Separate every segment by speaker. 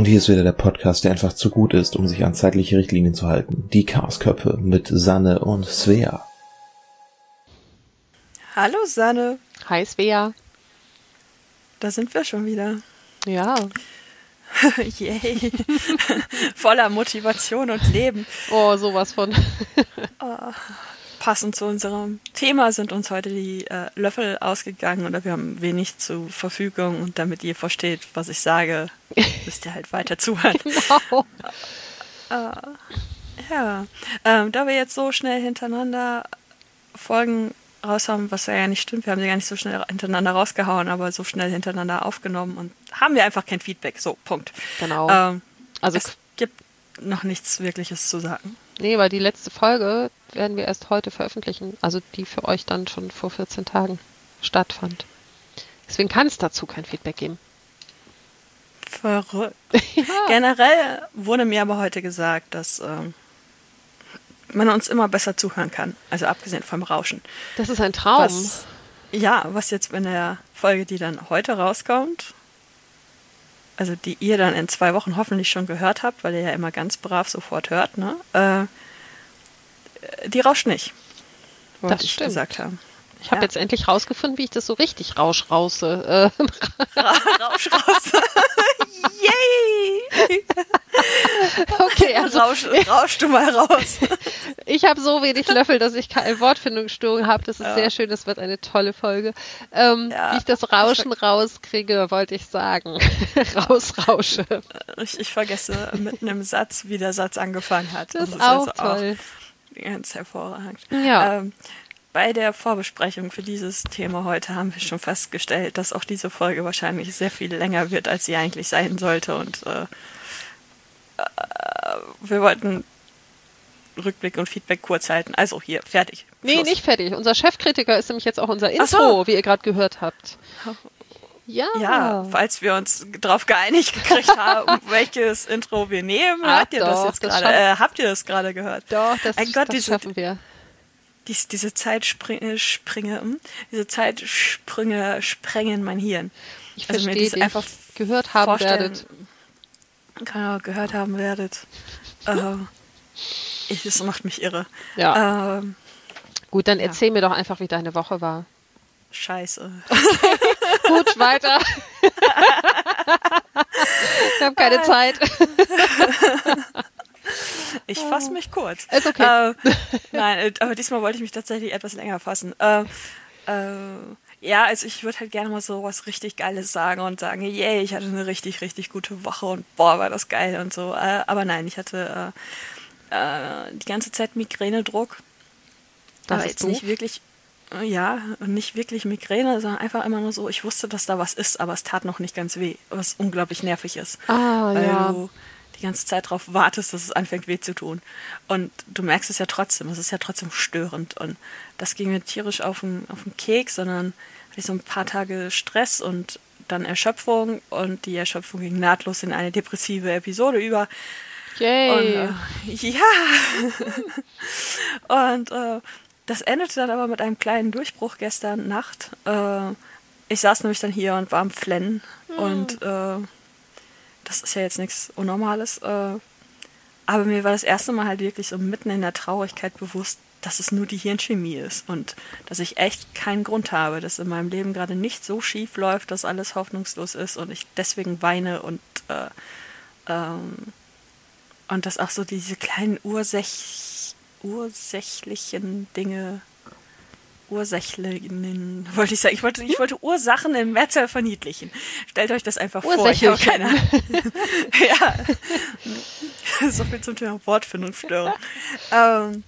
Speaker 1: Und hier ist wieder der Podcast, der einfach zu gut ist, um sich an zeitliche Richtlinien zu halten. Die Chaosköpfe mit Sanne und Svea.
Speaker 2: Hallo Sanne.
Speaker 3: Hi Svea.
Speaker 2: Da sind wir schon wieder.
Speaker 3: Ja.
Speaker 2: Yay. Voller Motivation und Leben.
Speaker 3: Oh, sowas von.
Speaker 2: oh, passend zu unserem Thema sind uns heute die äh, Löffel ausgegangen oder wir haben wenig zur Verfügung und damit ihr versteht, was ich sage, müsst ihr halt weiter zuhören. Genau. Äh, ja, ähm, da wir jetzt so schnell hintereinander Folgen raus haben, was ja nicht stimmt, wir haben sie gar nicht so schnell hintereinander rausgehauen, aber so schnell hintereinander aufgenommen und haben wir einfach kein Feedback. So, Punkt.
Speaker 3: Genau.
Speaker 2: Ähm, also es noch nichts Wirkliches zu sagen.
Speaker 3: Nee, weil die letzte Folge werden wir erst heute veröffentlichen, also die für euch dann schon vor 14 Tagen stattfand. Deswegen kann es dazu kein Feedback geben.
Speaker 2: Verrückt. ja. Generell wurde mir aber heute gesagt, dass ähm, man uns immer besser zuhören kann. Also abgesehen vom Rauschen.
Speaker 3: Das ist ein Traum.
Speaker 2: Was, ja, was jetzt in der Folge, die dann heute rauskommt, also die ihr dann in zwei Wochen hoffentlich schon gehört habt, weil ihr ja immer ganz brav sofort hört, ne? Äh, die rauscht nicht.
Speaker 3: Wollte das ich stimmt. gesagt haben. Ich habe ja. jetzt endlich rausgefunden, wie ich das so richtig rausch rause. Äh.
Speaker 2: Rausch raus. Yay!
Speaker 3: okay, also
Speaker 2: rausch, rausch du mal raus.
Speaker 3: ich habe so wenig Löffel, dass ich keine Wortfindungsstörung habe. Das ist ja. sehr schön, das wird eine tolle Folge. Ähm, ja. Wie ich das Rauschen rauskriege, wollte ich sagen. Rausrausche.
Speaker 2: Ich, ich vergesse mitten im Satz, wie der Satz angefangen hat.
Speaker 3: Das, das ist auch also toll.
Speaker 2: Auch ganz hervorragend.
Speaker 3: Ja. Ähm,
Speaker 2: bei der Vorbesprechung für dieses Thema heute haben wir schon festgestellt, dass auch diese Folge wahrscheinlich sehr viel länger wird, als sie eigentlich sein sollte. Und äh, äh, wir wollten Rückblick und Feedback kurz halten. Also hier, fertig.
Speaker 3: Nee, Schluss. nicht fertig. Unser Chefkritiker ist nämlich jetzt auch unser Intro, so. wie ihr gerade gehört habt.
Speaker 2: Ja. Ja, falls wir uns darauf geeinigt gekriegt haben, welches Intro wir nehmen,
Speaker 3: ah,
Speaker 2: habt ihr
Speaker 3: doch,
Speaker 2: das jetzt gerade? Äh, habt ihr das gerade gehört?
Speaker 3: Doch, das,
Speaker 2: Ein Gott,
Speaker 3: das schaffen wir
Speaker 2: dies, diese Zeitsprünge, Springe, hm? diese Zeitsprünge sprengen mein Hirn.
Speaker 3: Ich also verstehe also einfach gehört haben werdet.
Speaker 2: Genau, gehört haben werdet. äh, ich, das macht mich irre.
Speaker 3: Ja. Ähm, Gut, dann erzähl ja. mir doch einfach, wie deine Woche war.
Speaker 2: Scheiße.
Speaker 3: Gut, weiter. Wir haben keine Zeit.
Speaker 2: Ich fasse mich kurz.
Speaker 3: Ist okay.
Speaker 2: Äh, nein, äh, aber diesmal wollte ich mich tatsächlich etwas länger fassen. Äh, äh, ja, also ich würde halt gerne mal so was richtig Geiles sagen und sagen, yay, ich hatte eine richtig, richtig gute Woche und boah, war das geil und so. Äh, aber nein, ich hatte äh, die ganze Zeit Migränedruck.
Speaker 3: Das aber
Speaker 2: jetzt
Speaker 3: doof.
Speaker 2: nicht wirklich, ja, nicht wirklich Migräne, sondern einfach immer nur so, ich wusste, dass da was ist, aber es tat noch nicht ganz weh, was unglaublich nervig ist.
Speaker 3: Ah, ja.
Speaker 2: Du, die ganze Zeit darauf wartest, dass es anfängt weh zu tun. Und du merkst es ja trotzdem, es ist ja trotzdem störend. Und das ging mir tierisch auf den, auf den Keks, sondern hatte ich so ein paar Tage Stress und dann Erschöpfung und die Erschöpfung ging nahtlos in eine depressive Episode über.
Speaker 3: Yay.
Speaker 2: Und, äh, ja. und äh, das endete dann aber mit einem kleinen Durchbruch gestern Nacht. Äh, ich saß nämlich dann hier und war am Flennen mhm. und äh, das ist ja jetzt nichts Unnormales. Äh, aber mir war das erste Mal halt wirklich so mitten in der Traurigkeit bewusst, dass es nur die Hirnchemie ist und dass ich echt keinen Grund habe, dass in meinem Leben gerade nicht so schief läuft, dass alles hoffnungslos ist und ich deswegen weine und äh, ähm, und dass auch so diese kleinen Ursäch ursächlichen Dinge Ursächlichen, wollte ich sagen. Ich wollte, ich wollte Ursachen in Mehrzahl verniedlichen. Stellt euch das einfach vor. Ich keine. ja. so viel zum Thema Wortfindungsstörung. ähm,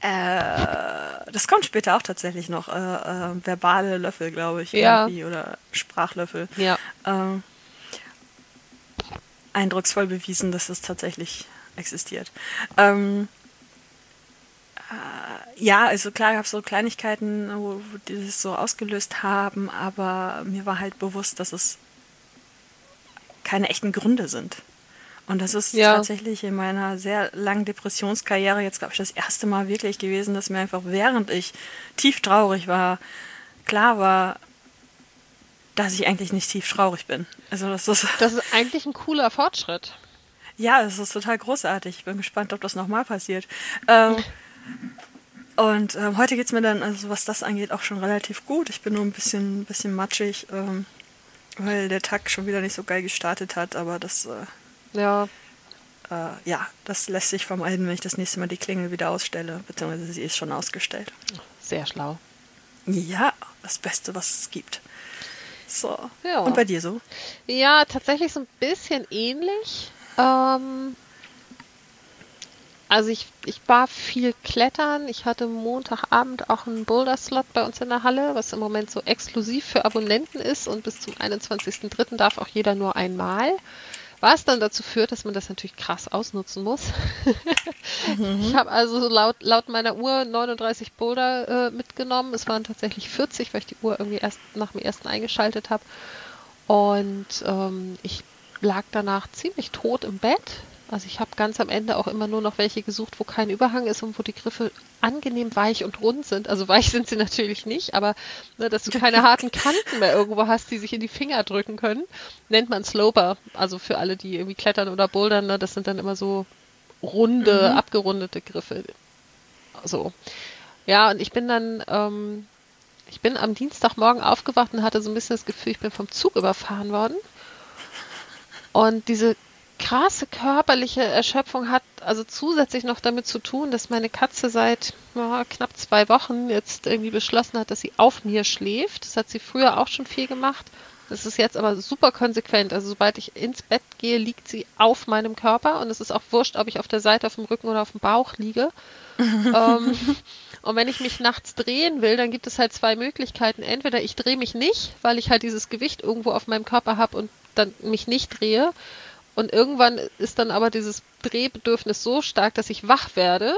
Speaker 2: äh, das kommt später auch tatsächlich noch. Äh, äh, verbale Löffel, glaube ich.
Speaker 3: Ja.
Speaker 2: Oder Sprachlöffel.
Speaker 3: Ja.
Speaker 2: Ähm, eindrucksvoll bewiesen, dass es tatsächlich existiert. Ähm, äh, ja, also klar gab es so Kleinigkeiten, wo, die das so ausgelöst haben, aber mir war halt bewusst, dass es keine echten Gründe sind. Und das ist ja. tatsächlich in meiner sehr langen Depressionskarriere jetzt, glaube ich, das erste Mal wirklich gewesen, dass mir einfach, während ich tief traurig war, klar war, dass ich eigentlich nicht tief traurig bin. Also das ist.
Speaker 3: Das ist eigentlich ein cooler Fortschritt.
Speaker 2: Ja, es ist total großartig. Ich bin gespannt, ob das nochmal passiert. Ähm, und ähm, heute geht's mir dann, also was das angeht, auch schon relativ gut. Ich bin nur ein bisschen, bisschen matschig, ähm, weil der Tag schon wieder nicht so geil gestartet hat, aber das äh,
Speaker 3: ja.
Speaker 2: Äh, ja, das lässt sich vermeiden, wenn ich das nächste Mal die Klingel wieder ausstelle, beziehungsweise sie ist schon ausgestellt.
Speaker 3: Sehr schlau.
Speaker 2: Ja, das Beste, was es gibt. So. Ja. Und bei dir so?
Speaker 3: Ja, tatsächlich so ein bisschen ähnlich. Ähm, also ich, ich war viel klettern. Ich hatte Montagabend auch einen Boulder-Slot bei uns in der Halle, was im Moment so exklusiv für Abonnenten ist und bis zum 21.03. darf auch jeder nur einmal. Was dann dazu führt, dass man das natürlich krass ausnutzen muss. mhm. Ich habe also laut, laut meiner Uhr 39 Boulder äh, mitgenommen. Es waren tatsächlich 40, weil ich die Uhr irgendwie erst nach dem ersten eingeschaltet habe. Und ähm, ich lag danach ziemlich tot im Bett. Also ich habe ganz am Ende auch immer nur noch welche gesucht, wo kein Überhang ist und wo die Griffe angenehm weich und rund sind. Also weich sind sie natürlich nicht, aber ne, dass du keine harten Kanten mehr irgendwo hast, die sich in die Finger drücken können, nennt man Sloper. Also für alle, die irgendwie klettern oder bouldern, ne, das sind dann immer so runde, mhm. abgerundete Griffe. So. Ja, und ich bin dann, ähm, ich bin am Dienstagmorgen aufgewacht und hatte so ein bisschen das Gefühl, ich bin vom Zug überfahren worden. Und diese krasse körperliche Erschöpfung hat also zusätzlich noch damit zu tun, dass meine Katze seit ja, knapp zwei Wochen jetzt irgendwie beschlossen hat, dass sie auf mir schläft. Das hat sie früher auch schon viel gemacht. Das ist jetzt aber super konsequent. Also sobald ich ins Bett gehe, liegt sie auf meinem Körper und es ist auch wurscht, ob ich auf der Seite, auf dem Rücken oder auf dem Bauch liege. ähm, und wenn ich mich nachts drehen will, dann gibt es halt zwei Möglichkeiten. Entweder ich drehe mich nicht, weil ich halt dieses Gewicht irgendwo auf meinem Körper habe und dann mich nicht drehe. Und irgendwann ist dann aber dieses Drehbedürfnis so stark, dass ich wach werde,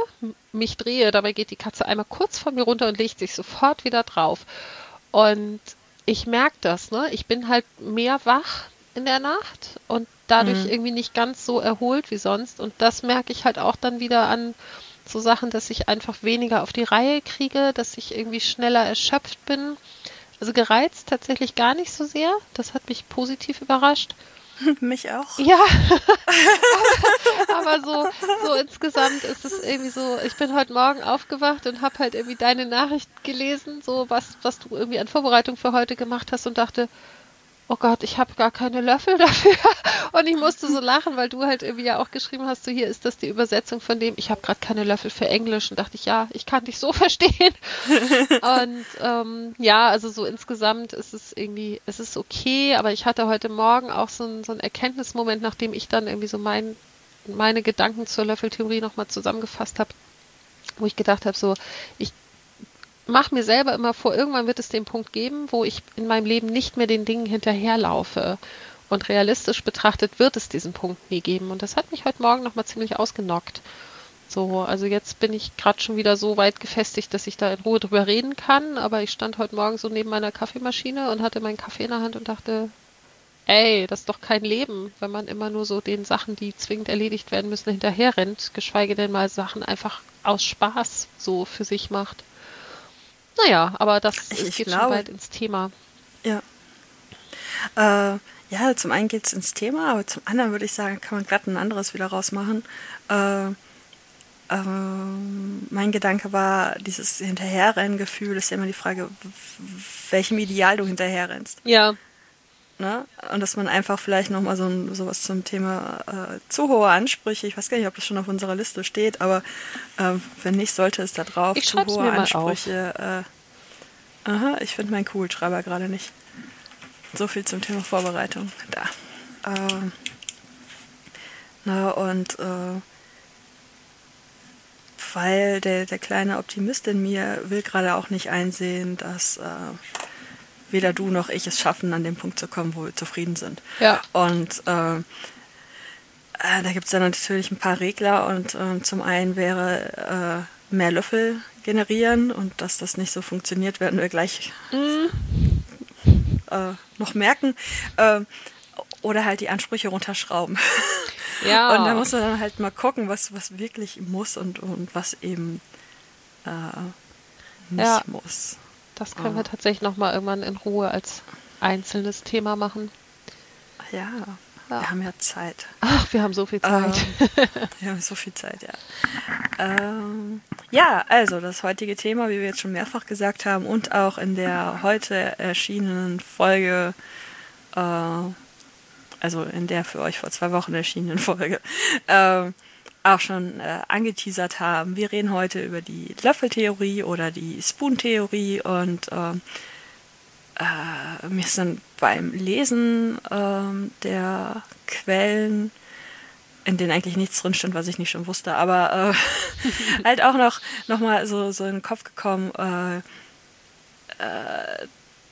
Speaker 3: mich drehe, dabei geht die Katze einmal kurz von mir runter und legt sich sofort wieder drauf. Und ich merke das, ne? Ich bin halt mehr wach in der Nacht und dadurch mhm. irgendwie nicht ganz so erholt wie sonst. Und das merke ich halt auch dann wieder an so Sachen, dass ich einfach weniger auf die Reihe kriege, dass ich irgendwie schneller erschöpft bin. Also gereizt tatsächlich gar nicht so sehr. Das hat mich positiv überrascht.
Speaker 2: Mich auch.
Speaker 3: Ja. aber, aber so, so insgesamt ist es irgendwie so, ich bin heute Morgen aufgewacht und habe halt irgendwie deine Nachricht gelesen, so was, was du irgendwie an Vorbereitung für heute gemacht hast und dachte, oh Gott, ich habe gar keine Löffel dafür. Und ich musste so lachen, weil du halt irgendwie ja auch geschrieben hast, so hier ist das die Übersetzung von dem, ich habe gerade keine Löffel für Englisch und dachte ich, ja, ich kann dich so verstehen. und ähm, ja, also so insgesamt ist es irgendwie, es ist okay, aber ich hatte heute Morgen auch so, ein, so einen Erkenntnismoment, nachdem ich dann irgendwie so mein, meine Gedanken zur Löffeltheorie nochmal zusammengefasst habe, wo ich gedacht habe, so, ich mache mir selber immer vor, irgendwann wird es den Punkt geben, wo ich in meinem Leben nicht mehr den Dingen hinterherlaufe. Und realistisch betrachtet wird es diesen Punkt nie geben. Und das hat mich heute Morgen nochmal ziemlich ausgenockt. So, also jetzt bin ich gerade schon wieder so weit gefestigt, dass ich da in Ruhe drüber reden kann. Aber ich stand heute Morgen so neben meiner Kaffeemaschine und hatte meinen Kaffee in der Hand und dachte, ey, das ist doch kein Leben, wenn man immer nur so den Sachen, die zwingend erledigt werden müssen, hinterherrennt, geschweige denn mal Sachen einfach aus Spaß so für sich macht. Naja, aber das ich geht glaube, schon bald ins Thema.
Speaker 2: Ja. Äh, ja, zum einen geht es ins Thema, aber zum anderen würde ich sagen, kann man gerade ein anderes wieder rausmachen. Äh, äh, mein Gedanke war, dieses Hinterherrennen-Gefühl ist ja immer die Frage, welchem Ideal du hinterherrennst.
Speaker 3: Ja.
Speaker 2: Ne? Und dass man einfach vielleicht nochmal so sowas zum Thema äh, zu hohe Ansprüche, ich weiß gar nicht, ob das schon auf unserer Liste steht, aber äh, wenn nicht, sollte es da drauf.
Speaker 3: Ich
Speaker 2: zu hohe Ansprüche. Äh, aha, ich finde meinen Kugelschreiber gerade nicht. So viel zum Thema Vorbereitung. Da. Ähm, na, und äh, weil der, der kleine Optimist in mir will gerade auch nicht einsehen, dass äh, weder du noch ich es schaffen, an den Punkt zu kommen, wo wir zufrieden sind.
Speaker 3: Ja.
Speaker 2: Und äh, äh, da gibt es dann natürlich ein paar Regler und äh, zum einen wäre äh, mehr Löffel generieren und dass das nicht so funktioniert, werden wir gleich mhm. Äh, noch merken. Äh, oder halt die Ansprüche runterschrauben.
Speaker 3: Ja.
Speaker 2: Und da muss man dann halt mal gucken, was, was wirklich muss und, und was eben nicht ja. muss.
Speaker 3: Das können wir tatsächlich nochmal irgendwann in Ruhe als einzelnes Thema machen.
Speaker 2: Ja,
Speaker 3: Ja.
Speaker 2: wir haben ja Zeit.
Speaker 3: Ach, wir haben so viel Zeit.
Speaker 2: Ähm, wir haben so viel Zeit, ja. Ähm, ja, also das heutige Thema, wie wir jetzt schon mehrfach gesagt haben und auch in der heute erschienenen Folge, äh, also in der für euch vor zwei Wochen erschienenen Folge, ähm, auch schon äh, angeteasert haben. Wir reden heute über die Löffeltheorie oder die Spoon-Theorie und ähm, äh, mir ist dann beim Lesen ähm, der Quellen, in denen eigentlich nichts drin stand, was ich nicht schon wusste, aber äh, halt auch noch, noch mal so, so in den Kopf gekommen, äh, äh,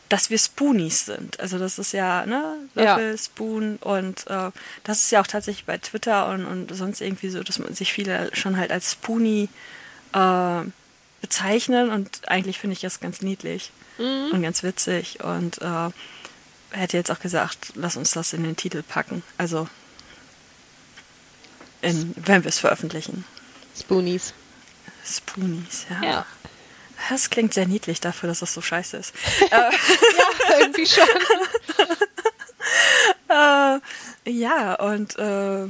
Speaker 2: dass wir Spoonies sind. Also das ist ja, ne,
Speaker 3: Ja.
Speaker 2: Löffel, Spoon und äh, das ist ja auch tatsächlich bei Twitter und, und sonst irgendwie so, dass man sich viele schon halt als Spoonie äh, bezeichnen und eigentlich finde ich das ganz niedlich und ganz witzig und äh, hätte jetzt auch gesagt, lass uns das in den Titel packen. Also in, wenn wir es veröffentlichen.
Speaker 3: Spoonies.
Speaker 2: Spoonies, ja.
Speaker 3: Ja.
Speaker 2: Das klingt sehr niedlich dafür, dass das so scheiße ist.
Speaker 3: Irgendwie schon.
Speaker 2: äh, ja, und äh,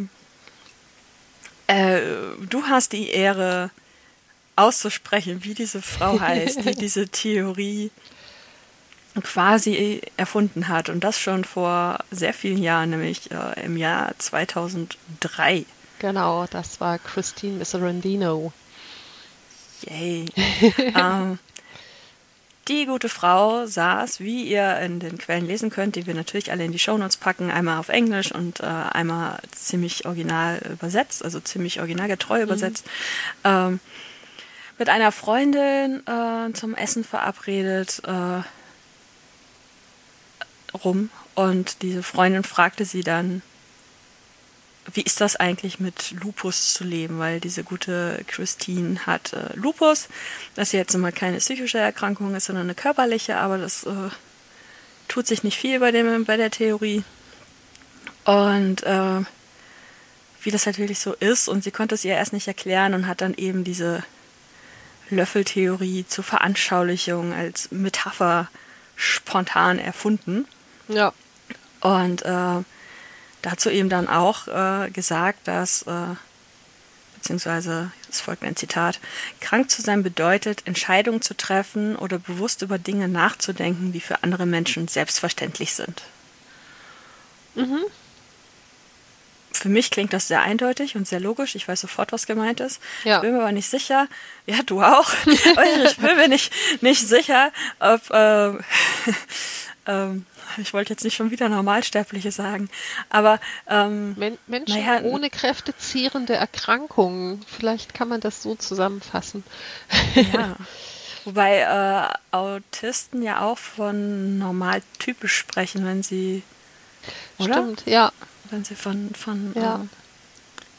Speaker 2: äh, du hast die Ehre auszusprechen, wie diese Frau heißt, die diese Theorie quasi erfunden hat. Und das schon vor sehr vielen Jahren, nämlich äh, im Jahr 2003.
Speaker 3: Genau, das war Christine Miserandino.
Speaker 2: Yay. ähm, die gute Frau saß, wie ihr in den Quellen lesen könnt, die wir natürlich alle in die Shownotes packen, einmal auf Englisch und äh, einmal ziemlich original übersetzt, also ziemlich originalgetreu übersetzt, ähm, mit einer Freundin äh, zum Essen verabredet äh, rum. Und diese Freundin fragte sie dann, wie ist das eigentlich mit Lupus zu leben? Weil diese gute Christine hat äh, Lupus, das jetzt immer keine psychische Erkrankung ist, sondern eine körperliche, aber das äh, tut sich nicht viel bei, dem, bei der Theorie. Und äh, wie das natürlich so ist, und sie konnte es ihr erst nicht erklären und hat dann eben diese Löffeltheorie zur Veranschaulichung als Metapher spontan erfunden.
Speaker 3: Ja.
Speaker 2: Und äh, dazu eben dann auch äh, gesagt, dass, äh, beziehungsweise es folgt ein Zitat, krank zu sein bedeutet, Entscheidungen zu treffen oder bewusst über Dinge nachzudenken, die für andere Menschen selbstverständlich sind. Für mich klingt das sehr eindeutig und sehr logisch. Ich weiß sofort, was gemeint ist.
Speaker 3: Ja.
Speaker 2: Ich bin mir aber nicht sicher. Ja, du auch. Ich bin mir nicht, nicht sicher, ob. ähm, ähm, ich wollte jetzt nicht schon wieder Normalsterbliche sagen, aber ähm,
Speaker 3: Men Menschen
Speaker 2: Naja,
Speaker 3: ohne kräftezehrende Erkrankungen. Vielleicht kann man das so zusammenfassen.
Speaker 2: ja. Wobei äh, Autisten ja auch von normal typisch sprechen, wenn sie, oder?
Speaker 3: Stimmt, ja.
Speaker 2: Wenn sie von, von
Speaker 3: Ja.
Speaker 2: äh,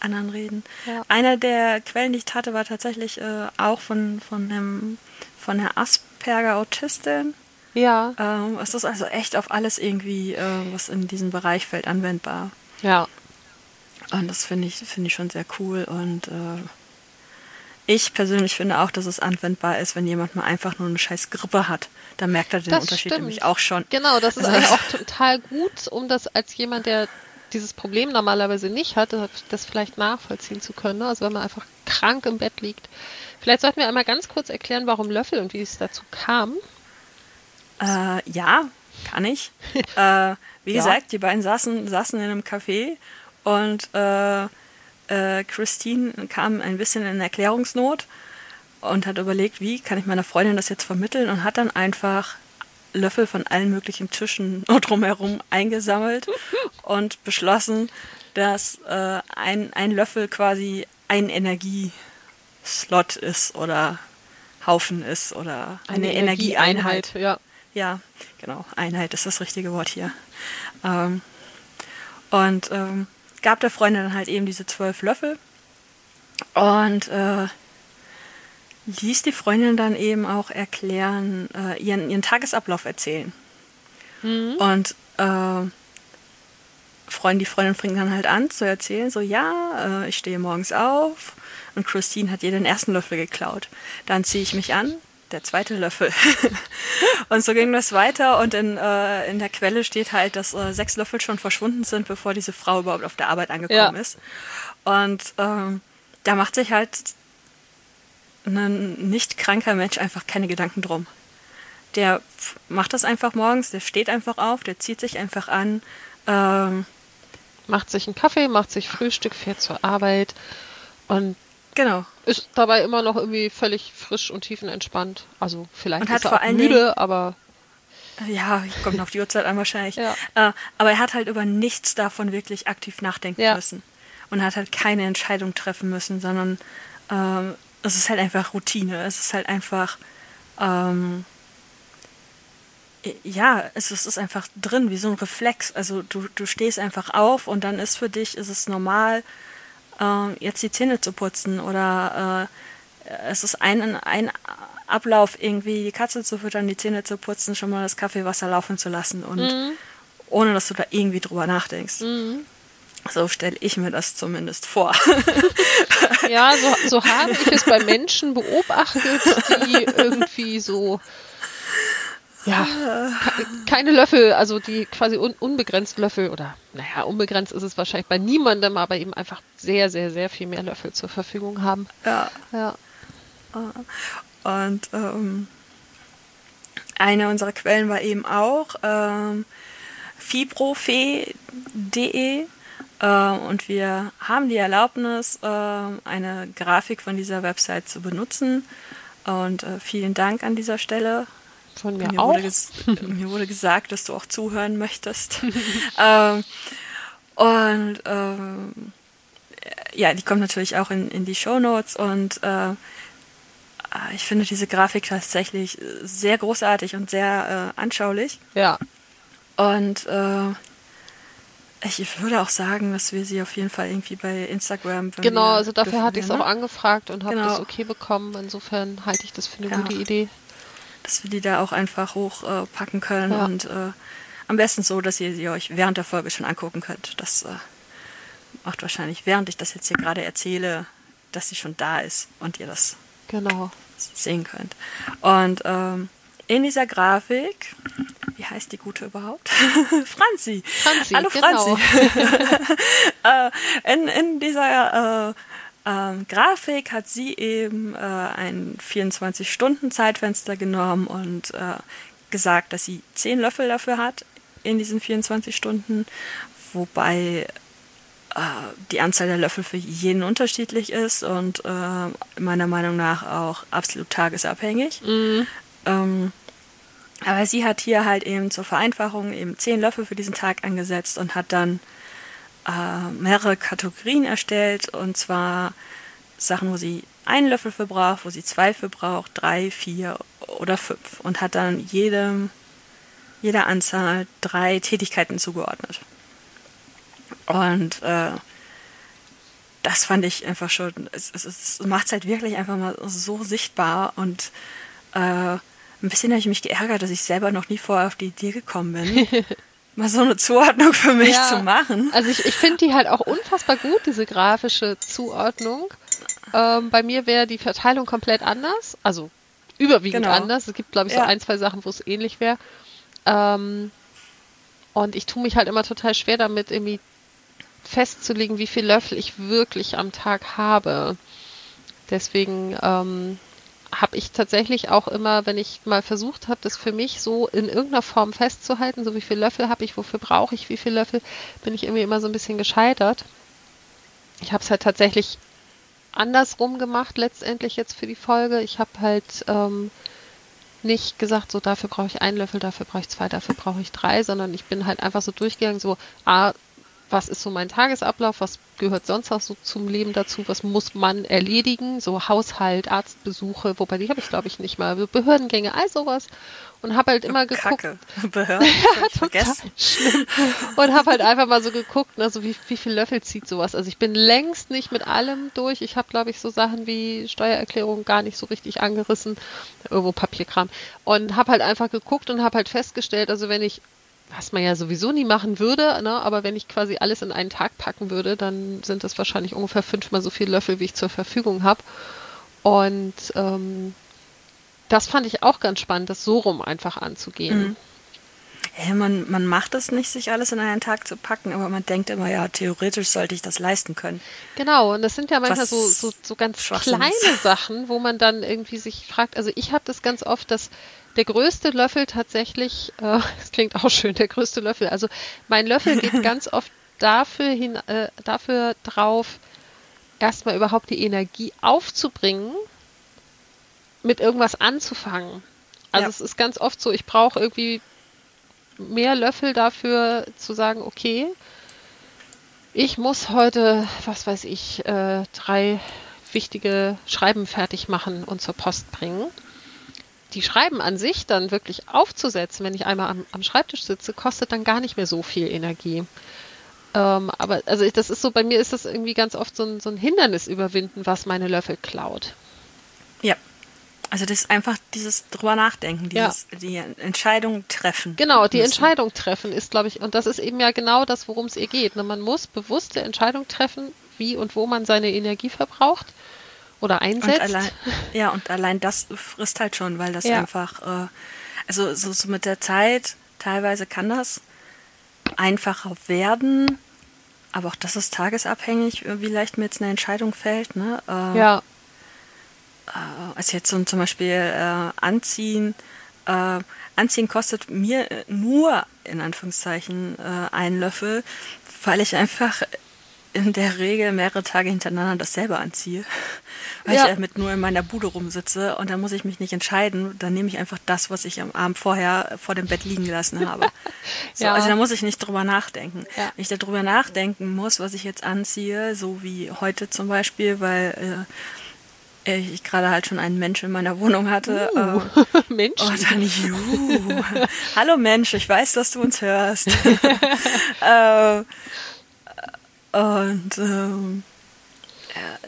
Speaker 2: anderen reden.
Speaker 3: Ja.
Speaker 2: Einer der Quellen, die ich hatte, war tatsächlich äh, auch von, von, einem, von der Asperger-Autistin.
Speaker 3: Ja,
Speaker 2: Ähm, es ist also echt auf alles irgendwie, äh, was in diesem Bereich fällt, anwendbar.
Speaker 3: ja.
Speaker 2: Und das finde ich, finde ich schon sehr cool. Und äh, ich persönlich finde auch, dass es anwendbar ist, wenn jemand mal einfach nur eine scheiß Grippe hat. Da merkt er den
Speaker 3: Das
Speaker 2: Unterschied
Speaker 3: stimmt.
Speaker 2: nämlich auch schon.
Speaker 3: Genau, das ist
Speaker 2: Also-
Speaker 3: auch total gut, um das als jemand, der dieses Problem normalerweise nicht hat, das vielleicht nachvollziehen zu können. ne? Also wenn man einfach krank im Bett liegt. Vielleicht sollten wir einmal ganz kurz erklären, warum Löffel und wie es dazu kam.
Speaker 2: Äh, ja, kann ich. äh, wie
Speaker 3: Ja.
Speaker 2: gesagt, die beiden saßen, saßen in einem Café und äh, äh, Christine kam ein bisschen in Erklärungsnot und hat überlegt, wie kann ich meiner Freundin das jetzt vermitteln und hat dann einfach Löffel von allen möglichen Tischen drumherum eingesammelt und beschlossen, dass äh, ein, ein Löffel quasi ein Energieslot ist oder Haufen ist oder eine, Energieeinheit.
Speaker 3: Ja.
Speaker 2: Ja, genau. Einheit ist das richtige Wort hier. Ähm, und ähm, gab der Freundin dann halt eben diese zwölf Löffel und äh, ließ die Freundin dann eben auch erklären, äh, ihren, ihren Tagesablauf erzählen. Und äh, Freund, die Freundin fängt dann halt an zu erzählen, so ja, äh, ich stehe morgens auf und Christine hat ihr den ersten Löffel geklaut. Dann ziehe ich mich an, der zweite Löffel. und so ging das weiter und in, äh, in der Quelle steht halt, dass äh, sechs Löffel schon verschwunden sind, bevor diese Frau überhaupt auf der Arbeit angekommen ja. ist. Und ähm, da macht sich halt ein nicht kranker Mensch einfach keine Gedanken drum. Der macht das einfach morgens, der steht einfach auf, der zieht sich einfach an. Ähm,
Speaker 3: macht sich einen Kaffee, macht sich Frühstück, fährt zur Arbeit und
Speaker 2: genau.
Speaker 3: ist dabei immer noch irgendwie völlig frisch und tiefenentspannt. Also vielleicht und ist er auch müde, Dingen, aber
Speaker 2: ja, kommt auf die Uhrzeit an wahrscheinlich. Ja. Äh, aber er hat halt über nichts davon wirklich aktiv nachdenken ja. müssen und hat halt keine Entscheidung treffen müssen, sondern ähm, es ist halt einfach Routine. Es ist halt einfach ähm, ja, es ist einfach drin, wie so ein Reflex. Also du, du stehst einfach auf und dann ist für dich, ist es normal, äh, jetzt die Zähne zu putzen oder äh, es ist ein, ein Ablauf, irgendwie die Katze zu füttern, die Zähne zu putzen, schon mal das Kaffeewasser laufen zu lassen und mhm. ohne dass du da irgendwie drüber nachdenkst. Mhm. So stelle ich mir das zumindest vor.
Speaker 3: ja, so, so habe ich es bei Menschen beobachtet, die irgendwie so ja, keine Löffel, also die quasi un unbegrenzt Löffel oder naja, unbegrenzt ist es wahrscheinlich bei niemandem, aber eben einfach sehr, sehr, sehr viel mehr Löffel zur Verfügung haben.
Speaker 2: Ja. ja. Und ähm, eine unserer Quellen war eben auch ähm, fibrofee.de äh, und wir haben die Erlaubnis, äh, eine Grafik von dieser Website zu benutzen. Und äh, vielen Dank an dieser Stelle
Speaker 3: von mir, mir auch.
Speaker 2: Wurde mir wurde gesagt, dass du auch zuhören möchtest. ähm, und ähm, ja, die kommt natürlich auch in, in die Show Notes und äh, ich finde diese Grafik tatsächlich sehr großartig und sehr äh, anschaulich.
Speaker 3: Ja.
Speaker 2: Und äh, ich würde auch sagen, dass wir sie auf jeden Fall irgendwie bei Instagram.
Speaker 3: Genau, also dafür hatte ich es auch angefragt und habe genau. das okay bekommen. Insofern halte ich das für eine ja. gute Idee
Speaker 2: dass wir die da auch einfach hochpacken äh, können ja. und äh, am besten so, dass ihr sie euch während der Folge schon angucken könnt. Das äh, macht wahrscheinlich, während ich das jetzt hier gerade erzähle, dass sie schon da ist und ihr das
Speaker 3: genau.
Speaker 2: sehen könnt. Und ähm, in dieser Grafik, wie heißt die gute überhaupt? Franzi.
Speaker 3: Franzi.
Speaker 2: Hallo
Speaker 3: genau.
Speaker 2: Franzi. äh, in, in dieser äh, ähm, Grafik hat sie eben äh, ein 24-Stunden-Zeitfenster genommen und äh, gesagt, dass sie 10 Löffel dafür hat in diesen 24 Stunden, wobei äh, die Anzahl der Löffel für jeden unterschiedlich ist und äh, meiner Meinung nach auch absolut tagesabhängig. Mhm. Ähm, aber sie hat hier halt eben zur Vereinfachung eben 10 Löffel für diesen Tag angesetzt und hat dann äh, mehrere Kategorien erstellt und zwar Sachen, wo sie einen Löffel für braucht, wo sie zwei für braucht, drei, vier oder fünf und hat dann jedem, jeder Anzahl drei Tätigkeiten zugeordnet. Und äh, das fand ich einfach schon, es, es, es macht es halt wirklich einfach mal so sichtbar und äh, ein bisschen habe ich mich geärgert, dass ich selber noch nie vorher auf die Idee gekommen bin. mal so eine Zuordnung für mich ja, zu machen.
Speaker 3: Also ich, ich finde die halt auch unfassbar gut, diese grafische Zuordnung. Ähm, bei mir wäre die Verteilung komplett anders, also überwiegend genau. anders. Es gibt, glaube ich, so ja. ein, zwei Sachen, wo es ähnlich wäre. Ähm, und ich tue mich halt immer total schwer damit, irgendwie festzulegen, wie viel Löffel ich wirklich am Tag habe. Deswegen ähm, habe ich tatsächlich auch immer, wenn ich mal versucht habe, das für mich so in irgendeiner Form festzuhalten, so wie viele Löffel habe ich, wofür brauche ich wie viele Löffel, bin ich irgendwie immer so ein bisschen gescheitert. Ich habe es halt tatsächlich andersrum gemacht letztendlich jetzt für die Folge. Ich habe halt ähm, nicht gesagt, so dafür brauche ich einen Löffel, dafür brauche ich zwei, dafür brauche ich drei, sondern ich bin halt einfach so durchgegangen, so, ah, was ist so mein Tagesablauf, was gehört sonst auch so zum Leben dazu, was muss man erledigen, so Haushalt, Arztbesuche, wobei die habe ich glaube ich nicht mal, Behördengänge, all sowas und habe halt immer geguckt. Kacke.
Speaker 2: Behörden,
Speaker 3: ja, total schlimm. Und habe halt einfach mal so geguckt, also wie, wie viel Löffel zieht sowas. Also ich bin längst nicht mit allem durch. Ich habe glaube ich so Sachen wie Steuererklärung gar nicht so richtig angerissen, irgendwo Papierkram und habe halt einfach geguckt und habe halt festgestellt, also wenn ich was man ja sowieso nie machen würde, ne? aber wenn ich quasi alles in einen Tag packen würde, dann sind das wahrscheinlich ungefähr fünfmal so viele Löffel, wie ich zur Verfügung habe. Und ähm, das fand ich auch ganz spannend, das so rum einfach anzugehen.
Speaker 2: Mhm. Ja, man, man macht es nicht, sich alles in einen Tag zu packen, aber man denkt immer, ja, theoretisch sollte ich das leisten können.
Speaker 3: Genau, und das sind ja manchmal so, so, so ganz kleine Sachen, wo man dann irgendwie sich fragt, also ich habe das ganz oft, dass der größte Löffel tatsächlich, äh, das klingt auch schön, der größte Löffel, also mein Löffel geht ganz oft dafür hin, äh, dafür drauf, erstmal überhaupt die Energie aufzubringen, mit irgendwas anzufangen. Also ja. es ist ganz oft so, ich brauche irgendwie mehr Löffel dafür zu sagen, okay, ich muss heute, was weiß ich, äh, drei wichtige Schreiben fertig machen und zur Post bringen. Die Schreiben an sich dann wirklich aufzusetzen, wenn ich einmal am, am Schreibtisch sitze, kostet dann gar nicht mehr so viel Energie. Ähm, aber also ich, das ist so, bei mir ist das irgendwie ganz oft so ein, so ein Hindernis überwinden, was meine Löffel klaut.
Speaker 2: Ja, also das ist einfach dieses drüber nachdenken, dieses ja. die Entscheidung treffen.
Speaker 3: Genau, die müssen. Entscheidung treffen ist, glaube ich, und das ist eben ja genau das, worum es ihr geht. Ne? Man muss bewusste Entscheidung treffen, wie und wo man seine Energie verbraucht oder einsetzt. Und
Speaker 2: allein, ja, und allein das frisst halt schon, weil das ja. einfach, äh, also so, so mit der Zeit, teilweise kann das einfacher werden, aber auch das ist tagesabhängig, wie leicht mir jetzt eine Entscheidung fällt. Ne?
Speaker 3: Äh, ja
Speaker 2: äh, also jetzt so zum Beispiel äh, Anziehen, äh, Anziehen kostet mir nur in Anführungszeichen äh, einen Löffel, weil ich einfach in der Regel mehrere Tage hintereinander dasselbe anziehe, weil ja. ich damit nur in meiner Bude rumsitze und dann muss ich mich nicht entscheiden, dann nehme ich einfach das, was ich am Abend vorher vor dem Bett liegen gelassen habe. So, ja. Also da muss ich nicht drüber nachdenken. Ja. Wenn ich darüber nachdenken muss, was ich jetzt anziehe, so wie heute zum Beispiel, weil äh, ich gerade halt schon einen Mensch in meiner Wohnung hatte.
Speaker 3: Uh, äh, Mensch.
Speaker 2: Und dann, juhu. Hallo Mensch, ich weiß, dass du uns hörst. äh, und äh,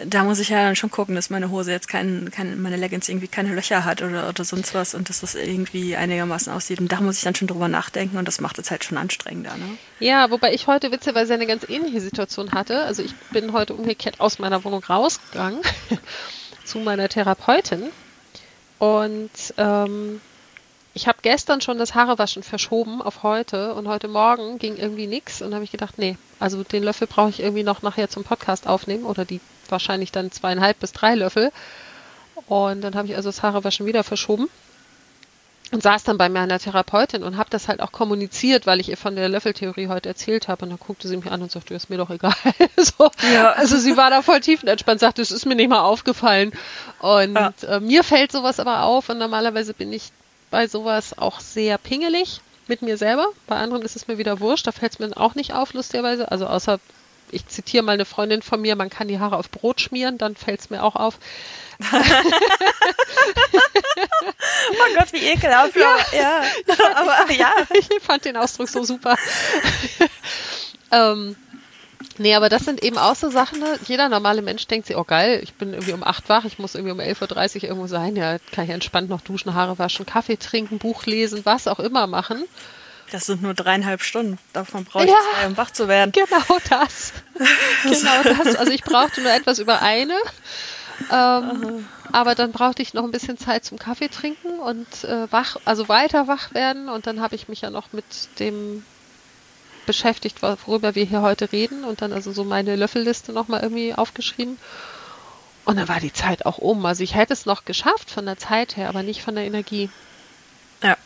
Speaker 2: da muss ich ja dann schon gucken, dass meine Hose jetzt kein, kein, meine Leggings irgendwie keine Löcher hat oder, oder sonst was und dass das irgendwie einigermaßen aussieht. Und da muss ich dann schon drüber nachdenken und das macht es halt schon anstrengender. Ne?
Speaker 3: Ja, wobei ich heute witzigerweise eine ganz ähnliche Situation hatte. Also ich bin heute umgekehrt aus meiner Wohnung rausgegangen zu meiner Therapeutin. Und ähm, ich habe gestern schon das Haarewaschen verschoben auf heute und heute Morgen ging irgendwie nichts und habe ich gedacht, nee, also den Löffel brauche ich irgendwie noch nachher zum Podcast aufnehmen oder die wahrscheinlich dann zweieinhalb bis drei Löffel. Und dann habe ich also das Haarewaschen wieder verschoben und saß dann bei meiner Therapeutin und habe das halt auch kommuniziert, weil ich ihr von der Löffeltheorie heute erzählt habe. Und dann guckte sie mich an und sagte, ist mir doch egal. so. ja. Also sie war da voll tiefenentspannt, sagte, es ist mir nicht mal aufgefallen. Und ja. äh, mir fällt sowas aber auf und normalerweise bin ich bei sowas auch sehr pingelig mit mir selber. Bei anderen ist es mir wieder wurscht, da fällt es mir auch nicht auf, lustigerweise. Also außer ich zitiere mal eine Freundin von mir, man kann die Haare auf Brot schmieren, dann fällt es mir auch auf.
Speaker 2: oh Gott, wie ekelhaft. Ja, ja.
Speaker 3: aber ja. Ich fand den Ausdruck so super. ähm, nee, aber das sind eben auch so Sachen, ne? jeder normale Mensch denkt sich, oh geil, ich bin irgendwie um 8 wach, ich muss irgendwie um 11.30 Uhr irgendwo sein, ja, kann ich entspannt noch duschen, Haare waschen, Kaffee trinken, Buch lesen, was auch immer machen.
Speaker 2: Das sind nur dreieinhalb Stunden. Davon brauche ich ja, zwei, um wach zu werden.
Speaker 3: Genau das. genau das. Also ich brauchte nur etwas über eine. Ähm, aber dann brauchte ich noch ein bisschen Zeit zum Kaffee trinken und äh, wach, also weiter wach werden. Und dann habe ich mich ja noch mit dem beschäftigt, worüber wir hier heute reden. Und dann also so meine Löffelliste nochmal irgendwie aufgeschrieben. Und dann war die Zeit auch um. Also ich hätte es noch geschafft von der Zeit her, aber nicht von der Energie.
Speaker 2: Ja.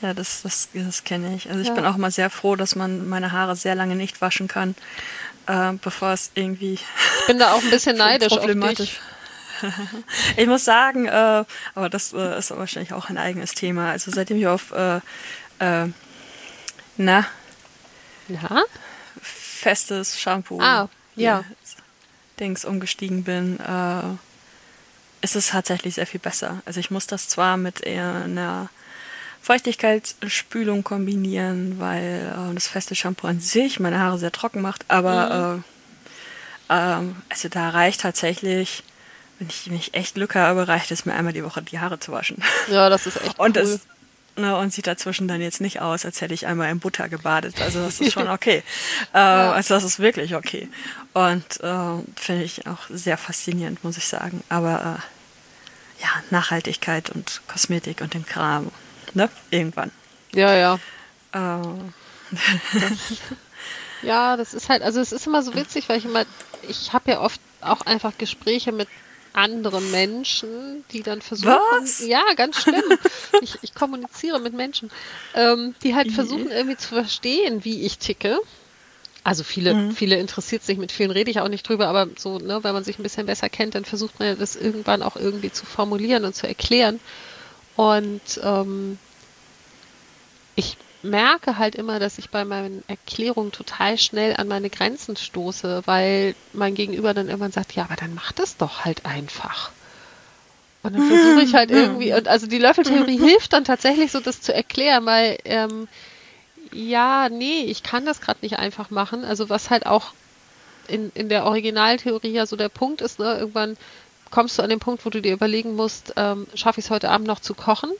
Speaker 2: Ja, das, das, das kenne ich. Also ich ja. bin auch immer sehr froh, dass man meine Haare sehr lange nicht waschen kann, äh, bevor es irgendwie.
Speaker 3: Ich bin da auch ein bisschen neidisch problematisch.
Speaker 2: ich muss sagen, äh, aber das äh, ist wahrscheinlich auch ein eigenes Thema. Also seitdem ich auf äh, äh na,
Speaker 3: na?
Speaker 2: festes Shampoo
Speaker 3: ah, ja.
Speaker 2: Dings umgestiegen bin, äh, ist es tatsächlich sehr viel besser. Also ich muss das zwar mit eher einer Feuchtigkeitsspülung kombinieren, weil äh, das feste Shampoo an sich meine Haare sehr trocken macht, aber mhm. äh, äh, also da reicht tatsächlich, wenn ich, wenn ich echt Glück habe, reicht es mir einmal die Woche die Haare zu waschen.
Speaker 3: Ja, das ist echt
Speaker 2: und cool. Es, ne, und sieht dazwischen dann jetzt nicht aus, als hätte ich einmal in Butter gebadet. Also das ist schon okay. äh. Also das ist wirklich okay. Und äh, finde ich auch sehr faszinierend, muss ich sagen. Aber äh, ja, Nachhaltigkeit und Kosmetik und dem Kram. Ne? Irgendwann.
Speaker 3: Ja, ja.
Speaker 2: Äh,
Speaker 3: Ja, das ist halt, also es ist immer so witzig, weil ich immer, ich habe ja oft auch einfach Gespräche mit anderen Menschen, die dann versuchen,
Speaker 2: Was?
Speaker 3: ja, ganz schlimm. ich, ich kommuniziere mit Menschen, ähm, die halt versuchen irgendwie zu verstehen, wie ich ticke. Also viele, viele interessiert sich, mit vielen rede ich auch nicht drüber, aber so, ne, wenn man sich ein bisschen besser kennt, dann versucht man ja das irgendwann auch irgendwie zu formulieren und zu erklären. Und ähm, ich merke halt immer, dass ich bei meinen Erklärungen total schnell an meine Grenzen stoße, weil mein Gegenüber dann irgendwann sagt, ja, aber dann mach das doch halt einfach. Und dann versuche ich halt irgendwie, und also die Löffeltheorie hilft dann tatsächlich so, das zu erklären, weil, ähm, ja, nee, ich kann das gerade nicht einfach machen. Also was halt auch in, in der Originaltheorie ja so der Punkt ist, ne, irgendwann kommst du an den Punkt, wo du dir überlegen musst, ähm, schaffe ich es heute Abend noch zu kochen?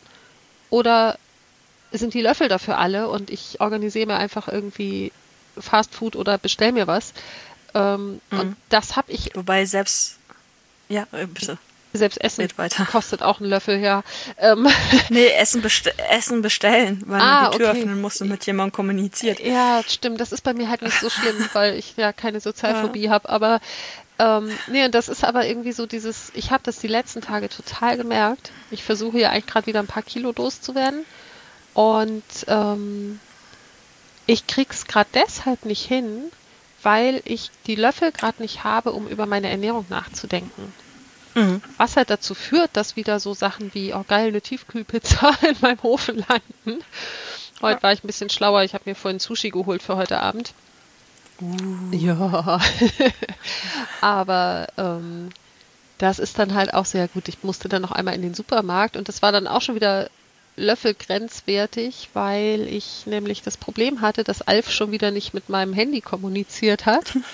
Speaker 3: Oder sind die Löffel dafür alle und ich organisiere mir einfach irgendwie Fast Food oder bestell mir was. Ähm, Und das habe ich
Speaker 2: wobei selbst. Ja, äh, bitte.
Speaker 3: selbst Essen kostet auch einen Löffel, ja. Ähm,
Speaker 2: Nee, Essen, beste Essen bestellen, weil
Speaker 3: Ah,
Speaker 2: man die Tür
Speaker 3: okay.
Speaker 2: öffnen muss und mit jemandem kommuniziert.
Speaker 3: ja, stimmt. Das ist bei mir halt nicht so schlimm, weil ich ja keine Sozialphobie habe. Aber ähm, nee, und das ist aber irgendwie so dieses, ich habe das die letzten Tage total gemerkt. Ich versuche ja eigentlich gerade wieder ein paar Kilo loszuwerden. Und ähm, ich krieg's gerade deshalb nicht hin, weil ich die Löffel gerade nicht habe, um über meine Ernährung nachzudenken.
Speaker 2: Mhm.
Speaker 3: Was halt dazu führt, dass wieder so Sachen wie, oh geil, eine Tiefkühlpizza in meinem Ofen landen. Heute war ich ein bisschen schlauer. Ich habe mir vorhin Sushi geholt für heute Abend. Ja. Aber ähm, das ist dann halt auch sehr gut. Ich musste dann noch einmal in den Supermarkt und das war dann auch schon wieder löffelgrenzwertig, weil ich nämlich das Problem hatte, dass Alf schon wieder nicht mit meinem Handy kommuniziert hat.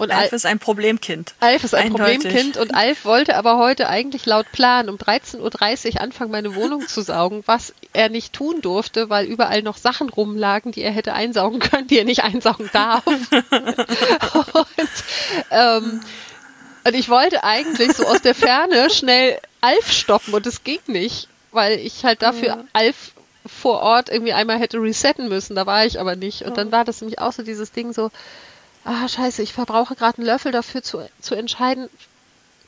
Speaker 3: Und
Speaker 2: Alf
Speaker 3: Al
Speaker 2: ist ein Problemkind.
Speaker 3: Alf ist ein
Speaker 2: Eindeutig.
Speaker 3: Problemkind und Alf wollte aber heute eigentlich laut Plan um 13.30 Uhr anfangen, meine Wohnung zu saugen, was er nicht tun durfte, weil überall noch Sachen rumlagen, die er hätte einsaugen können, die er nicht einsaugen darf. und, ähm, und ich wollte eigentlich so aus der Ferne schnell Alf stoppen und es ging nicht, weil ich halt dafür Alf vor Ort irgendwie einmal hätte resetten müssen. Da war ich aber nicht. Und dann war das nämlich auch so dieses Ding so, ah, scheiße, ich verbrauche gerade einen Löffel dafür zu, zu entscheiden,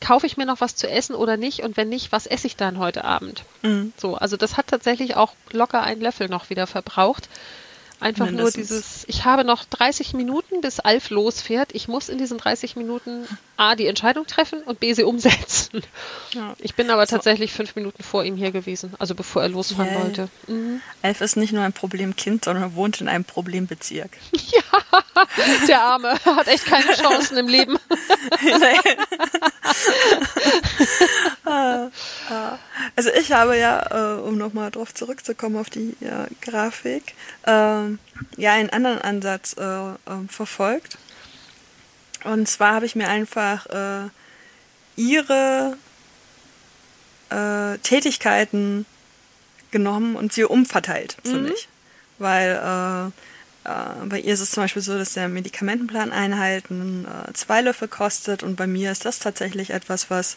Speaker 3: kaufe ich mir noch was zu essen oder nicht und wenn nicht, was esse ich dann heute Abend?
Speaker 2: Mhm.
Speaker 3: So, also das hat tatsächlich auch locker einen Löffel noch wieder verbraucht. Einfach nur
Speaker 2: Mindestens.
Speaker 3: dieses, ich habe noch 30 Minuten, bis Alf losfährt. Ich muss in diesen 30 Minuten A, die Entscheidung treffen und B, sie umsetzen.
Speaker 2: Ja.
Speaker 3: Ich bin aber
Speaker 2: So.
Speaker 3: tatsächlich fünf Minuten vor ihm hier gewesen, also bevor er losfahren
Speaker 2: Yay.
Speaker 3: wollte. Mhm.
Speaker 2: Alf ist nicht nur ein Problemkind, sondern wohnt in einem Problembezirk.
Speaker 3: Der Arme hat echt keine Chancen im Leben.
Speaker 2: Also ich habe ja, äh, um nochmal drauf zurückzukommen auf die Grafik, ähm, ja einen anderen Ansatz äh, ähm, verfolgt. Und zwar habe ich mir einfach äh, ihre Tätigkeiten genommen und sie umverteilt für mich. Weil äh, äh, bei ihr ist es zum Beispiel so, dass der Medikamentenplan einhalten zwei Löffel kostet und bei mir ist das tatsächlich etwas, was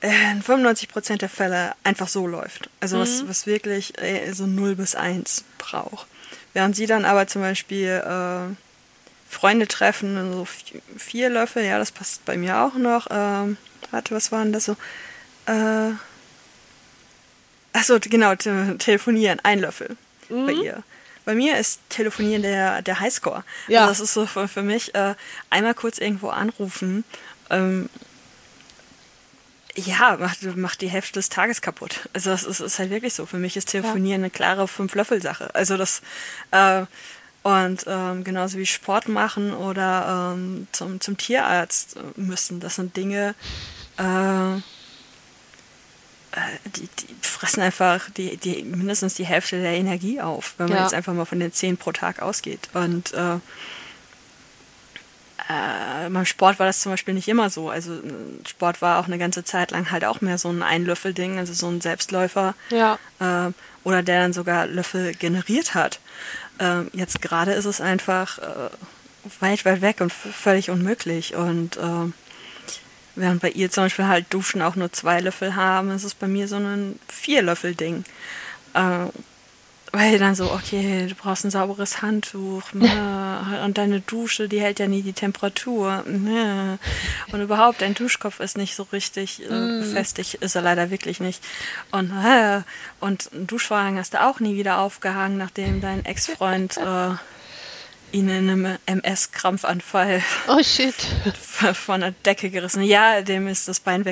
Speaker 2: in 95% der Fälle einfach so läuft. Also was, was wirklich äh, so 0 bis 1 braucht. Während sie dann aber zum Beispiel äh, Freunde treffen, so vi- vier Löffel, ja, das passt bei mir auch noch. Ähm, warte, was waren das so? Äh, achso, genau, te telefonieren, ein Löffel bei ihr. Bei mir ist Telefonieren der, der Highscore.
Speaker 3: Ja.
Speaker 2: Also das ist so für, für mich äh, einmal kurz irgendwo anrufen. Ähm, ja, macht, macht die Hälfte des Tages kaputt. Also das ist, ist halt wirklich so. Für mich ist Telefonieren eine klare Fünf-Löffel-Sache. Also das äh, und ähm, genauso wie Sport machen oder ähm, zum, zum Tierarzt müssen. Das sind Dinge, äh, äh, die, die fressen einfach die, die mindestens die Hälfte der Energie auf, wenn man
Speaker 3: Ja.
Speaker 2: jetzt einfach mal von den zehn pro Tag ausgeht. Und äh, äh, beim Sport war das zum Beispiel nicht immer so. Also äh, Sport war auch eine ganze Zeit lang halt auch mehr so ein Einlöffel-Ding, also so ein Selbstläufer.
Speaker 3: Ja.
Speaker 2: Äh, oder der dann sogar Löffel generiert hat. Ähm, jetzt gerade ist es einfach äh, weit, weit weg und völlig unmöglich. Und ähm, während bei ihr zum Beispiel halt Duschen auch nur zwei Löffel haben, ist es bei mir so ein Vier-Löffel-Ding. Äh, weil dann so, okay, du brauchst ein sauberes Handtuch ne, und deine Dusche, die hält ja nie die Temperatur. Ne. Und überhaupt, dein Duschkopf ist nicht so richtig äh,
Speaker 3: Mm.
Speaker 2: befestigt, ist er leider wirklich nicht. Und, äh, und einen Duschvorhang hast du auch nie wieder aufgehangen, nachdem dein Ex-Freund äh, ihn in einem MS-Krampfanfall
Speaker 3: Oh
Speaker 2: von der Decke gerissen. Ja, dem ist das Bein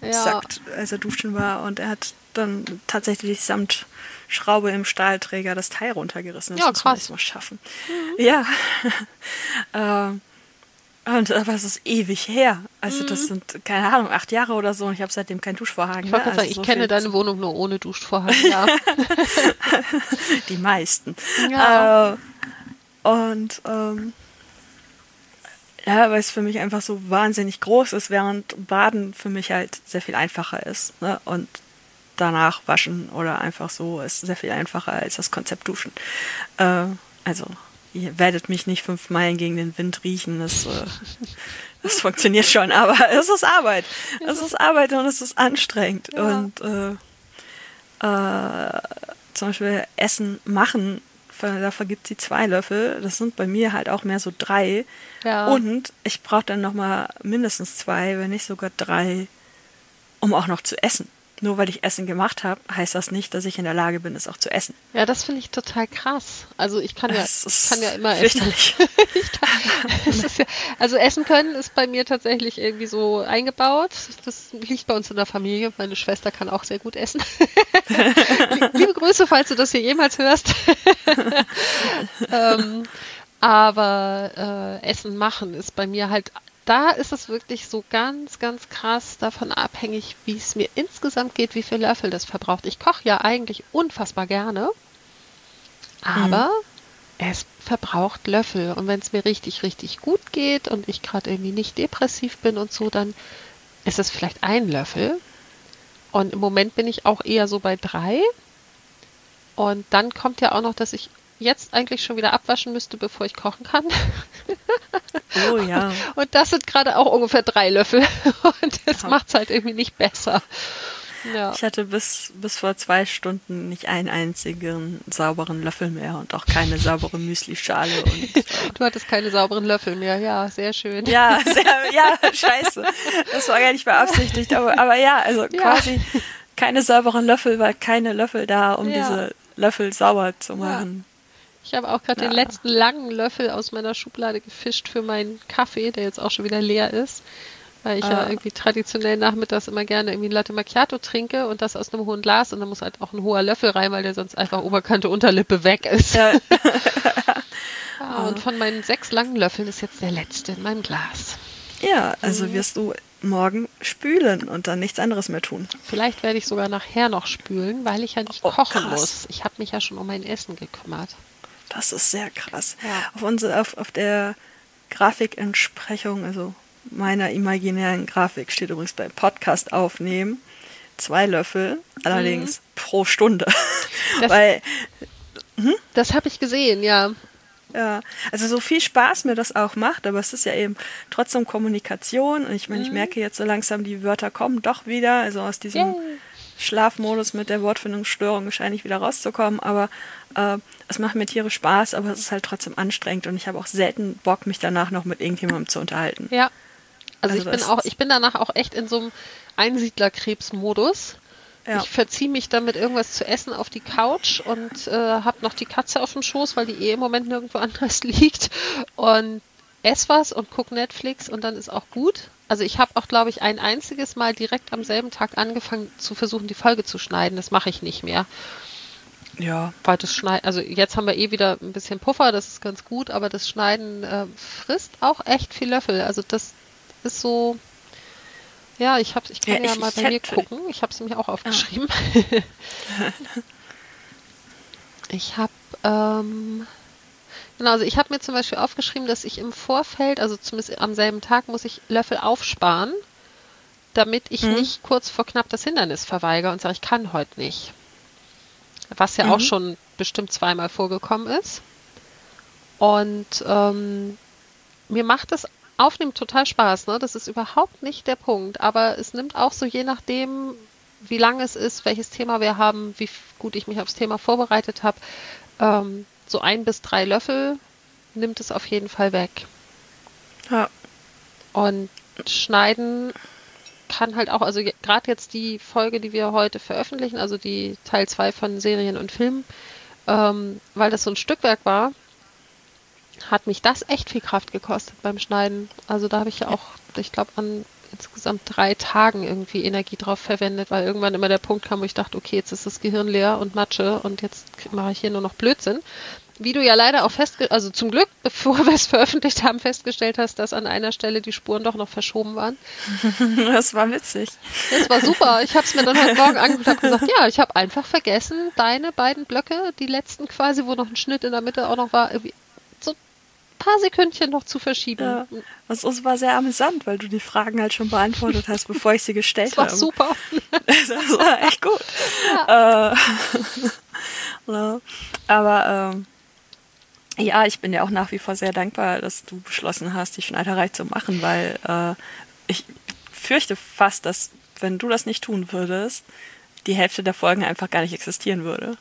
Speaker 2: weggesackt, als er duschen war und er hat dann tatsächlich samt Schraube im Stahlträger das Teil runtergerissen. Das
Speaker 3: Ja,
Speaker 2: muss man
Speaker 3: krass.
Speaker 2: erst mal schaffen. Ja. ähm, und aber es ist ewig her. Also das sind, keine Ahnung, acht Jahre oder so und ich habe seitdem keinen Duschvorhang.
Speaker 3: Ich,
Speaker 2: ne?
Speaker 3: sagen,
Speaker 2: Also
Speaker 3: ich
Speaker 2: so
Speaker 3: kenne deine Wohnung nur ohne Duschvorhang. Ja.
Speaker 2: die meisten.
Speaker 3: Ja.
Speaker 2: Äh, und ähm, ja, weil es für mich einfach so wahnsinnig groß ist, während Baden für mich halt sehr viel einfacher ist. Ne? Und danach waschen oder einfach so ist sehr viel einfacher als das Konzept duschen. Äh, also, ihr werdet mich nicht fünf Meilen gegen den Wind riechen. Das, äh, das funktioniert schon, aber es ist Arbeit. Es ist Arbeit und es ist anstrengend.
Speaker 3: Ja.
Speaker 2: Und äh, äh, zum Beispiel Essen machen, da vergibt sie zwei Löffel. Das sind bei mir halt auch mehr so drei.
Speaker 3: Ja.
Speaker 2: Und ich brauche dann nochmal mindestens zwei, wenn nicht sogar drei, um auch noch zu essen. Nur weil ich Essen gemacht habe, heißt das nicht, dass ich in der Lage bin, es auch zu essen.
Speaker 3: Ja, das finde ich total krass. Also ich kann ja, ich kann ja immer essen. kann, ja, also essen können ist bei mir tatsächlich irgendwie so eingebaut. Das liegt bei uns in der Familie. Meine Schwester kann auch sehr gut essen. Liebe Grüße, falls du das hier jemals hörst. ähm, aber äh, Essen machen ist bei mir halt, da ist es wirklich so ganz, ganz krass davon abhängig, wie es mir insgesamt geht, wie viel Löffel das verbraucht. Ich koche ja eigentlich unfassbar gerne, aber es verbraucht Löffel. Und wenn es mir richtig, richtig gut geht und ich gerade irgendwie nicht depressiv bin und so, dann ist es vielleicht ein Löffel. Und im Moment bin ich auch eher so bei drei. Und dann kommt ja auch noch, dass ich jetzt eigentlich schon wieder abwaschen müsste, bevor ich kochen kann.
Speaker 2: Oh ja.
Speaker 3: Und das sind gerade auch ungefähr drei Löffel. Und das
Speaker 2: Ja.
Speaker 3: macht es halt irgendwie nicht besser. Ja.
Speaker 2: Ich hatte bis, bis vor zwei Stunden nicht einen einzigen sauberen Löffel mehr und auch keine saubere Müslischale. Und, äh,
Speaker 3: Du hattest keine sauberen Löffel mehr. Ja, sehr schön.
Speaker 2: ja, sehr, ja, scheiße. Das war gar nicht beabsichtigt. Aber, aber ja, also quasi keine sauberen Löffel, weil keine Löffel da, um
Speaker 3: Ja.
Speaker 2: diese Löffel sauber zu machen.
Speaker 3: Ich habe auch gerade den
Speaker 2: Ja.
Speaker 3: letzten langen Löffel aus meiner Schublade gefischt für meinen Kaffee, der jetzt auch schon wieder leer ist. Weil ich ja
Speaker 2: Ah.
Speaker 3: irgendwie traditionell nachmittags immer gerne irgendwie Latte Macchiato trinke und das aus einem hohen Glas und dann muss halt auch ein hoher Löffel rein, weil der sonst einfach Oberkante Unterlippe weg ist.
Speaker 2: Ja,
Speaker 3: Ja, und von meinen sechs langen Löffeln ist jetzt der letzte in meinem Glas.
Speaker 2: ja, also wirst du morgen spülen und dann nichts anderes mehr tun.
Speaker 3: Vielleicht werde ich sogar nachher noch spülen, weil ich ja nicht
Speaker 2: Oh,
Speaker 3: kochen
Speaker 2: krass.
Speaker 3: muss. Ich habe mich ja schon um mein Essen gekümmert.
Speaker 2: Das ist sehr krass.
Speaker 3: Ja.
Speaker 2: Auf, unsere, auf, auf der Grafikentsprechung, also meiner imaginären Grafik, steht übrigens beim Podcast aufnehmen zwei Löffel, allerdings pro Stunde.
Speaker 3: Mhm. Das-
Speaker 2: Weil,
Speaker 3: Das habe ich gesehen, ja.
Speaker 2: ja, also so viel Spaß mir das auch macht, aber es ist ja eben trotzdem Kommunikation und ich meine,
Speaker 3: Mhm.
Speaker 2: ich merke jetzt so langsam, die Wörter kommen doch wieder, also aus diesem
Speaker 3: Yay.
Speaker 2: Schlafmodus mit der Wortfindungsstörung wahrscheinlich wieder rauszukommen, aber äh, es macht mir tierisch Spaß, aber es ist halt trotzdem anstrengend und ich habe auch selten Bock, mich danach noch mit irgendjemandem zu unterhalten.
Speaker 3: Ja. Also,
Speaker 2: Also
Speaker 3: ich bin auch, ich bin danach auch echt in so einem Einsiedlerkrebsmodus.
Speaker 2: Ja.
Speaker 3: Ich verziehe mich dann mit irgendwas zu essen auf die Couch und äh, habe noch die Katze auf dem Schoß, weil die eh im Moment nirgendwo anders liegt. Und ess was und guck Netflix und dann ist auch gut. Also ich habe auch, glaube ich, ein einziges Mal direkt am selben Tag angefangen zu versuchen, die Folge zu schneiden. Das mache ich nicht mehr.
Speaker 2: Ja,
Speaker 3: Weil das Schneiden, also jetzt haben wir eh wieder ein bisschen Puffer, das ist ganz gut, aber das Schneiden äh, frisst auch echt viel Löffel. Also das ist so, ja, ich habe, ich kann
Speaker 2: Ja,
Speaker 3: ja,
Speaker 2: ich-
Speaker 3: mal bei mir gucken. Ich habe es mir auch aufgeschrieben. ich habe, ähm, genau, also ich habe mir zum Beispiel aufgeschrieben, dass ich im Vorfeld, also zumindest am selben Tag, muss ich Löffel aufsparen, damit ich
Speaker 2: Mhm.
Speaker 3: nicht kurz vor knapp das Hindernis verweigere und sage, ich kann heute nicht. Was ja auch
Speaker 2: Mhm.
Speaker 3: schon bestimmt zweimal vorgekommen ist. Und ähm, mir macht es Aufnehmen total Spaß, ne? Das ist überhaupt nicht der Punkt. Aber es nimmt auch so je nachdem, wie lang es ist, welches Thema wir haben, wie gut ich mich aufs Thema vorbereitet habe, ähm, so ein bis drei Löffel nimmt es auf jeden Fall weg.
Speaker 2: Ja.
Speaker 3: Und schneiden kann halt auch, also gerade jetzt die Folge, die wir heute veröffentlichen, also die Teil 2 von Serien und Filmen, ähm, weil das so ein Stückwerk war, hat mich das echt viel Kraft gekostet beim Schneiden. Also da habe ich ja auch, ich glaube, an insgesamt drei Tagen irgendwie Energie drauf verwendet, weil irgendwann immer der Punkt kam, wo ich dachte, okay, jetzt ist das Gehirn leer und Matsche und jetzt mache ich hier nur noch Blödsinn wie du ja leider auch festgestellt, also zum Glück, bevor wir es veröffentlicht haben, festgestellt hast, dass an einer Stelle die Spuren doch noch verschoben waren.
Speaker 2: Das war witzig.
Speaker 3: Das war super. Ich habe es mir dann heute Morgen angeguckt und gesagt, ja, ich habe einfach vergessen, deine beiden Blöcke, die letzten quasi, wo noch ein Schnitt in der Mitte auch noch war, ein paar Sekündchen noch zu verschieben. Ja,
Speaker 2: das war sehr amüsant, weil du die Fragen halt schon beantwortet hast, bevor ich sie gestellt
Speaker 3: habe.
Speaker 2: Das
Speaker 3: war super.
Speaker 2: Das war echt gut. Ja. Äh, aber ähm, ja, ich bin ja auch nach wie vor sehr dankbar, dass du beschlossen hast, die Schneiderei zu machen, weil äh, ich fürchte fast, dass wenn du das nicht tun würdest, die Hälfte der Folgen einfach gar nicht existieren würde.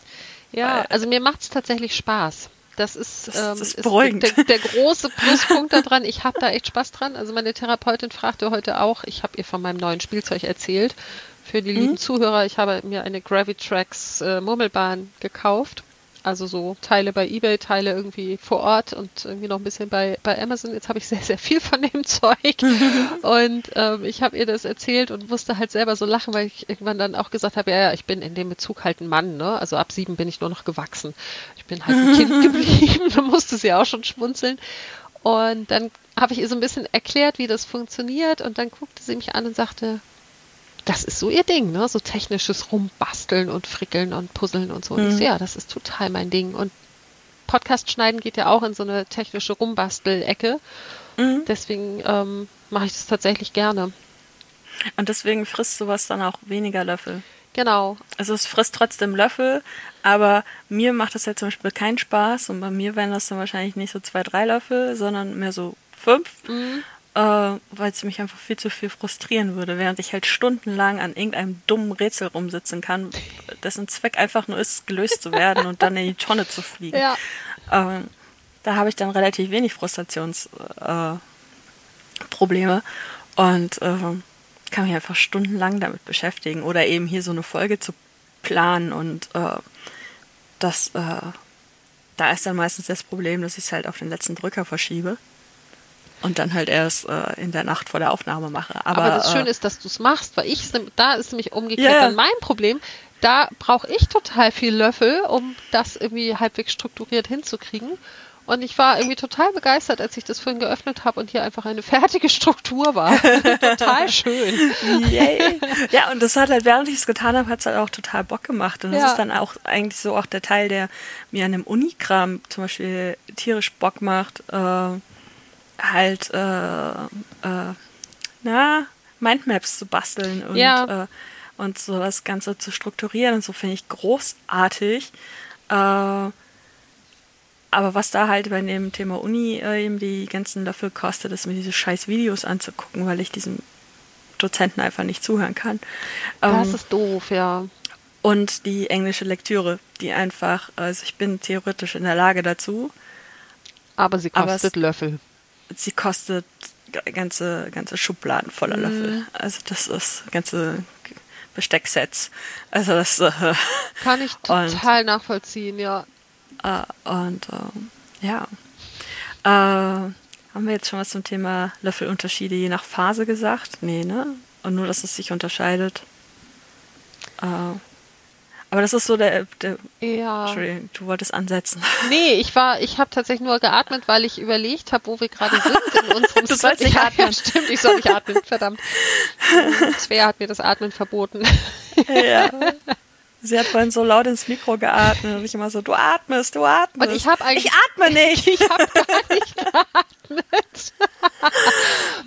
Speaker 3: Ja, weil, also mir macht es tatsächlich Spaß. Das ist, das,
Speaker 2: ähm, ist, beruhigend.
Speaker 3: Ist der, der, große Pluspunkt daran. Ich habe da echt Spaß dran. Also meine Therapeutin fragte heute auch, ich habe ihr von meinem neuen Spielzeug erzählt. Für die lieben mhm. Zuhörer, ich habe mir eine Gravitrax äh, Murmelbahn gekauft also so Teile bei eBay, Teile irgendwie vor Ort und irgendwie noch ein bisschen bei, bei Amazon. Jetzt habe ich sehr, sehr viel von dem Zeug. und ähm, ich habe ihr das erzählt und musste halt selber so lachen, weil ich irgendwann dann auch gesagt habe, ja, ja, ich bin in dem Bezug halt ein Mann, ne? Also ab sieben bin ich nur noch gewachsen. Ich bin halt ein Kind geblieben, da musste sie auch schon schmunzeln. Und dann habe ich ihr so ein bisschen erklärt, wie das funktioniert und dann guckte sie mich an und sagte, das ist so ihr Ding, ne? So technisches Rumbasteln und Frickeln und Puzzeln und so. Und mhm. ich so, ja, das ist total mein Ding. Und Podcast schneiden geht ja auch in so eine technische Rumbastel-Ecke. Mhm. Deswegen ähm, mache ich das tatsächlich gerne.
Speaker 2: Und deswegen frisst sowas dann auch weniger Löffel.
Speaker 3: Genau.
Speaker 2: Also es frisst trotzdem Löffel, aber mir macht das ja zum Beispiel keinen Spaß und bei mir wären das dann wahrscheinlich nicht so zwei, drei Löffel, sondern mehr so fünf. Mhm äh, weil es mich einfach viel zu viel frustrieren würde, während ich halt stundenlang an irgendeinem dummen Rätsel rumsitzen kann, dessen Zweck einfach nur ist, gelöst zu werden und dann in die Tonne zu fliegen. Ja. Ähm, da habe ich dann relativ wenig Frustrationsprobleme äh, und äh, kann mich einfach stundenlang damit beschäftigen oder eben hier so eine Folge zu planen und äh, das äh, da ist dann meistens das Problem, dass ich es halt auf den letzten Drücker verschiebe und dann halt erst äh, in der Nacht vor der Aufnahme mache. Aber,
Speaker 3: Aber das
Speaker 2: äh,
Speaker 3: Schöne ist, dass du es machst, weil ich da ist nämlich umgekehrt yeah. dann mein Problem. Da brauche ich total viel Löffel, um das irgendwie halbwegs strukturiert hinzukriegen. Und ich war irgendwie total begeistert, als ich das vorhin geöffnet habe und hier einfach eine fertige Struktur war. total schön.
Speaker 2: Yay. Ja, und das hat halt, während ich es getan habe, hat es halt auch total Bock gemacht. Und das ja. ist dann auch eigentlich so auch der Teil, der mir an einem Unikram zum Beispiel tierisch Bock macht. Äh, halt äh, äh, na, Mindmaps zu basteln und, ja. äh, und so das Ganze zu strukturieren und so finde ich großartig. Äh, aber was da halt bei dem Thema Uni äh, eben die ganzen Löffel kostet, ist mir diese scheiß Videos anzugucken, weil ich diesem Dozenten einfach nicht zuhören kann.
Speaker 3: Das ähm, ist doof, ja.
Speaker 2: Und die englische Lektüre, die einfach, also ich bin theoretisch in der Lage dazu.
Speaker 3: Aber sie kostet aber Löffel
Speaker 2: sie kostet ganze, ganze Schubladen voller mm. Löffel. Also das ist ganze Bestecksets. Also das äh,
Speaker 3: kann ich total und, nachvollziehen, ja.
Speaker 2: Äh, und äh, ja. Äh, haben wir jetzt schon was zum Thema Löffelunterschiede je nach Phase gesagt? Nee, ne? Und nur, dass es sich unterscheidet. Aber das ist so der, der
Speaker 3: ja.
Speaker 2: Entschuldigung, du wolltest ansetzen.
Speaker 3: Nee, ich war, ich habe tatsächlich nur geatmet, weil ich überlegt habe, wo wir gerade sind in unserem
Speaker 2: Du sollst nicht atmen. Ja,
Speaker 3: stimmt, ich soll nicht atmen, verdammt. Svea hat mir das Atmen verboten.
Speaker 2: Ja. Sie hat vorhin so laut ins Mikro geatmet und ich immer so, du atmest, du atmest.
Speaker 3: Und ich habe eigentlich.
Speaker 2: Ich atme nicht.
Speaker 3: ich habe gar nicht geatmet.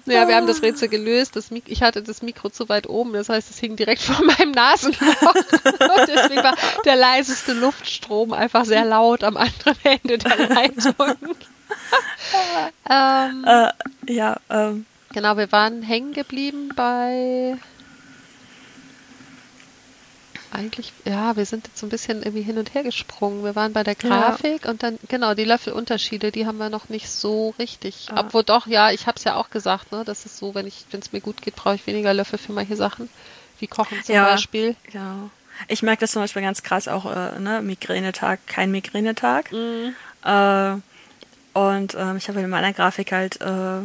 Speaker 3: ja, wir haben das Rätsel gelöst. Das ich hatte das Mikro zu weit oben, das heißt, es hing direkt vor meinem Nasenloch. und deswegen war der leiseste Luftstrom einfach sehr laut am anderen Ende der Leitung. ähm,
Speaker 2: Äh, ja, ähm,
Speaker 3: genau, wir waren hängen geblieben bei. Eigentlich, ja, wir sind jetzt so ein bisschen irgendwie hin und her gesprungen. Wir waren bei der
Speaker 2: Ja.
Speaker 3: Grafik und dann, genau, die Löffelunterschiede, die haben wir noch nicht so richtig.
Speaker 2: Ah.
Speaker 3: Obwohl doch, ja, ich habe es ja auch gesagt, ne, das ist so, wenn ich, wenn es mir gut geht, brauche ich weniger Löffel für manche Sachen, wie Kochen zum
Speaker 2: Ja.
Speaker 3: Beispiel.
Speaker 2: ja. Ich merke das zum Beispiel ganz krass auch, äh, ne, Migränetag, kein Migränetag.
Speaker 3: Mhm.
Speaker 2: Äh, und ähm, ich habe in meiner Grafik halt äh,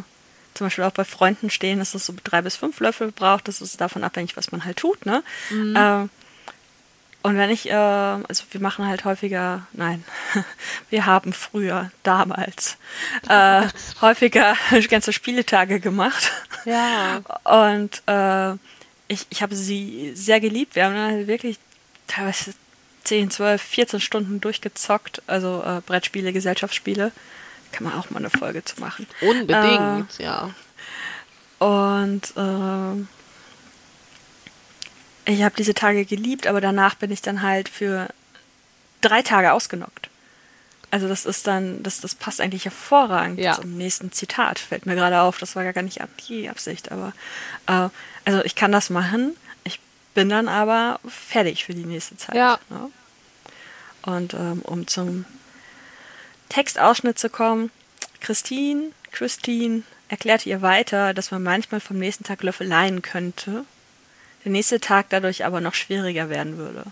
Speaker 2: zum Beispiel auch bei Freunden stehen, dass es so drei bis fünf Löffel braucht. Das ist davon abhängig, was man halt tut, ne? Äh, und wenn ich, äh, also wir machen halt häufiger, nein, wir haben früher, damals, äh, häufiger ganze Spieletage gemacht.
Speaker 3: Ja.
Speaker 2: Und äh, ich, ich habe sie sehr geliebt. Wir haben dann halt wirklich teilweise 10, 12, 14 Stunden durchgezockt. Also äh, Brettspiele, Gesellschaftsspiele. Kann man auch mal eine Folge zu machen.
Speaker 3: Unbedingt, ja.
Speaker 2: Und äh, ich habe diese Tage geliebt, aber danach bin ich dann halt für drei Tage ausgenockt. Also das ist dann, das, das passt eigentlich hervorragend
Speaker 3: Ja.
Speaker 2: zum nächsten Zitat. Fällt mir gerade auf, das war gar nicht die Absicht, aber äh, also ich kann das machen. Ich bin dann aber fertig für die nächste Zeit.
Speaker 3: Ja.
Speaker 2: Ne? Und ähm, um zum Textausschnitt zu kommen, Christine, Christine erklärte ihr weiter, dass man manchmal vom nächsten Tag Löffel leihen könnte, der nächste Tag dadurch aber noch schwieriger werden würde.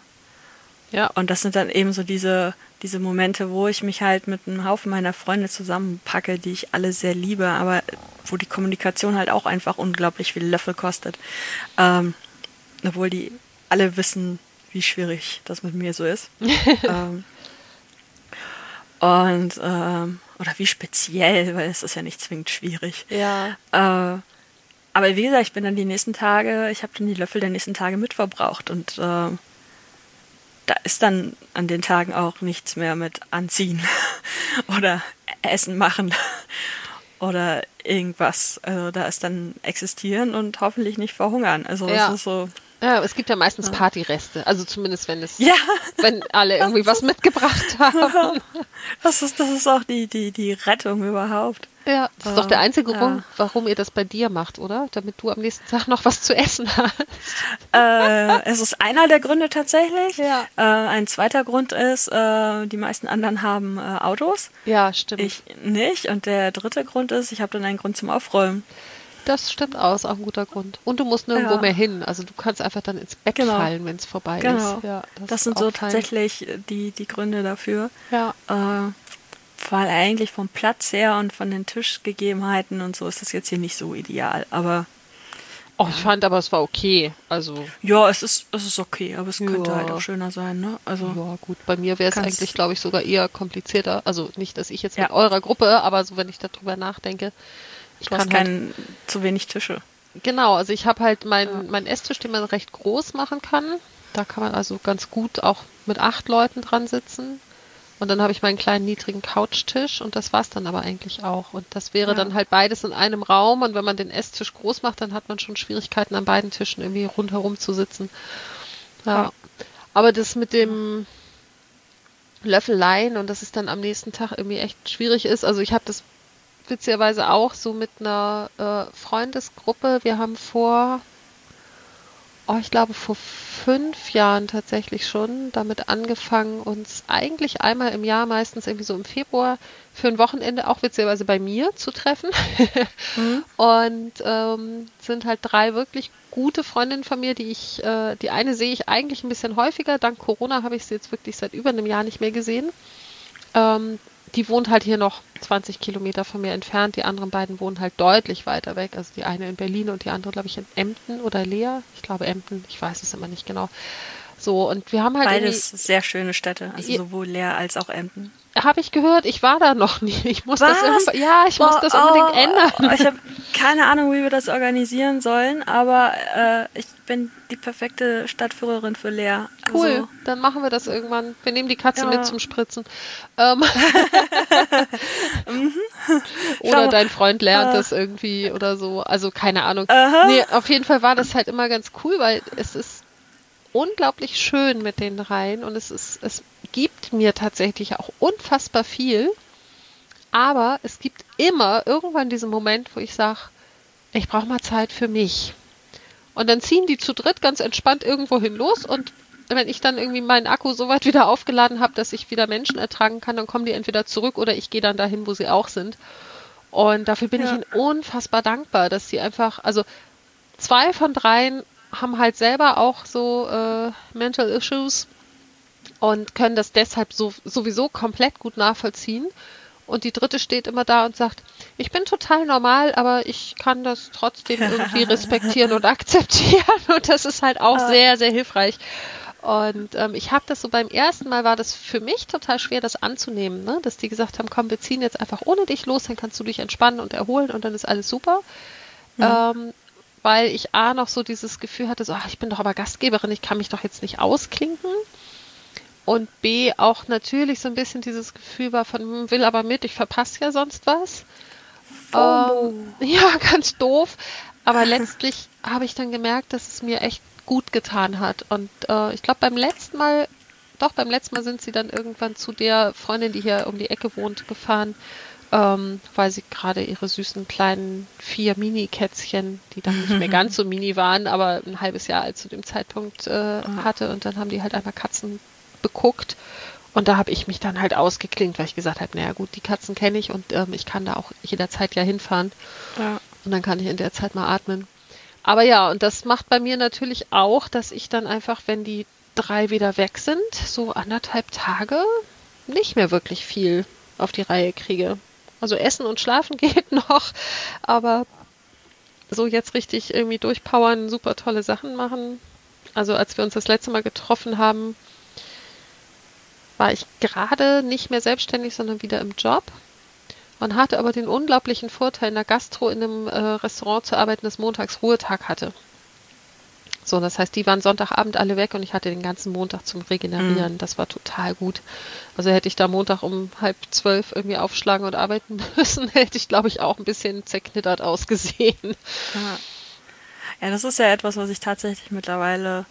Speaker 3: Ja.
Speaker 2: Und das sind dann eben so diese, diese Momente, wo ich mich halt mit einem Haufen meiner Freunde zusammenpacke, die ich alle sehr liebe, aber wo die Kommunikation halt auch einfach unglaublich viele Löffel kostet. Ähm, obwohl die alle wissen, wie schwierig das mit mir so ist. ähm, und, ähm, oder wie speziell, weil es ist ja nicht zwingend schwierig.
Speaker 3: Ja.
Speaker 2: Äh, aber wie gesagt, ich bin dann die nächsten Tage, ich habe dann die Löffel der nächsten Tage mitverbraucht und äh, da ist dann an den Tagen auch nichts mehr mit Anziehen oder Essen machen oder irgendwas. Also da ist dann existieren und hoffentlich nicht verhungern. Also
Speaker 3: Ja.
Speaker 2: das ist so.
Speaker 3: Ja, es gibt ja meistens Partyreste. Also zumindest, wenn es,
Speaker 2: Ja,
Speaker 3: wenn alle irgendwie was mitgebracht haben.
Speaker 2: das ist, das ist auch die, die, die Rettung überhaupt.
Speaker 3: Ja, das ist doch der einzige
Speaker 2: Ja.
Speaker 3: Grund, warum ihr das bei dir macht, oder? Damit du am nächsten Tag noch was zu essen hast.
Speaker 2: äh, es ist einer der Gründe tatsächlich.
Speaker 3: Ja.
Speaker 2: Äh, ein zweiter Grund ist, äh, die meisten anderen haben äh, Autos.
Speaker 3: Ja, stimmt.
Speaker 2: Ich nicht. Und der dritte Grund ist, ich habe dann einen Grund zum Aufräumen.
Speaker 3: Das stimmt auch, ist auch ein guter Grund. Und du musst nirgendwo
Speaker 2: Ja.
Speaker 3: mehr hin. Also du kannst einfach dann ins Bett
Speaker 2: Genau.
Speaker 3: fallen, wenn es vorbei
Speaker 2: Genau.
Speaker 3: ist. Ja,
Speaker 2: Das,
Speaker 3: ist
Speaker 2: sind so
Speaker 3: fein.
Speaker 2: tatsächlich die, die Gründe dafür.
Speaker 3: Ja.
Speaker 2: Äh, weil eigentlich vom Platz her und von den Tischgegebenheiten und so ist das jetzt hier nicht so ideal. Aber
Speaker 3: Oh, ich fand aber, es war okay. Also,
Speaker 2: ja, es ist, es ist okay, aber es könnte
Speaker 3: Ja.
Speaker 2: halt auch schöner sein, ne? Also
Speaker 3: ja gut, bei mir wäre es eigentlich, glaube ich, sogar eher komplizierter. Also nicht, dass ich jetzt mit
Speaker 2: Ja.
Speaker 3: eurer Gruppe, aber so, wenn ich darüber nachdenke. Ich
Speaker 2: du hast
Speaker 3: kann halt
Speaker 2: keinen, zu wenig Tische.
Speaker 3: Genau, also ich habe halt meinen mein Esstisch, den man recht groß machen kann. Da kann man also ganz gut auch mit acht Leuten dran sitzen. Und dann habe ich meinen kleinen niedrigen Couchtisch und das war's dann aber eigentlich auch. Und das wäre
Speaker 2: Ja.
Speaker 3: dann halt beides in einem Raum. Und wenn man den Esstisch groß macht, dann hat man schon Schwierigkeiten an beiden Tischen irgendwie rundherum zu sitzen. Ja.
Speaker 2: Ja.
Speaker 3: Aber das mit dem Löffeleien und dass es dann am nächsten Tag irgendwie echt schwierig ist. Also ich habe das witzigerweise auch so mit einer äh, Freundesgruppe. Wir haben vor, oh, ich glaube vor fünf Jahren tatsächlich schon damit angefangen, uns eigentlich einmal im Jahr, meistens irgendwie so im Februar, für ein Wochenende auch witzigerweise bei mir zu treffen. Und ähm, sind halt drei wirklich gute Freundinnen von mir, die ich, äh, die eine sehe ich eigentlich ein bisschen häufiger. Dank Corona habe ich sie jetzt wirklich seit über einem Jahr nicht mehr gesehen. Ähm, die wohnt halt hier noch 20 Kilometer von mir entfernt. Die anderen beiden wohnen halt deutlich weiter weg. Also die eine in Berlin und die andere, glaube ich, in Emden oder Lea. Ich glaube Emden, ich weiß es immer nicht genau. So, und wir haben halt
Speaker 2: Beides sehr schöne Städte, also sowohl Leer als auch Emden.
Speaker 3: Habe ich gehört, ich war da noch nie. Ich muss das
Speaker 2: Was?
Speaker 3: irgendwann, ja, ich muss
Speaker 2: Boah,
Speaker 3: das unbedingt
Speaker 2: oh,
Speaker 3: ändern.
Speaker 2: Ich habe keine Ahnung, wie wir das organisieren sollen, aber äh, ich bin die perfekte Stadtführerin für.
Speaker 3: Cool,
Speaker 2: Also,
Speaker 3: dann machen wir das irgendwann. Wir nehmen die Katze
Speaker 2: Ja.
Speaker 3: mit zum Spritzen. Ähm.
Speaker 2: Mhm.
Speaker 3: Oder dein Freund lernt
Speaker 2: Äh.
Speaker 3: das irgendwie oder so. Also keine Ahnung.
Speaker 2: Aha.
Speaker 3: Nee, auf jeden Fall war das halt immer ganz cool, weil es ist unglaublich schön mit den Reihen und es ist, es gibt mir tatsächlich auch unfassbar viel. Aber es gibt immer irgendwann diesen Moment, wo ich sage, ich brauche mal Zeit für mich. Und dann ziehen die zu dritt ganz entspannt irgendwo hin los und wenn ich dann irgendwie meinen Akku so weit wieder aufgeladen habe, dass ich wieder Menschen ertragen kann, dann kommen die entweder zurück oder ich gehe dann dahin, wo sie auch sind. Und dafür bin ja. ich ihnen unfassbar dankbar, dass sie einfach, also zwei von dreien haben halt selber auch so äh, Mental Issues und können das deshalb so, sowieso komplett gut nachvollziehen. Und die dritte steht immer da und sagt, ich bin total normal, aber ich kann das trotzdem irgendwie respektieren und akzeptieren. Und das ist halt auch sehr, sehr hilfreich. Und ähm, ich habe das so beim ersten Mal war das für mich total schwer, das anzunehmen, ne? dass die gesagt haben, komm, wir ziehen jetzt einfach ohne dich los, dann kannst du dich entspannen und erholen und dann ist alles super. Mhm. Ähm, weil ich A noch so dieses Gefühl hatte, so, ach, ich bin doch aber Gastgeberin, ich kann mich doch jetzt nicht ausklinken. Und B auch natürlich so ein bisschen dieses Gefühl war von, hm, will aber mit, ich verpasse ja sonst was. Ähm, ja, ganz doof. Aber letztlich habe ich dann gemerkt, dass es mir echt gut getan hat. Und äh, ich glaube, beim letzten Mal, doch, beim letzten Mal sind sie dann irgendwann zu der Freundin, die hier um die Ecke wohnt, gefahren, ähm, weil sie gerade ihre süßen kleinen vier Mini-Kätzchen, die dann nicht mehr ganz so mini waren, aber ein halbes Jahr alt zu dem Zeitpunkt äh, hatte. Und dann haben die halt einmal Katzen beguckt. Und da habe ich mich dann halt ausgeklingt, weil ich gesagt habe, naja gut, die Katzen kenne ich und ähm, ich kann da auch jederzeit ja hinfahren. Ja. Und dann kann ich in der Zeit mal atmen. Aber ja, und das macht bei mir natürlich auch, dass ich dann einfach, wenn die drei wieder weg sind, so anderthalb Tage nicht mehr wirklich viel auf die Reihe kriege. Also Essen und Schlafen geht noch, aber so jetzt richtig irgendwie durchpowern, super tolle Sachen machen. Also als wir uns das letzte Mal getroffen haben, war ich gerade nicht mehr selbstständig, sondern wieder im Job und hatte aber den unglaublichen Vorteil, in der Gastro in einem äh, Restaurant zu arbeiten, das montags Ruhetag hatte. So, das heißt, die waren Sonntagabend alle weg und ich hatte den ganzen Montag zum Regenerieren. Mhm. Das war total gut. Also hätte ich da Montag um halb zwölf irgendwie aufschlagen und arbeiten müssen, hätte ich, glaube ich, auch ein bisschen zerknittert ausgesehen.
Speaker 2: Ja. ja, das ist ja etwas, was ich tatsächlich mittlerweile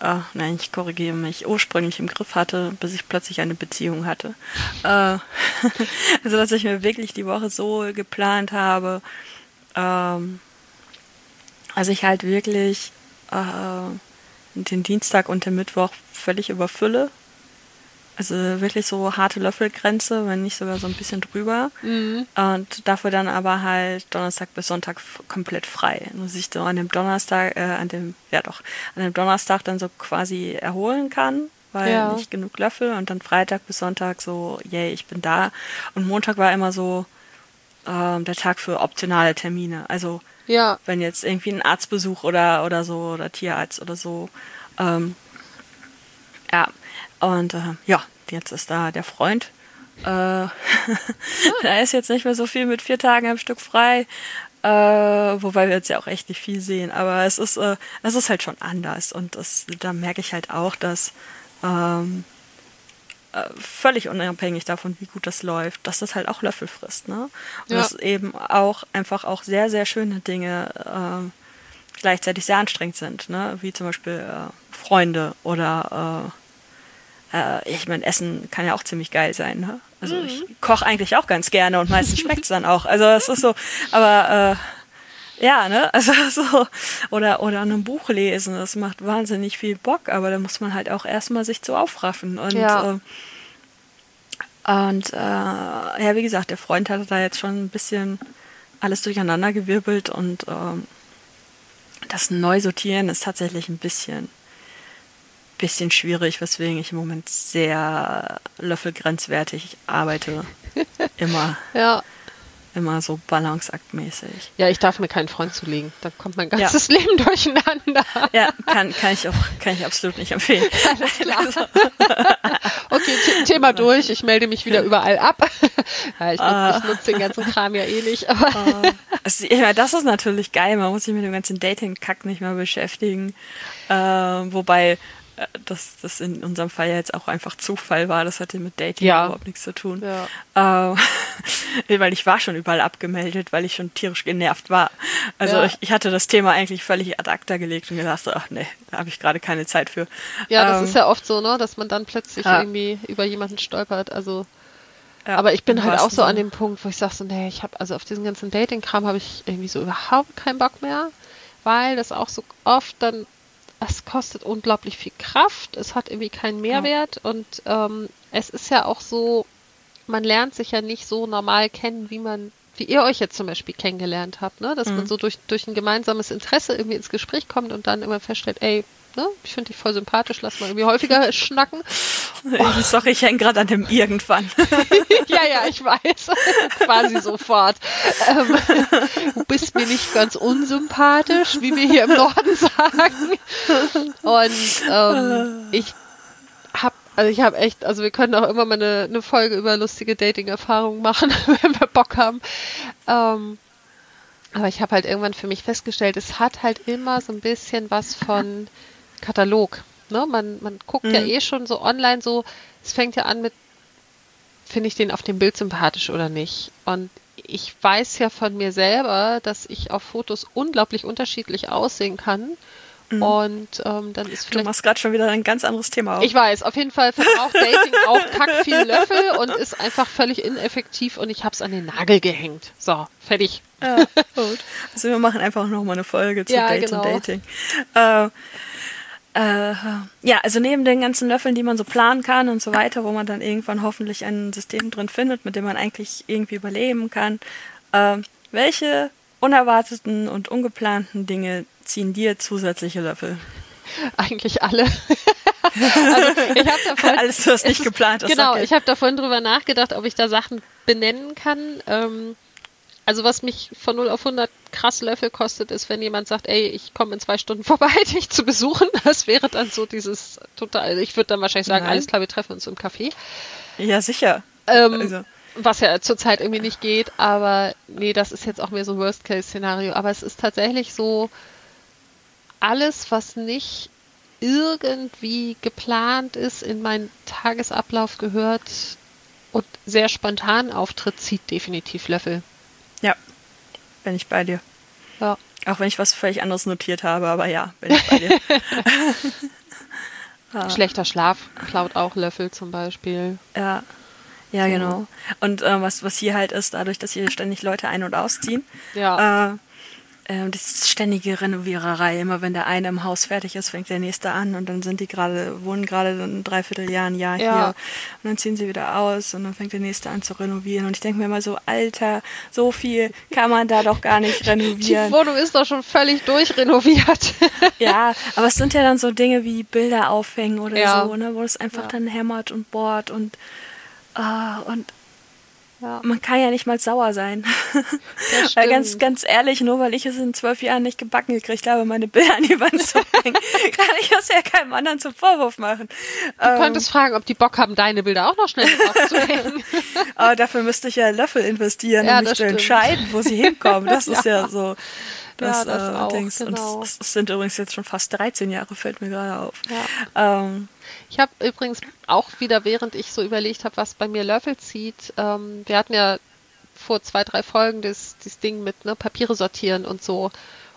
Speaker 2: äh, nein, ich korrigiere mich, ursprünglich im Griff hatte, bis ich plötzlich eine Beziehung hatte. Äh, also, dass ich mir wirklich die Woche so geplant habe, ähm, also ich halt wirklich äh, den Dienstag und den Mittwoch völlig überfülle also wirklich so harte Löffelgrenze, wenn nicht sogar so ein bisschen drüber. Mhm. Und dafür dann aber halt Donnerstag bis Sonntag komplett frei. Und sich so an dem Donnerstag, äh, an dem, ja doch, an dem Donnerstag dann so quasi erholen kann, weil ja. nicht genug Löffel. Und dann Freitag bis Sonntag so, yay, ich bin da. Und Montag war immer so äh, der Tag für optionale Termine. Also ja. wenn jetzt irgendwie ein Arztbesuch oder, oder so, oder Tierarzt oder so, ähm, ja, und äh, ja, jetzt ist da der Freund. Äh, da ist jetzt nicht mehr so viel mit vier Tagen am Stück frei. Äh, wobei wir jetzt ja auch echt nicht viel sehen. Aber es ist, äh, es ist halt schon anders. Und das, da merke ich halt auch, dass ähm, äh, völlig unabhängig davon, wie gut das läuft, dass das halt auch Löffel frisst. Ne? Und ja. dass eben auch einfach auch sehr, sehr schöne Dinge äh, gleichzeitig sehr anstrengend sind. Ne? Wie zum Beispiel äh, Freunde oder äh, äh, ich meine, Essen kann ja auch ziemlich geil sein. Ne? Also mhm. ich koche eigentlich auch ganz gerne und meistens schmeckt es dann auch. Also es ist so, aber äh, ja, ne, also so, oder, oder ein Buch lesen, das macht wahnsinnig viel Bock, aber da muss man halt auch erstmal sich zu aufraffen und, ja. äh, und äh, ja, wie gesagt, der Freund hatte da jetzt schon ein bisschen alles durcheinander gewirbelt und ähm, das Neusortieren ist tatsächlich ein bisschen bisschen schwierig, weswegen ich im Moment sehr löffelgrenzwertig arbeite. Immer.
Speaker 3: ja.
Speaker 2: Immer so balanceaktmäßig.
Speaker 3: Ja, ich darf mir keinen Freund zulegen. Da kommt mein ganzes ja. Leben durcheinander.
Speaker 2: Ja, kann, kann ich auch, kann ich absolut nicht empfehlen. Alles klar.
Speaker 3: Also. okay, Thema durch. Ich melde mich wieder überall ab. ja, ich, uh, ich nutze den ganzen Kram ja eh nicht. Aber uh,
Speaker 2: also, ja, das ist natürlich geil. Man muss sich mit dem ganzen Dating-Kack nicht mehr beschäftigen. Äh, wobei dass das in unserem Fall ja jetzt auch einfach Zufall war. Das hatte mit Dating ja. überhaupt nichts zu tun. Ja. Äh, weil ich war schon überall abgemeldet, weil ich schon tierisch genervt war. Also ja. ich, ich, hatte das Thema eigentlich völlig ad acta gelegt und gedacht, ach nee, da habe ich gerade keine Zeit für.
Speaker 3: Ja, das ähm, ist ja oft so, ne, dass man dann plötzlich irgendwie über jemanden stolpert. Also Aber ich bin halt auch so an dem Punkt, wo ich sage so, nee, ich habe also auf diesen ganzen Dating-Kram habe ich irgendwie so überhaupt keinen Bock mehr, weil das auch so oft dann, es kostet unglaublich viel Kraft, es hat irgendwie keinen Mehrwert ja. und ähm, es ist ja auch so, man lernt sich ja nicht so normal kennen, wie man wie ihr euch jetzt zum Beispiel kennengelernt habt, ne? dass mhm. man so durch, durch ein gemeinsames Interesse irgendwie ins Gespräch kommt und dann immer feststellt, ey, ne? ich finde dich voll sympathisch, lass mal irgendwie häufiger schnacken.
Speaker 2: Oh. Sorry, ich hänge gerade an dem irgendwann.
Speaker 3: ja, ja, ich weiß. Quasi sofort. Ähm, du bist mir nicht ganz unsympathisch, wie wir hier im Norden sagen. Und ähm, ich also ich habe echt, also wir können auch immer mal eine, eine Folge über lustige Dating-Erfahrungen machen, wenn wir Bock haben. Ähm, aber ich habe halt irgendwann für mich festgestellt, es hat halt immer so ein bisschen was von Katalog. Ne? Man, man guckt mhm. ja eh schon so online so, es fängt ja an mit, finde ich den auf dem Bild sympathisch oder nicht. Und ich weiß ja von mir selber, dass ich auf Fotos unglaublich unterschiedlich aussehen kann. Mhm. Und ähm, dann ist vielleicht.
Speaker 2: Du machst gerade schon wieder ein ganz anderes Thema
Speaker 3: auf. Ich weiß, auf jeden Fall verbraucht Dating auch kack viel Löffel und ist einfach völlig ineffektiv und ich habe es an den Nagel gehängt. So, fertig.
Speaker 2: Ja, gut. Also wir machen einfach nochmal eine Folge zu ja, Dates genau. und Dating. Äh, äh, ja, also neben den ganzen Löffeln, die man so planen kann und so weiter, wo man dann irgendwann hoffentlich ein System drin findet, mit dem man eigentlich irgendwie überleben kann, äh, welche unerwarteten und ungeplanten Dinge ziehen dir zusätzliche Löffel?
Speaker 3: Eigentlich alle. also ich habe davon
Speaker 2: alles, was nicht geplant
Speaker 3: ist. Genau, okay. ich habe davon drüber nachgedacht, ob ich da Sachen benennen kann. Ähm, also was mich von 0 auf 100 krass Löffel kostet, ist, wenn jemand sagt, ey, ich komme in zwei Stunden vorbei, dich zu besuchen. Das wäre dann so dieses total, ich würde dann wahrscheinlich sagen, Nein. alles klar, wir treffen uns im Café.
Speaker 2: Ja, sicher.
Speaker 3: Ähm, also. Was ja zurzeit irgendwie nicht geht, aber nee, das ist jetzt auch mehr so ein Worst-Case-Szenario. Aber es ist tatsächlich so, alles, was nicht irgendwie geplant ist, in meinen Tagesablauf gehört und sehr spontan auftritt, zieht definitiv Löffel.
Speaker 2: Ja, bin ich bei dir. Ja. Auch wenn ich was völlig anderes notiert habe, aber ja, bin ich bei dir.
Speaker 3: Schlechter Schlaf klaut auch Löffel zum Beispiel.
Speaker 2: Ja. Ja, genau. Und äh, was, was hier halt ist, dadurch, dass hier ständig Leute ein- und ausziehen, ja. äh, äh, das ständige Renoviererei. Immer wenn der eine im Haus fertig ist, fängt der nächste an und dann sind die gerade, wohnen gerade ein Dreivierteljahr, ein Jahr ja. hier und dann ziehen sie wieder aus und dann fängt der nächste an zu renovieren. Und ich denke mir immer so, Alter, so viel kann man da doch gar nicht renovieren.
Speaker 3: Die Wohnung ist doch schon völlig durchrenoviert.
Speaker 2: ja, aber es sind ja dann so Dinge wie Bilder aufhängen oder ja. so, ne, wo es einfach ja. dann hämmert und bohrt und, uh, und ja. Man kann ja nicht mal sauer sein. weil ganz, ganz ehrlich, nur weil ich es in zwölf Jahren nicht gebacken gekriegt habe, meine Bilder an die Wand zu hängen, kann ich das ja keinem anderen zum Vorwurf machen.
Speaker 3: Du ähm, könntest fragen, ob die Bock haben, deine Bilder auch noch schnell aufzuhängen.
Speaker 2: Aber dafür müsste ich ja Löffel investieren, ja, um mich zu entscheiden, wo sie hinkommen. Das ist ja, ja so. Das, ja, das äh, auch, Dings. Genau. Und es sind übrigens jetzt schon fast 13 Jahre, fällt mir gerade auf. Ja. Ähm,
Speaker 3: ich habe übrigens auch wieder, während ich so überlegt habe, was bei mir Löffel zieht, ähm, wir hatten ja vor zwei, drei Folgen das, das Ding mit ne, Papiere sortieren und so.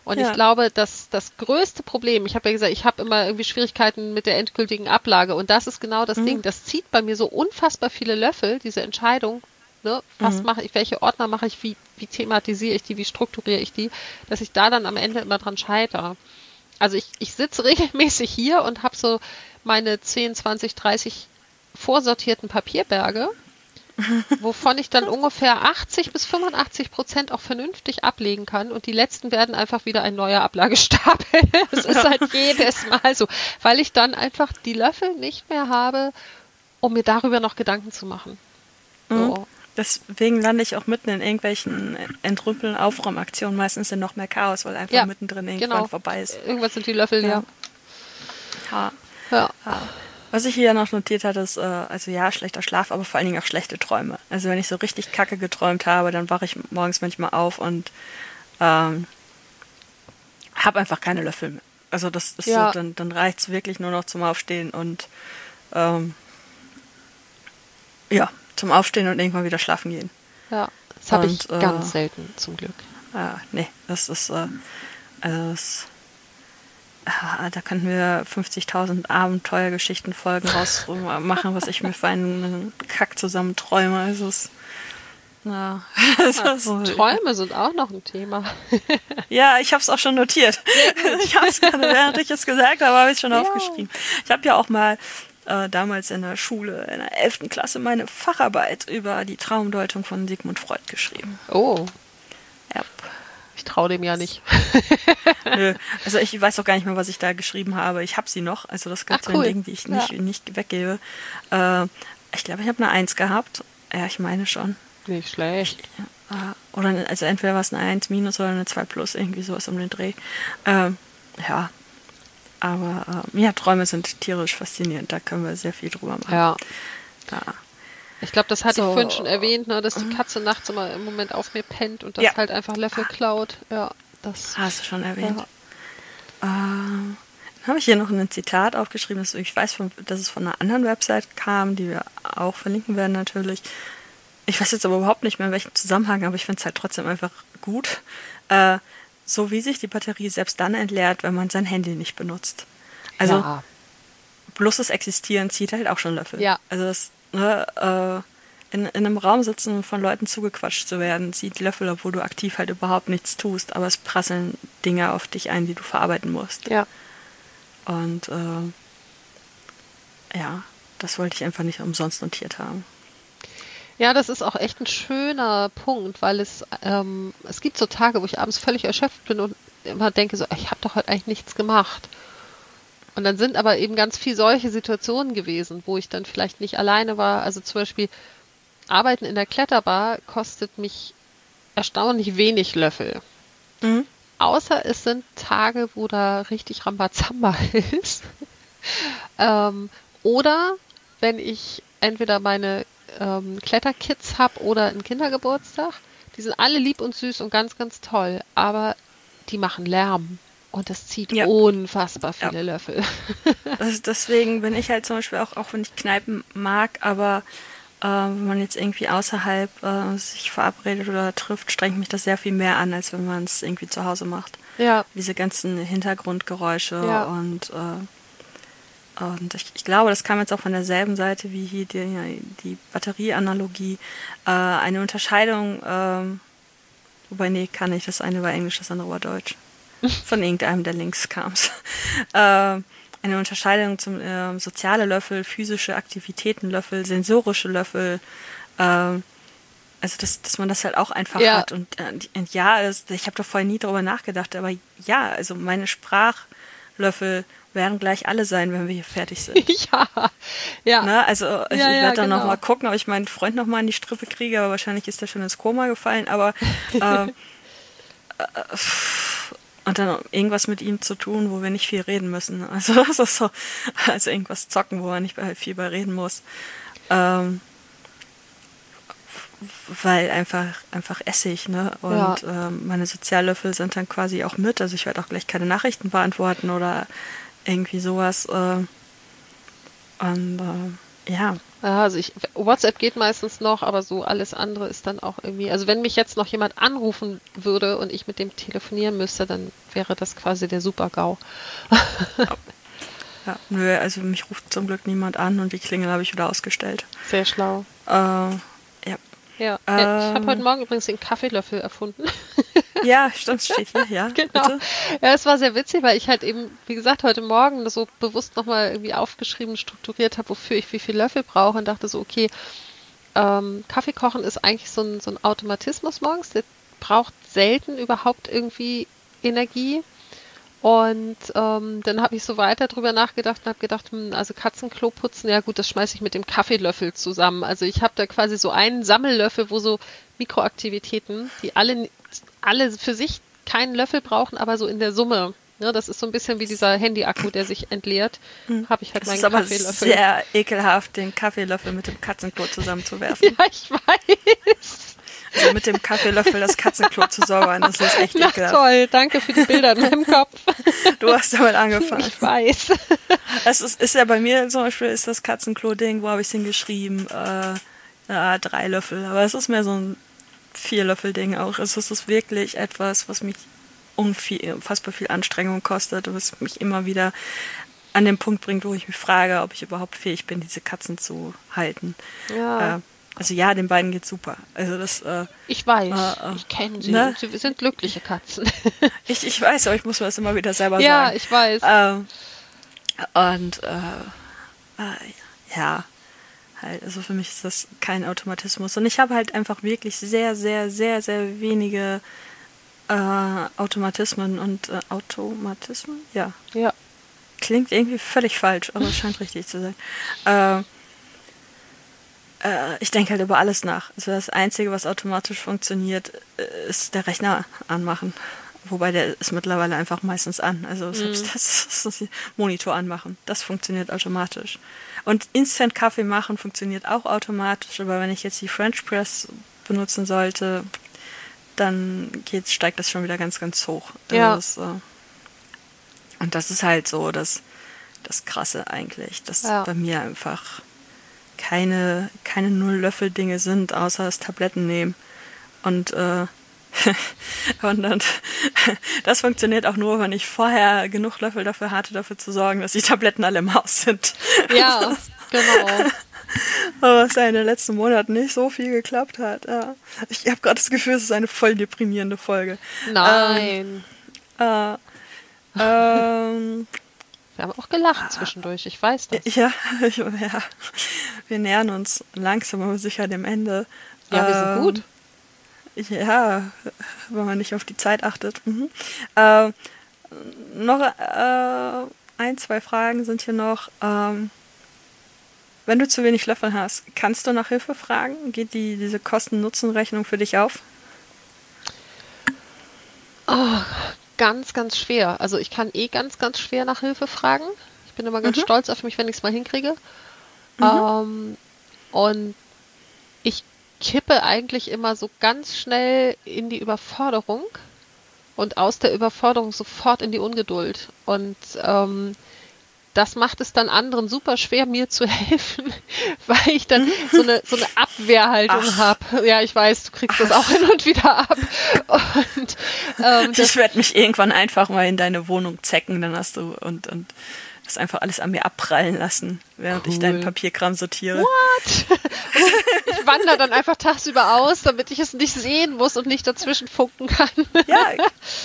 Speaker 3: Und ja. ich glaube, dass das größte Problem, ich habe ja gesagt, ich habe immer irgendwie Schwierigkeiten mit der endgültigen Ablage und das ist genau das mhm. Ding. Das zieht bei mir so unfassbar viele Löffel, diese Entscheidung, ne, was mhm. mache ich, welche Ordner mache ich, wie, wie thematisiere ich die, wie strukturiere ich die, dass ich da dann am Ende immer dran scheitere. Also ich, ich sitze regelmäßig hier und habe so meine 10, 20, 30 vorsortierten Papierberge, wovon ich dann ungefähr 80 bis 85 Prozent auch vernünftig ablegen kann und die letzten werden einfach wieder ein neuer Ablagestapel. Es ist halt jedes Mal so, weil ich dann einfach die Löffel nicht mehr habe, um mir darüber noch Gedanken zu machen.
Speaker 2: So. Mhm. Deswegen lande ich auch mitten in irgendwelchen Entrümpeln, Aufräumaktionen. Meistens sind noch mehr Chaos, weil einfach ja, mittendrin irgendwann genau. vorbei ist.
Speaker 3: Irgendwas sind die Löffel, ja.
Speaker 2: ja. Ja. ja. Was ich hier noch notiert hatte, ist, äh, also ja, schlechter Schlaf, aber vor allen Dingen auch schlechte Träume. Also wenn ich so richtig kacke geträumt habe, dann wache ich morgens manchmal auf und ähm, habe einfach keine Löffel mehr. Also das ist ja. so, dann, dann reicht es wirklich nur noch zum Aufstehen und ähm, ja, zum Aufstehen und irgendwann wieder schlafen gehen.
Speaker 3: Ja, das habe ich äh, ganz selten, zum Glück.
Speaker 2: Ja, nee, das ist, äh, also das ah, da könnten wir 50.000 Abenteuergeschichten-Folgen raus machen, was ich mir für einen Kack zusammen träume. Also es, ja.
Speaker 3: ja Träume sind auch noch ein Thema.
Speaker 2: ja, ich habe es auch schon notiert. ich habe es gerade, während ich es gesagt habe, habe ich schon ja. aufgeschrieben. Ich habe ja auch mal äh, damals in der Schule, in der 11. Klasse, meine Facharbeit über die Traumdeutung von Sigmund Freud geschrieben.
Speaker 3: Oh. Ja. Ich traue dem ja nicht.
Speaker 2: Nö. Also ich weiß auch gar nicht mehr, was ich da geschrieben habe. Ich habe sie noch. Also das gibt cool. ein Ding, die ich nicht, ja. nicht weggebe. Äh, ich glaube, ich habe eine Eins gehabt. Ja, ich meine schon.
Speaker 3: Nicht schlecht.
Speaker 2: Ja, äh, oder also entweder war es eine 1 minus oder eine 2 plus, irgendwie sowas um den Dreh. Ähm, ja, aber äh, ja, Träume sind tierisch faszinierend. Da können wir sehr viel drüber machen.
Speaker 3: Ja. ja. Ich glaube, das hatte so. ich vorhin schon erwähnt, ne, dass die Katze nachts immer im Moment auf mir pennt und das ja. halt einfach Löffel klaut. Ja, das.
Speaker 2: Hast du schon erwähnt. Ja. Ähm, dann habe ich hier noch ein Zitat aufgeschrieben, dass ich weiß, dass es von einer anderen Website kam, die wir auch verlinken werden natürlich. Ich weiß jetzt aber überhaupt nicht mehr in welchem Zusammenhang, aber ich finde es halt trotzdem einfach gut. Äh, so wie sich die Batterie selbst dann entleert, wenn man sein Handy nicht benutzt. Also ja. bloßes Existieren zieht halt auch schon Löffel.
Speaker 3: Ja.
Speaker 2: Also das, ne, äh, in, in einem Raum sitzen und von Leuten zugequatscht zu werden, zieht Löffel, obwohl du aktiv halt überhaupt nichts tust, aber es prasseln Dinge auf dich ein, die du verarbeiten musst.
Speaker 3: Ja.
Speaker 2: Und äh, ja, das wollte ich einfach nicht umsonst notiert haben.
Speaker 3: Ja, das ist auch echt ein schöner Punkt, weil es, ähm, es gibt so Tage, wo ich abends völlig erschöpft bin und immer denke so, ich habe doch heute eigentlich nichts gemacht. Und dann sind aber eben ganz viel solche Situationen gewesen, wo ich dann vielleicht nicht alleine war. Also zum Beispiel Arbeiten in der Kletterbar kostet mich erstaunlich wenig Löffel. Mhm. Außer es sind Tage, wo da richtig Rambazamba ist. ähm, oder wenn ich entweder meine ähm, Kletterkids habe oder einen Kindergeburtstag. Die sind alle lieb und süß und ganz, ganz toll, aber die machen Lärm. Und das zieht ja. unfassbar viele ja. Löffel.
Speaker 2: das, deswegen bin ich halt zum Beispiel auch, auch wenn ich Kneipen mag, aber äh, wenn man jetzt irgendwie außerhalb äh, sich verabredet oder trifft, strengt mich das sehr viel mehr an, als wenn man es irgendwie zu Hause macht.
Speaker 3: Ja.
Speaker 2: Diese ganzen Hintergrundgeräusche ja. und äh, und ich, ich, glaube, das kam jetzt auch von derselben Seite wie hier die, die Batterieanalogie. Äh, eine Unterscheidung, äh, wobei, nee, kann ich. Das eine war Englisch, das andere war Deutsch. Von irgendeinem der Links kam es. Äh, eine Unterscheidung zum äh, soziale Löffel, physische Aktivitätenlöffel, sensorische Löffel. Äh, also, dass, dass man das halt auch einfach ja. hat. Und, äh, und ja, das, ich habe da vorher nie drüber nachgedacht, aber ja, also meine Sprachlöffel werden gleich alle sein, wenn wir hier fertig sind.
Speaker 3: ja, ja.
Speaker 2: Ne? Also ich, ja, ich werde dann genau. nochmal gucken, ob ich meinen Freund nochmal in die Strippe kriege, aber wahrscheinlich ist er schon ins Koma gefallen, aber äh, äh, und dann irgendwas mit ihm zu tun, wo wir nicht viel reden müssen. Also das ist so, also irgendwas zocken, wo man nicht viel bei reden muss. Ähm, weil einfach einfach Essig, ne? Und ja. ähm, meine Soziallöffel sind dann quasi auch mit. Also ich werde auch gleich keine Nachrichten beantworten oder irgendwie sowas. Äh, und äh, ja.
Speaker 3: Also ich, WhatsApp geht meistens noch, aber so alles andere ist dann auch irgendwie. Also wenn mich jetzt noch jemand anrufen würde und ich mit dem telefonieren müsste, dann wäre das quasi der Super-GAU.
Speaker 2: ja. ja, nö, also mich ruft zum Glück niemand an und die Klingel habe ich wieder ausgestellt.
Speaker 3: Sehr schlau.
Speaker 2: Äh,
Speaker 3: ja, ähm, ich habe heute Morgen übrigens den Kaffeelöffel erfunden.
Speaker 2: Ja, stimmt, steht hier, ja.
Speaker 3: genau. Bitte. Ja, es war sehr witzig, weil ich halt eben, wie gesagt, heute Morgen so bewusst nochmal irgendwie aufgeschrieben, strukturiert habe, wofür ich wie viel Löffel brauche und dachte so, okay, ähm, Kaffee kochen ist eigentlich so ein, so ein Automatismus morgens, der braucht selten überhaupt irgendwie Energie. Und ähm, dann habe ich so weiter drüber nachgedacht und habe gedacht, hm, also Katzenklo putzen, ja gut, das schmeiße ich mit dem Kaffeelöffel zusammen. Also ich habe da quasi so einen Sammellöffel, wo so Mikroaktivitäten, die alle, alle für sich keinen Löffel brauchen, aber so in der Summe. Ne, das ist so ein bisschen wie dieser Handy-Akku, der sich entleert. Hm. Habe ich halt das meinen
Speaker 2: Kaffeelöffel. Das ist aber sehr ekelhaft, den Kaffeelöffel mit dem Katzenklo zusammenzuwerfen.
Speaker 3: ja, ich weiß.
Speaker 2: Also mit dem Kaffeelöffel das Katzenklo zu säubern, das ist echt
Speaker 3: Na, ekelhaft. toll, danke für die Bilder in meinem Kopf.
Speaker 2: Du hast damit angefangen.
Speaker 3: Ich weiß.
Speaker 2: Es ist, ist ja bei mir zum Beispiel ist das Katzenklo-Ding, wo habe ich es hingeschrieben? Äh, na, drei Löffel. Aber es ist mehr so ein Vier-Löffel-Ding auch. Es ist wirklich etwas, was mich unfassbar viel Anstrengung kostet, was mich immer wieder an den Punkt bringt, wo ich mich frage, ob ich überhaupt fähig bin, diese Katzen zu halten.
Speaker 3: Ja.
Speaker 2: Äh, also ja, den beiden geht's super. Also das. Äh,
Speaker 3: Ich weiß,
Speaker 2: Äh, äh,
Speaker 3: ich kenne sie.
Speaker 2: ne?
Speaker 3: Sie sind glückliche Katzen.
Speaker 2: ich, ich weiß, aber ich muss mir das immer wieder selber
Speaker 3: ja,
Speaker 2: sagen.
Speaker 3: ich weiß.
Speaker 2: Ähm, und äh, äh, ja, halt, also für mich ist das kein Automatismus. Und ich habe halt einfach wirklich sehr, sehr, sehr, sehr wenige äh, Automatismen und Automatismen? Ja.
Speaker 3: ja.
Speaker 2: Klingt irgendwie völlig falsch, aber es scheint richtig zu sein. Äh, äh, ich denke halt über alles nach. Also das Einzige, was automatisch funktioniert, äh, ist der Rechner anmachen. Wobei der ist mittlerweile einfach meistens an. Also selbst das, das Monitor anmachen, das funktioniert automatisch. Und Instant Kaffee machen funktioniert auch automatisch, aber wenn ich jetzt die French Press benutzen sollte, dann geht, steigt das schon wieder ganz, ganz hoch. Also
Speaker 3: Ja.
Speaker 2: Das, äh, und das ist halt so das, das Krasse eigentlich, dass
Speaker 3: Ja.
Speaker 2: bei mir einfach keine, keine Null-Löffel-Dinge sind, außer das Tabletten nehmen. Und, äh, und dann, das funktioniert auch nur, wenn ich vorher genug Löffel dafür hatte, dafür zu sorgen, dass die Tabletten alle im Haus sind.
Speaker 3: Ja, genau.
Speaker 2: Aber was ja in den letzten Monaten nicht so viel geklappt hat. Ja. Ich habe gerade das Gefühl, es ist eine voll deprimierende Folge.
Speaker 3: Nein.
Speaker 2: Äh, ähm,
Speaker 3: Wir haben auch gelacht zwischendurch, ich weiß das.
Speaker 2: ja, ich, ja, wir nähern uns langsam aber sicher dem Ende.
Speaker 3: Ja, wir sind
Speaker 2: Ähm,
Speaker 3: gut.
Speaker 2: Ja, wenn man nicht auf die Zeit achtet. Mhm. Äh, noch äh, ein, zwei Fragen sind hier noch. Ähm, wenn du zu wenig Löffel hast, kannst du nach Hilfe fragen? Geht die, diese Kosten-Nutzen-Rechnung für dich auf?
Speaker 3: Oh, ganz, ganz schwer. Also ich kann eh ganz, ganz schwer nach Hilfe fragen. Ich bin immer ganz stolz auf mich, wenn ich es mal hinkriege. Ähm, und ich kippe eigentlich immer so ganz schnell in die Überforderung und aus der Überforderung sofort in die Ungeduld. Und ähm, das macht es dann anderen super schwer, mir zu helfen, weil ich dann so eine, so eine Abwehrhaltung habe. Ja, ich weiß, du kriegst das auch hin und wieder ab. Und ähm,
Speaker 2: Ich werde mich irgendwann einfach mal in deine Wohnung zecken, dann hast du und, und das einfach alles an mir abprallen lassen, während ich deinen
Speaker 3: Cool.
Speaker 2: Papierkram sortiere.
Speaker 3: What? ich wandere dann einfach tagsüber aus, damit ich es nicht sehen muss und nicht dazwischen funken kann.
Speaker 2: Ja,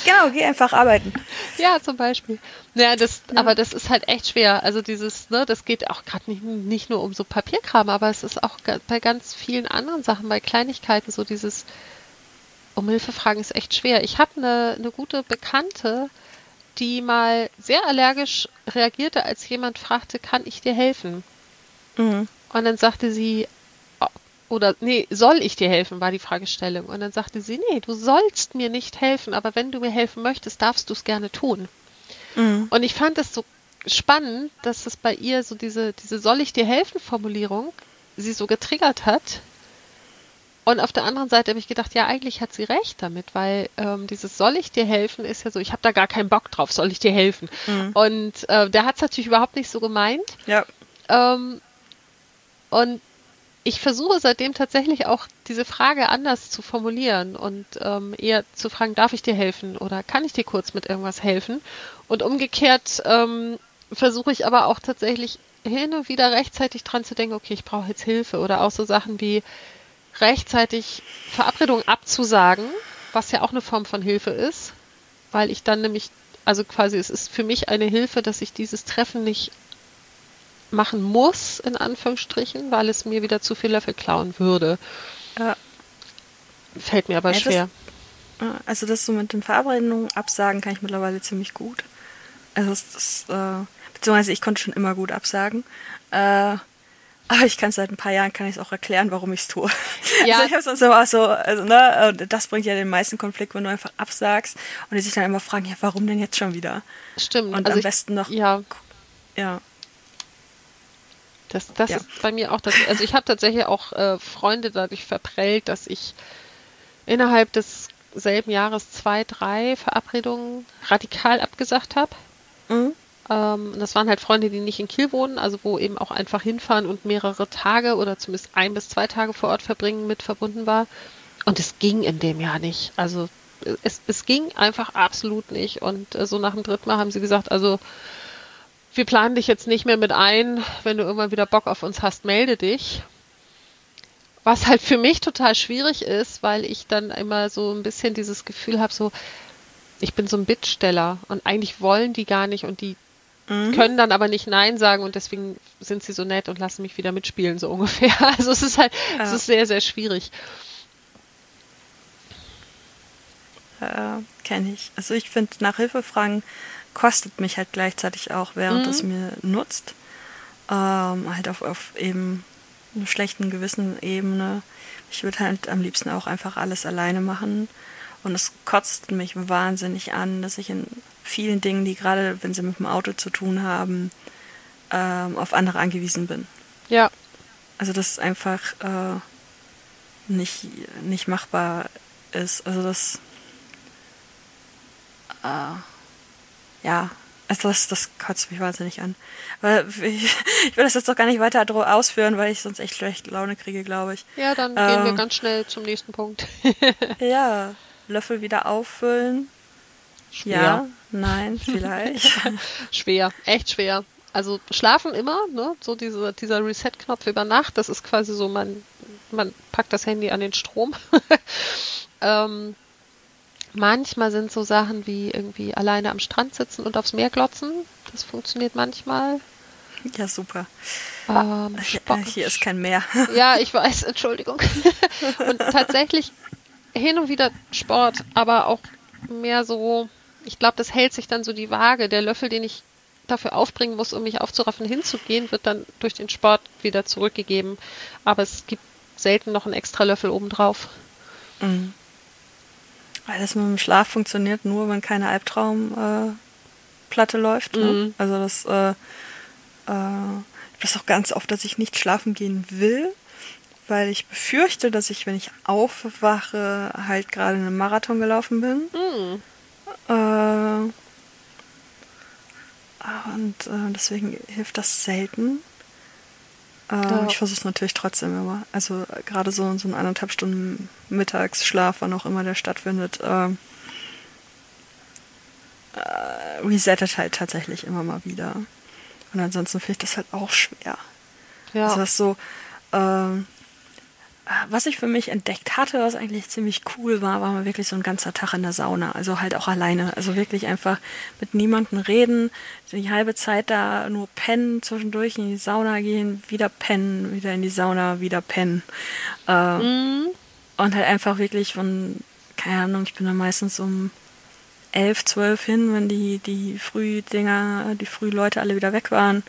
Speaker 2: genau, geh einfach arbeiten.
Speaker 3: ja, zum Beispiel. Ja, das, aber das ist halt echt schwer. Also dieses, ne, das geht auch gerade nicht, nicht nur um so Papierkram, aber es ist auch bei ganz vielen anderen Sachen, bei Kleinigkeiten, so dieses um Hilfe fragen ist echt schwer. Ich habe eine, eine gute Bekannte, die mal sehr allergisch reagierte, als jemand fragte, kann ich dir helfen?
Speaker 2: Mhm.
Speaker 3: Und dann sagte sie, oh, oder nee, soll ich dir helfen, war die Fragestellung. Und dann sagte sie, nee, du sollst mir nicht helfen, aber wenn du mir helfen möchtest, darfst du es gerne tun.
Speaker 2: Mhm.
Speaker 3: Und ich fand es so spannend, dass es bei ihr so diese, diese Soll ich dir helfen Formulierung sie so getriggert hat. Und auf der anderen Seite habe ich gedacht, ja, eigentlich hat sie recht damit, weil ähm, dieses Soll ich dir helfen ist ja so, ich habe da gar keinen Bock drauf, soll ich dir helfen? Und äh, der hat es natürlich überhaupt nicht so gemeint.
Speaker 2: Ja.
Speaker 3: Ähm, und ich versuche seitdem tatsächlich auch diese Frage anders zu formulieren und ähm, eher zu fragen, darf ich dir helfen oder kann ich dir kurz mit irgendwas helfen? Und umgekehrt ähm, versuche ich aber auch tatsächlich hin und wieder rechtzeitig dran zu denken, okay, ich brauche jetzt Hilfe oder auch so Sachen wie rechtzeitig Verabredungen abzusagen, was ja auch eine Form von Hilfe ist, weil ich dann nämlich, also quasi es ist für mich eine Hilfe, dass ich dieses Treffen nicht machen muss, in Anführungsstrichen, weil es mir wieder zu viel Löffel klauen würde.
Speaker 2: Ja.
Speaker 3: Fällt mir aber
Speaker 2: Ja, das-
Speaker 3: schwer.
Speaker 2: Also das so mit den Verabredungen absagen kann ich mittlerweile ziemlich gut. Also das, das äh, beziehungsweise ich konnte schon immer gut absagen. Äh, aber ich kann es seit ein paar Jahren, kann ich es auch erklären, warum ich es tue.
Speaker 3: Ja.
Speaker 2: Also ich habe sonst immer so, also ne, das bringt ja den meisten Konflikt, wenn du einfach absagst und die sich dann immer fragen, ja, warum denn jetzt schon wieder?
Speaker 3: Stimmt.
Speaker 2: Und
Speaker 3: also
Speaker 2: am
Speaker 3: ich,
Speaker 2: besten noch,
Speaker 3: Ja,
Speaker 2: ja.
Speaker 3: das, das
Speaker 2: Ja.
Speaker 3: ist bei mir auch das. Also ich habe tatsächlich auch äh, Freunde dadurch verprellt, dass ich innerhalb des selben Jahres zwei, drei Verabredungen radikal abgesagt habe.
Speaker 2: Mhm.
Speaker 3: Ähm, das waren halt Freunde, die nicht in Kiel wohnen, also wo eben auch einfach hinfahren und mehrere Tage oder zumindest ein bis zwei Tage vor Ort verbringen mit verbunden war. Und es ging in dem Jahr nicht. Also es, es ging einfach absolut nicht. Und äh, so nach dem dritten Mal haben sie gesagt, also wir planen dich jetzt nicht mehr mit ein. Wenn du irgendwann wieder Bock auf uns hast, melde dich. Was halt für mich total schwierig ist, weil ich dann immer so ein bisschen dieses Gefühl habe, so, ich bin so ein Bittsteller und eigentlich wollen die gar nicht und die mhm. können dann aber nicht Nein sagen und deswegen sind sie so nett und lassen mich wieder mitspielen, so ungefähr. Also es ist halt, ja. es ist sehr, sehr schwierig.
Speaker 2: Äh, Kenne ich. Also ich finde, nach Hilfe fragen kostet mich halt gleichzeitig auch, während mhm. es mir nutzt. Ähm, halt auf, auf eben einer schlechten Gewissen-Ebene. Ich würde halt am liebsten auch einfach alles alleine machen. Und es kotzt mich wahnsinnig an, dass ich in vielen Dingen, die gerade, wenn sie mit dem Auto zu tun haben, ähm, auf andere angewiesen bin.
Speaker 3: Ja.
Speaker 2: Also dass es einfach äh, nicht, nicht machbar ist. Also das äh, ja, also das, das kotzt mich wahnsinnig an. Weil ich, ich will das jetzt doch gar nicht weiter ausführen, weil ich sonst echt schlecht Laune kriege, glaube ich.
Speaker 3: Ja, dann ähm, gehen wir ähm, ganz schnell zum nächsten Punkt.
Speaker 2: ja, Löffel wieder auffüllen. Schwer. Ja, nein, vielleicht.
Speaker 3: schwer, echt schwer. Also schlafen immer, ne? So diese, dieser Reset-Knopf über Nacht, das ist quasi so, man, man packt das Handy an den Strom. ähm, Manchmal sind so Sachen wie irgendwie alleine am Strand sitzen und aufs Meer glotzen. Das funktioniert manchmal.
Speaker 2: Ja, super. Ähm, hier, hier ist kein Meer.
Speaker 3: Ja, ich weiß, Entschuldigung. und tatsächlich hin und wieder Sport, aber auch mehr so, ich glaube, das hält sich dann so die Waage. Der Löffel, den ich dafür aufbringen muss, um mich aufzuraffen, hinzugehen, wird dann durch den Sport wieder zurückgegeben. Aber es gibt selten noch einen extra Löffel obendrauf.
Speaker 2: Mhm. Weil das mit dem Schlaf funktioniert nur, wenn keine Albtraumplatte äh, läuft. Ne? Mhm. Also das, äh, äh, das auch ganz oft, dass ich nicht schlafen gehen will, weil ich befürchte, dass ich, wenn ich aufwache, halt gerade einen Marathon gelaufen bin. Mhm. Äh, und äh, deswegen hilft das selten. Äh, ja. Ich versuche es natürlich trotzdem immer. Also gerade so, so ein anderthalb Stunden Mittagsschlaf, wann auch immer der stattfindet, äh, äh, resettet halt tatsächlich immer mal wieder. Und ansonsten finde ich das halt auch schwer. Ja. Also das ist so, ähm, was ich für mich entdeckt hatte, was eigentlich ziemlich cool war, war mal wirklich so ein ganzer Tag in der Sauna. Also halt auch alleine. Also wirklich einfach mit niemandem reden, die halbe Zeit da nur pennen, zwischendurch in die Sauna gehen, wieder pennen, wieder in die Sauna, wieder pennen. Äh, mhm. Und halt einfach wirklich von, keine Ahnung, ich bin da meistens um elf, zwölf hin, wenn die, die Frühdinger, die Frühleute alle wieder weg waren.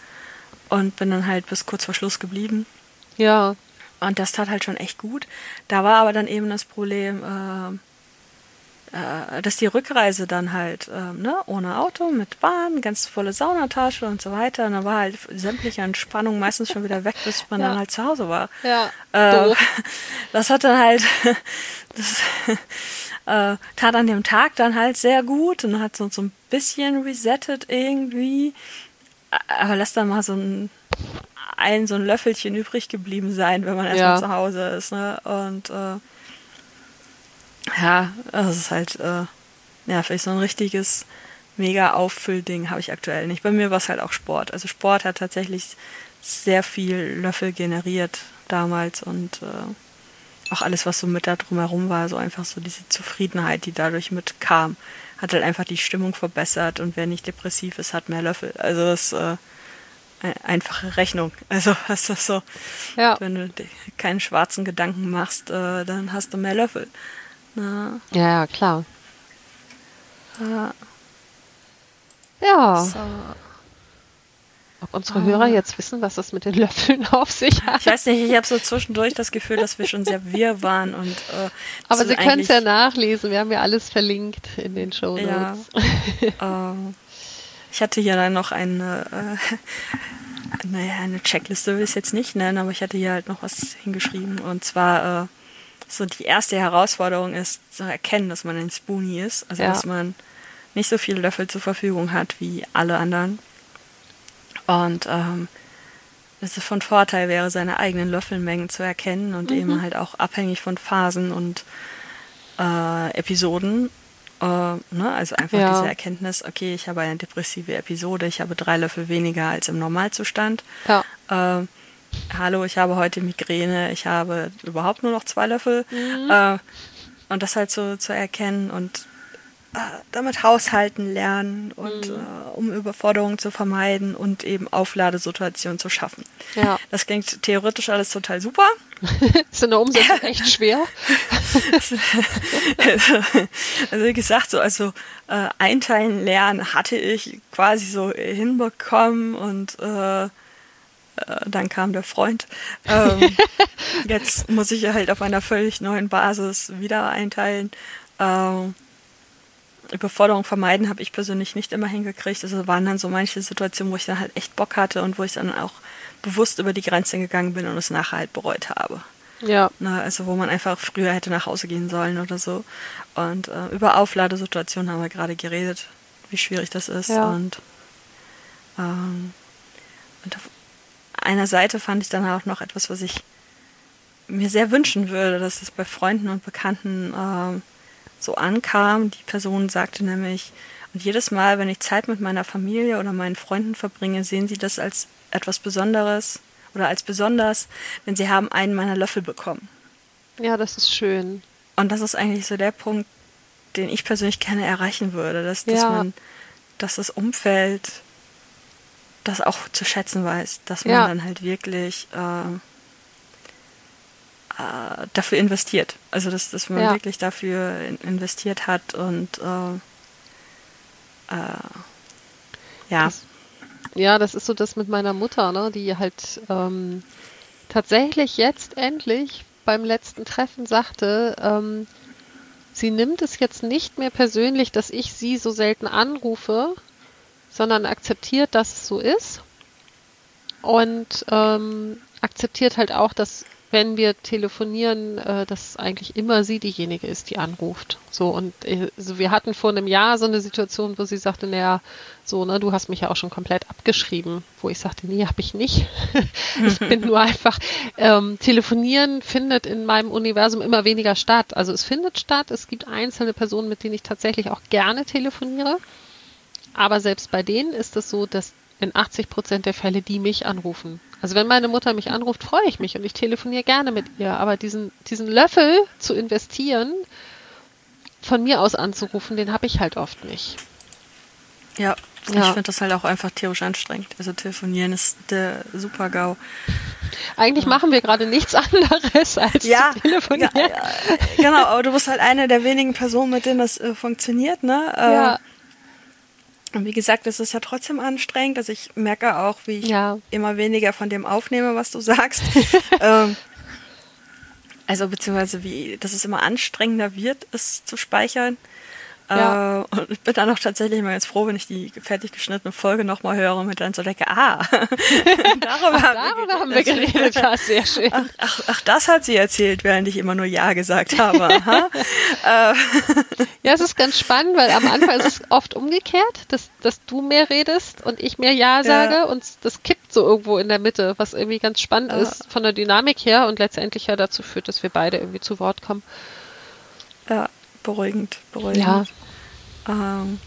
Speaker 2: Und bin dann halt bis kurz vor Schluss geblieben.
Speaker 3: Ja.
Speaker 2: Und das tat halt schon echt gut. Da war aber dann eben das Problem, äh, äh, dass die Rückreise dann halt, äh, ne, ohne Auto, mit Bahn, ganz volle Saunatasche und so weiter. Und da war halt sämtliche Entspannung meistens schon wieder weg, bis man ja. dann halt zu Hause war.
Speaker 3: Ja.
Speaker 2: Äh, das hat dann halt, das äh, tat an dem Tag dann halt sehr gut und hat so, so ein bisschen resettet irgendwie. Aber lass da mal so ein ein so ein Löffelchen übrig geblieben sein, wenn man erstmal ja. zu Hause ist. Ne? Und äh, ja, das ist halt, äh, ja, vielleicht so ein richtiges mega Aufüllding habe ich aktuell nicht. Bei mir war es halt auch Sport. Also Sport hat tatsächlich sehr viel Löffel generiert damals und äh, auch alles, was so mit da drumherum war, so einfach so diese Zufriedenheit, die dadurch mitkam, hat halt einfach die Stimmung verbessert und wer nicht depressiv ist, hat mehr Löffel. Also das äh, einfache Rechnung. Also hast du so, ja. wenn du keinen schwarzen Gedanken machst, äh, dann hast du mehr Löffel.
Speaker 3: Na? Ja, klar. Ja. ja. So. Ob unsere oh. Hörer jetzt wissen, was das mit den Löffeln auf sich hat?
Speaker 2: Ich weiß nicht, ich habe so zwischendurch das Gefühl, dass wir schon sehr wirr waren. Und, äh,
Speaker 3: Aber Sie können es ja nachlesen, wir haben ja alles verlinkt in den Show Notes.
Speaker 2: Ja. äh, ich hatte hier dann noch eine, äh, naja, eine Checkliste will ich es jetzt nicht nennen, aber ich hatte hier halt noch was hingeschrieben. Und zwar, äh, so die erste Herausforderung ist zu erkennen, dass man ein Spoonie ist. Also, ja. dass man nicht so viele Löffel zur Verfügung hat wie alle anderen. Und ähm, dass es von Vorteil wäre, seine eigenen Löffelmengen zu erkennen und mhm. eben halt auch abhängig von Phasen und äh, Episoden Äh, ne? Also einfach
Speaker 3: Ja.
Speaker 2: diese Erkenntnis, okay, ich habe eine depressive Episode, ich habe drei Löffel weniger als im Normalzustand.
Speaker 3: Ja.
Speaker 2: Äh, hallo, ich habe heute Migräne, ich habe überhaupt nur noch zwei Löffel. Äh, und das halt so zu erkennen und damit haushalten lernen und äh, um Überforderungen zu vermeiden und eben Aufladesituationen zu schaffen.
Speaker 3: Ja.
Speaker 2: Das klingt theoretisch alles total super.
Speaker 3: Ist in der Umsetzung echt schwer.
Speaker 2: also wie gesagt, so also äh, einteilen lernen hatte ich quasi so hinbekommen und äh, äh, dann kam der Freund. Ähm, jetzt muss ich halt auf einer völlig neuen Basis wieder einteilen. Ähm, Überforderung vermeiden habe ich persönlich nicht immer hingekriegt. Also waren dann so manche Situationen, wo ich dann halt echt Bock hatte und wo ich dann auch bewusst über die Grenze gegangen bin und es nachher halt bereut habe.
Speaker 3: Ja.
Speaker 2: Ne, also wo man einfach früher hätte nach Hause gehen sollen oder so. Und äh, über Aufladesituationen haben wir gerade geredet, wie schwierig das ist.
Speaker 3: Ja.
Speaker 2: Und, ähm, und auf einer Seite fand ich dann auch noch etwas, was ich mir sehr wünschen würde, dass es bei Freunden und Bekannten ähm, so ankam. Die Person sagte nämlich, und jedes Mal, wenn ich Zeit mit meiner Familie oder meinen Freunden verbringe, sehen sie das als etwas Besonderes oder als besonders, denn sie haben einen meiner Löffel bekommen.
Speaker 3: Ja, das ist schön.
Speaker 2: Und das ist eigentlich so der Punkt, den ich persönlich gerne erreichen würde, dass, dass
Speaker 3: Ja.
Speaker 2: man, dass das Umfeld das auch zu schätzen weiß, dass man
Speaker 3: Ja.
Speaker 2: dann halt wirklich äh, äh, dafür investiert. Also dass, dass man
Speaker 3: Ja.
Speaker 2: wirklich dafür in- investiert hat und äh, äh, ja.
Speaker 3: Das- Ja, das ist so das mit meiner Mutter, ne, die halt ähm, tatsächlich jetzt endlich beim letzten Treffen sagte, ähm, sie nimmt es jetzt nicht mehr persönlich, dass ich sie so selten anrufe, sondern akzeptiert, dass es so ist und ähm, akzeptiert halt auch, dass wenn wir telefonieren, äh, dass eigentlich immer sie diejenige ist, die anruft. So und äh, so wir hatten vor einem Jahr so eine Situation, wo sie sagte, naja, so ne, du hast mich ja auch schon komplett abgeschrieben, wo ich sagte, nee, habe ich nicht. ich bin nur einfach ähm, telefonieren findet in meinem Universum immer weniger statt. Also es findet statt. Es gibt einzelne Personen, mit denen ich tatsächlich auch gerne telefoniere. Aber selbst bei denen ist es so, dass in 80 Prozent der Fälle die mich anrufen. Also wenn meine Mutter mich anruft, freue ich mich und ich telefoniere gerne mit ihr. Aber diesen, diesen Löffel zu investieren, von mir aus anzurufen, den habe ich halt oft nicht.
Speaker 2: Ja, ich
Speaker 3: Ja.
Speaker 2: finde das halt auch einfach tierisch anstrengend. Also telefonieren ist der Super-GAU.
Speaker 3: Eigentlich machen wir gerade nichts anderes als
Speaker 2: Ja,
Speaker 3: zu telefonieren.
Speaker 2: ja, ja, genau, aber du bist halt eine der wenigen Personen, mit denen das äh, funktioniert, ne? Äh,
Speaker 3: Ja.
Speaker 2: Und wie gesagt, es ist ja trotzdem anstrengend. Also ich merke auch, wie ich
Speaker 3: Ja.
Speaker 2: immer weniger von dem aufnehme, was du sagst. ähm, also beziehungsweise wie, dass es immer anstrengender wird, es zu speichern.
Speaker 3: Ja.
Speaker 2: Äh, und ich bin dann auch tatsächlich immer ganz froh, wenn ich die fertig geschnittene Folge nochmal höre und mir dann so denke, ah, darüber,
Speaker 3: Darüber haben wir geredet, ja, sehr schön.
Speaker 2: Ach, ach, ach, das hat sie erzählt, während ich immer nur Ja gesagt habe. Äh,
Speaker 3: Ja, es ist ganz spannend, weil am Anfang ist es oft umgekehrt, dass, dass du mehr redest und ich mehr Ja sage und das kippt so irgendwo in der Mitte, was irgendwie ganz spannend
Speaker 2: Ja.
Speaker 3: ist von der Dynamik her und letztendlich ja dazu führt, dass wir beide irgendwie zu Wort kommen.
Speaker 2: ja, beruhigend, beruhigend.
Speaker 3: Ja.
Speaker 2: Ähm,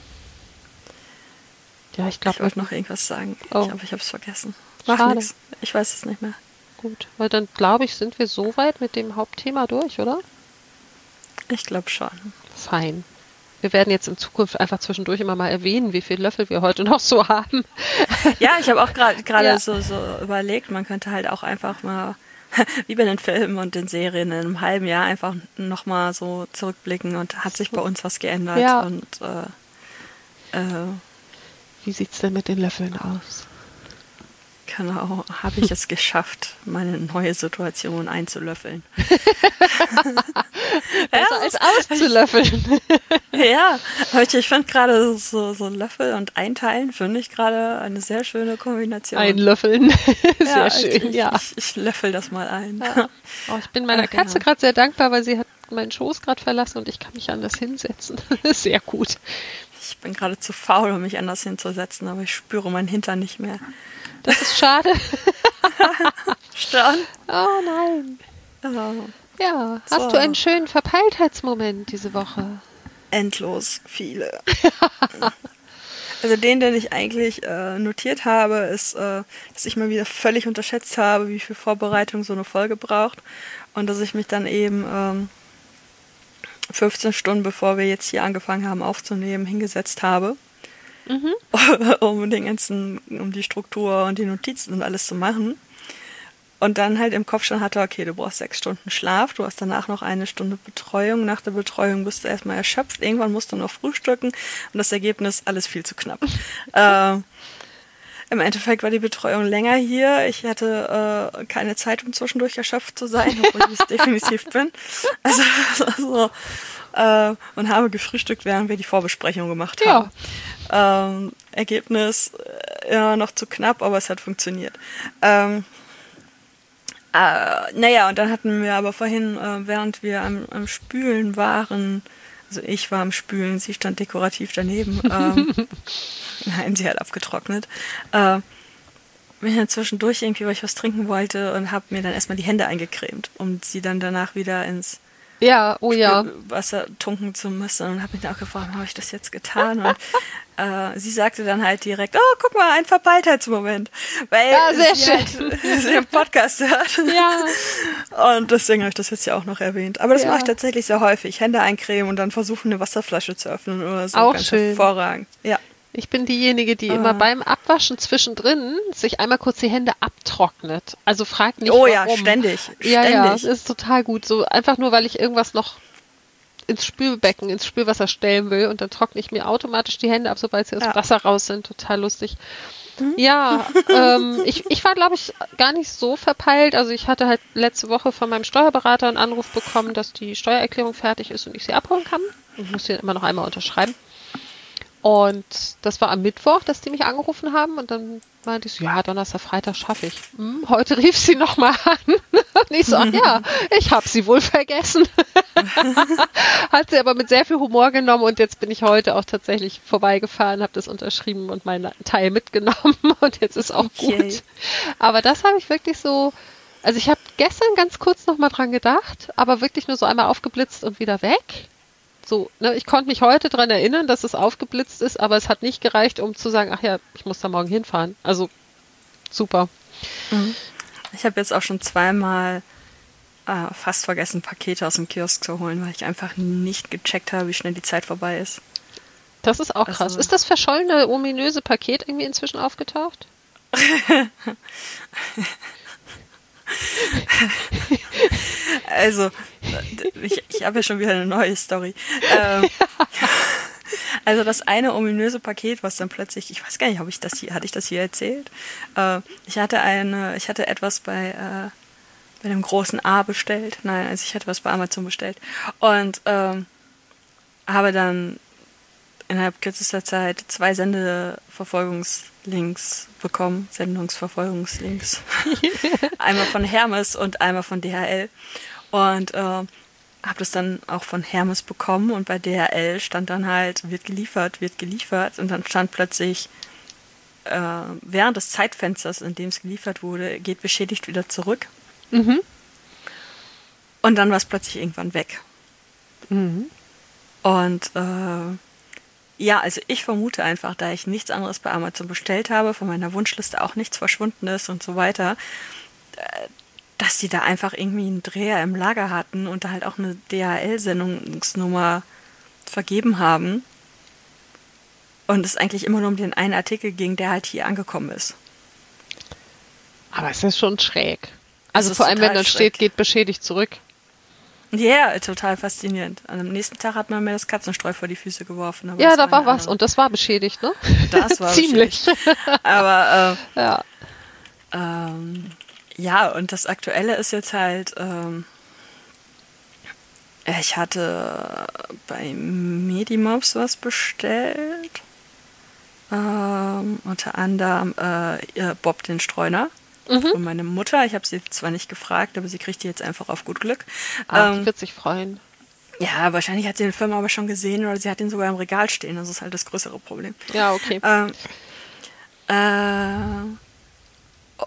Speaker 3: Ja, ich
Speaker 2: ich
Speaker 3: glaube,
Speaker 2: wollte noch irgendwas sagen,
Speaker 3: Oh.
Speaker 2: ich, aber ich habe es vergessen.
Speaker 3: Schade.
Speaker 2: nichts. Ich weiß es nicht mehr.
Speaker 3: gut. Weil dann glaube ich, sind wir soweit mit dem Hauptthema durch, oder?
Speaker 2: Ich glaube schon.
Speaker 3: Fein. Wir werden jetzt in Zukunft einfach zwischendurch immer mal erwähnen, wie viele Löffel wir heute noch so haben.
Speaker 2: Ja, ich habe auch gerade gerade
Speaker 3: Ja.
Speaker 2: so, so überlegt, man könnte halt auch einfach mal, wie bei den Filmen und den Serien, in einem halben Jahr einfach nochmal so zurückblicken und hat sich bei uns was geändert.
Speaker 3: Ja.
Speaker 2: Und äh, äh,
Speaker 3: Wie sieht's denn mit den Löffeln aus?
Speaker 2: Genau, habe ich es geschafft, meine neue Situation einzulöffeln.
Speaker 3: Besser als auszulöffeln.
Speaker 2: Ja, ich, ich finde gerade so, so Löffel und Einteilen, finde ich gerade eine sehr schöne Kombination.
Speaker 3: Einlöffeln. Sehr
Speaker 2: ja,
Speaker 3: schön,
Speaker 2: ich,
Speaker 3: ja.
Speaker 2: Ich, ich löffel das mal ein.
Speaker 3: Ja. Oh, ich bin meiner
Speaker 2: Ach,
Speaker 3: Katze
Speaker 2: ja.
Speaker 3: gerade sehr dankbar, weil sie hat meinen Schoß gerade verlassen und ich kann mich anders hinsetzen. sehr gut.
Speaker 2: Ich bin gerade zu faul, um mich anders hinzusetzen, aber ich spüre meinen Hintern nicht mehr.
Speaker 3: Das ist schade.
Speaker 2: Schon?
Speaker 3: Oh nein.
Speaker 2: Ja.
Speaker 3: Ja, hast
Speaker 2: So.
Speaker 3: du einen schönen Verpeiltheitsmoment diese Woche?
Speaker 2: endlos viele. also den, den ich eigentlich äh, notiert habe, ist, äh, dass ich mal wieder völlig unterschätzt habe, wie viel Vorbereitung so eine Folge braucht. Und dass ich mich dann eben ähm, 15 Stunden bevor wir jetzt hier angefangen haben aufzunehmen, hingesetzt habe. Mhm. um den ganzen, um die Struktur und die Notizen und alles zu machen. Und dann halt im Kopf schon hatte, okay, du brauchst sechs Stunden Schlaf, du hast danach noch eine Stunde Betreuung. Nach der Betreuung bist du erstmal erschöpft. Irgendwann musst du noch frühstücken und das Ergebnis alles viel zu knapp. äh, Im Endeffekt war die Betreuung länger hier. Ich hatte äh, keine Zeit, um zwischendurch erschöpft zu sein, obwohl ich es definitiv bin. Also, also äh, und habe gefrühstückt, während wir die Vorbesprechung gemacht haben. Ja. Ähm, Ergebnis äh, ja noch zu knapp, aber es hat funktioniert. Ähm, äh, naja, und dann hatten wir aber vorhin, äh, während wir am, am, Spülen waren, also ich war am Spülen, sie stand dekorativ daneben. Ähm, nein, sie hat abgetrocknet. Äh, bin dann zwischendurch irgendwie, weil ich was trinken wollte und habe mir dann erstmal die Hände eingecremt, um sie dann danach wieder ins
Speaker 3: ja, oh ja.
Speaker 2: Wasser tunken zu müssen und habe mich dann auch gefragt, habe ich das jetzt getan? Und äh, sie sagte dann halt direkt, oh, guck mal, ein Verpeiltheitsmoment. Weil ja, sehr sie schön. Halt, den Podcast hört. Ja. Und deswegen habe ich das jetzt ja auch noch erwähnt. Aber das ja. mache ich tatsächlich sehr häufig. Hände eincremen und dann versuchen, eine Wasserflasche zu öffnen oder so.
Speaker 3: Auch Ganz schön.
Speaker 2: hervorragend. Ja.
Speaker 3: Ich bin diejenige, die ah. immer beim Abwaschen zwischendrin sich einmal kurz die Hände abtrocknet. Also fragt nicht,
Speaker 2: oh,
Speaker 3: warum.
Speaker 2: ja, ständig.
Speaker 3: Ja, ständig. ja, das ist total gut. So einfach nur, weil ich irgendwas noch ins Spülbecken, ins Spülwasser stellen will und dann trockne ich mir automatisch die Hände ab, sobald sie aus dem Wasser raus sind. Total lustig. Mhm. Ja, ähm, ich, ich war, glaube ich, gar nicht so verpeilt. Also ich hatte halt letzte Woche von meinem Steuerberater einen Anruf bekommen, dass die Steuererklärung fertig ist und ich sie abholen kann. Ich muss sie immer noch einmal unterschreiben. Und das war am Mittwoch, dass die mich angerufen haben und dann meinte ich so, ja, Donnerstag, Freitag schaffe ich. Hm, heute rief sie nochmal an und ich so, ja, ich habe sie wohl vergessen. Hat sie aber mit sehr viel Humor genommen und jetzt bin ich heute auch tatsächlich vorbeigefahren, habe das unterschrieben und meinen Teil mitgenommen und jetzt ist auch okay. gut. Aber das habe ich wirklich so, also ich habe gestern ganz kurz nochmal dran gedacht, aber wirklich nur so einmal aufgeblitzt und wieder weg. So, ne, ich konnte mich heute daran erinnern, dass es aufgeblitzt ist, aber es hat nicht gereicht, um zu sagen, ach ja, ich muss da morgen hinfahren. Also super.
Speaker 2: Mhm. Ich habe jetzt auch schon zweimal äh, fast vergessen, Pakete aus dem Kiosk zu holen, weil ich einfach nicht gecheckt habe, wie schnell die Zeit vorbei ist.
Speaker 3: Das ist auch krass. Also, ist das verschollene, ominöse Paket irgendwie inzwischen aufgetaucht?
Speaker 2: also, ich, ich habe ja schon wieder eine neue Story. Ähm, also das eine ominöse Paket, was dann plötzlich, ich weiß gar nicht, ob ich das hier, hatte ich das hier erzählt? Äh, ich hatte eine, ich hatte etwas bei, äh, bei dem großen A bestellt. Nein, also ich hatte was bei Amazon bestellt. Und ähm, habe dann innerhalb kürzester Zeit zwei Sendeverfolgungslinks bekommen, Sendungsverfolgungslinks. einmal von Hermes und einmal von DHL. Und äh, habe das dann auch von Hermes bekommen und bei DHL stand dann halt, wird geliefert, wird geliefert und dann stand plötzlich äh, während des Zeitfensters, in dem es geliefert wurde, geht beschädigt wieder zurück. Mhm. Und dann war es plötzlich irgendwann weg. Mhm. Und äh, ja, also ich vermute einfach, da ich nichts anderes bei Amazon bestellt habe, von meiner Wunschliste auch nichts verschwunden ist und so weiter, äh, dass die da einfach irgendwie einen Dreher im Lager hatten und da halt auch eine DHL-Sendungsnummer vergeben haben. Und es eigentlich immer nur um den einen Artikel ging, der halt hier angekommen ist.
Speaker 3: Aber es ist schon schräg. Also vor allem, wenn dann schräg. steht, geht beschädigt zurück.
Speaker 2: Ja, yeah, total faszinierend. Am nächsten Tag hat man mir das Katzenstreu vor die Füße geworfen.
Speaker 3: ja, da war was andere. und das war beschädigt, ne?
Speaker 2: Das war ziemlich. Aber äh, ja. Ähm, ja, und das Aktuelle ist jetzt halt, ähm, ich hatte bei Medimobs was bestellt. Ähm, unter anderem äh, Bob den Streuner mhm. von meiner Mutter. Ich habe sie zwar nicht gefragt, aber sie kriegt die jetzt einfach auf gut Glück.
Speaker 3: Ah, ähm, wird sich freuen.
Speaker 2: Ja, wahrscheinlich hat sie den Film aber schon gesehen oder sie hat ihn sogar im Regal stehen. Das ist halt das größere Problem.
Speaker 3: Ja, okay.
Speaker 2: Ähm, äh,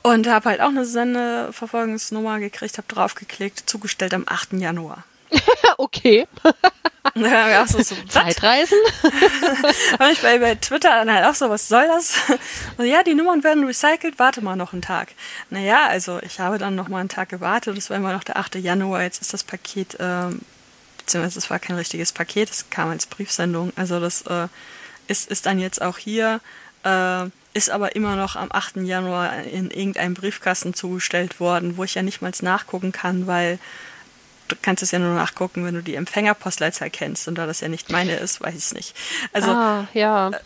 Speaker 2: und habe halt auch eine Sendeverfolgungsnummer gekriegt, habe draufgeklickt, zugestellt am 8. Januar.
Speaker 3: okay.
Speaker 2: Ja, ja, so, so?
Speaker 3: Zeitreisen?
Speaker 2: Und ich bei, bei Twitter dann halt auch so, was soll das? Und ja, die Nummern werden recycelt, warte mal noch einen Tag. Naja, also ich habe dann noch mal einen Tag gewartet, das war immer noch der 8. Januar, jetzt ist das Paket, ähm, beziehungsweise es war kein richtiges Paket, es kam als Briefsendung, also das äh, ist, ist dann jetzt auch hier, äh, ist aber immer noch am 8. Januar in irgendeinem Briefkasten zugestellt worden, wo ich ja nicht mal nachgucken kann, weil du kannst es ja nur nachgucken, wenn du die Empfängerpostleitzahl kennst. Und da das ja nicht meine ist, weiß ich es nicht. Also,
Speaker 3: ah, ja.
Speaker 2: Äh,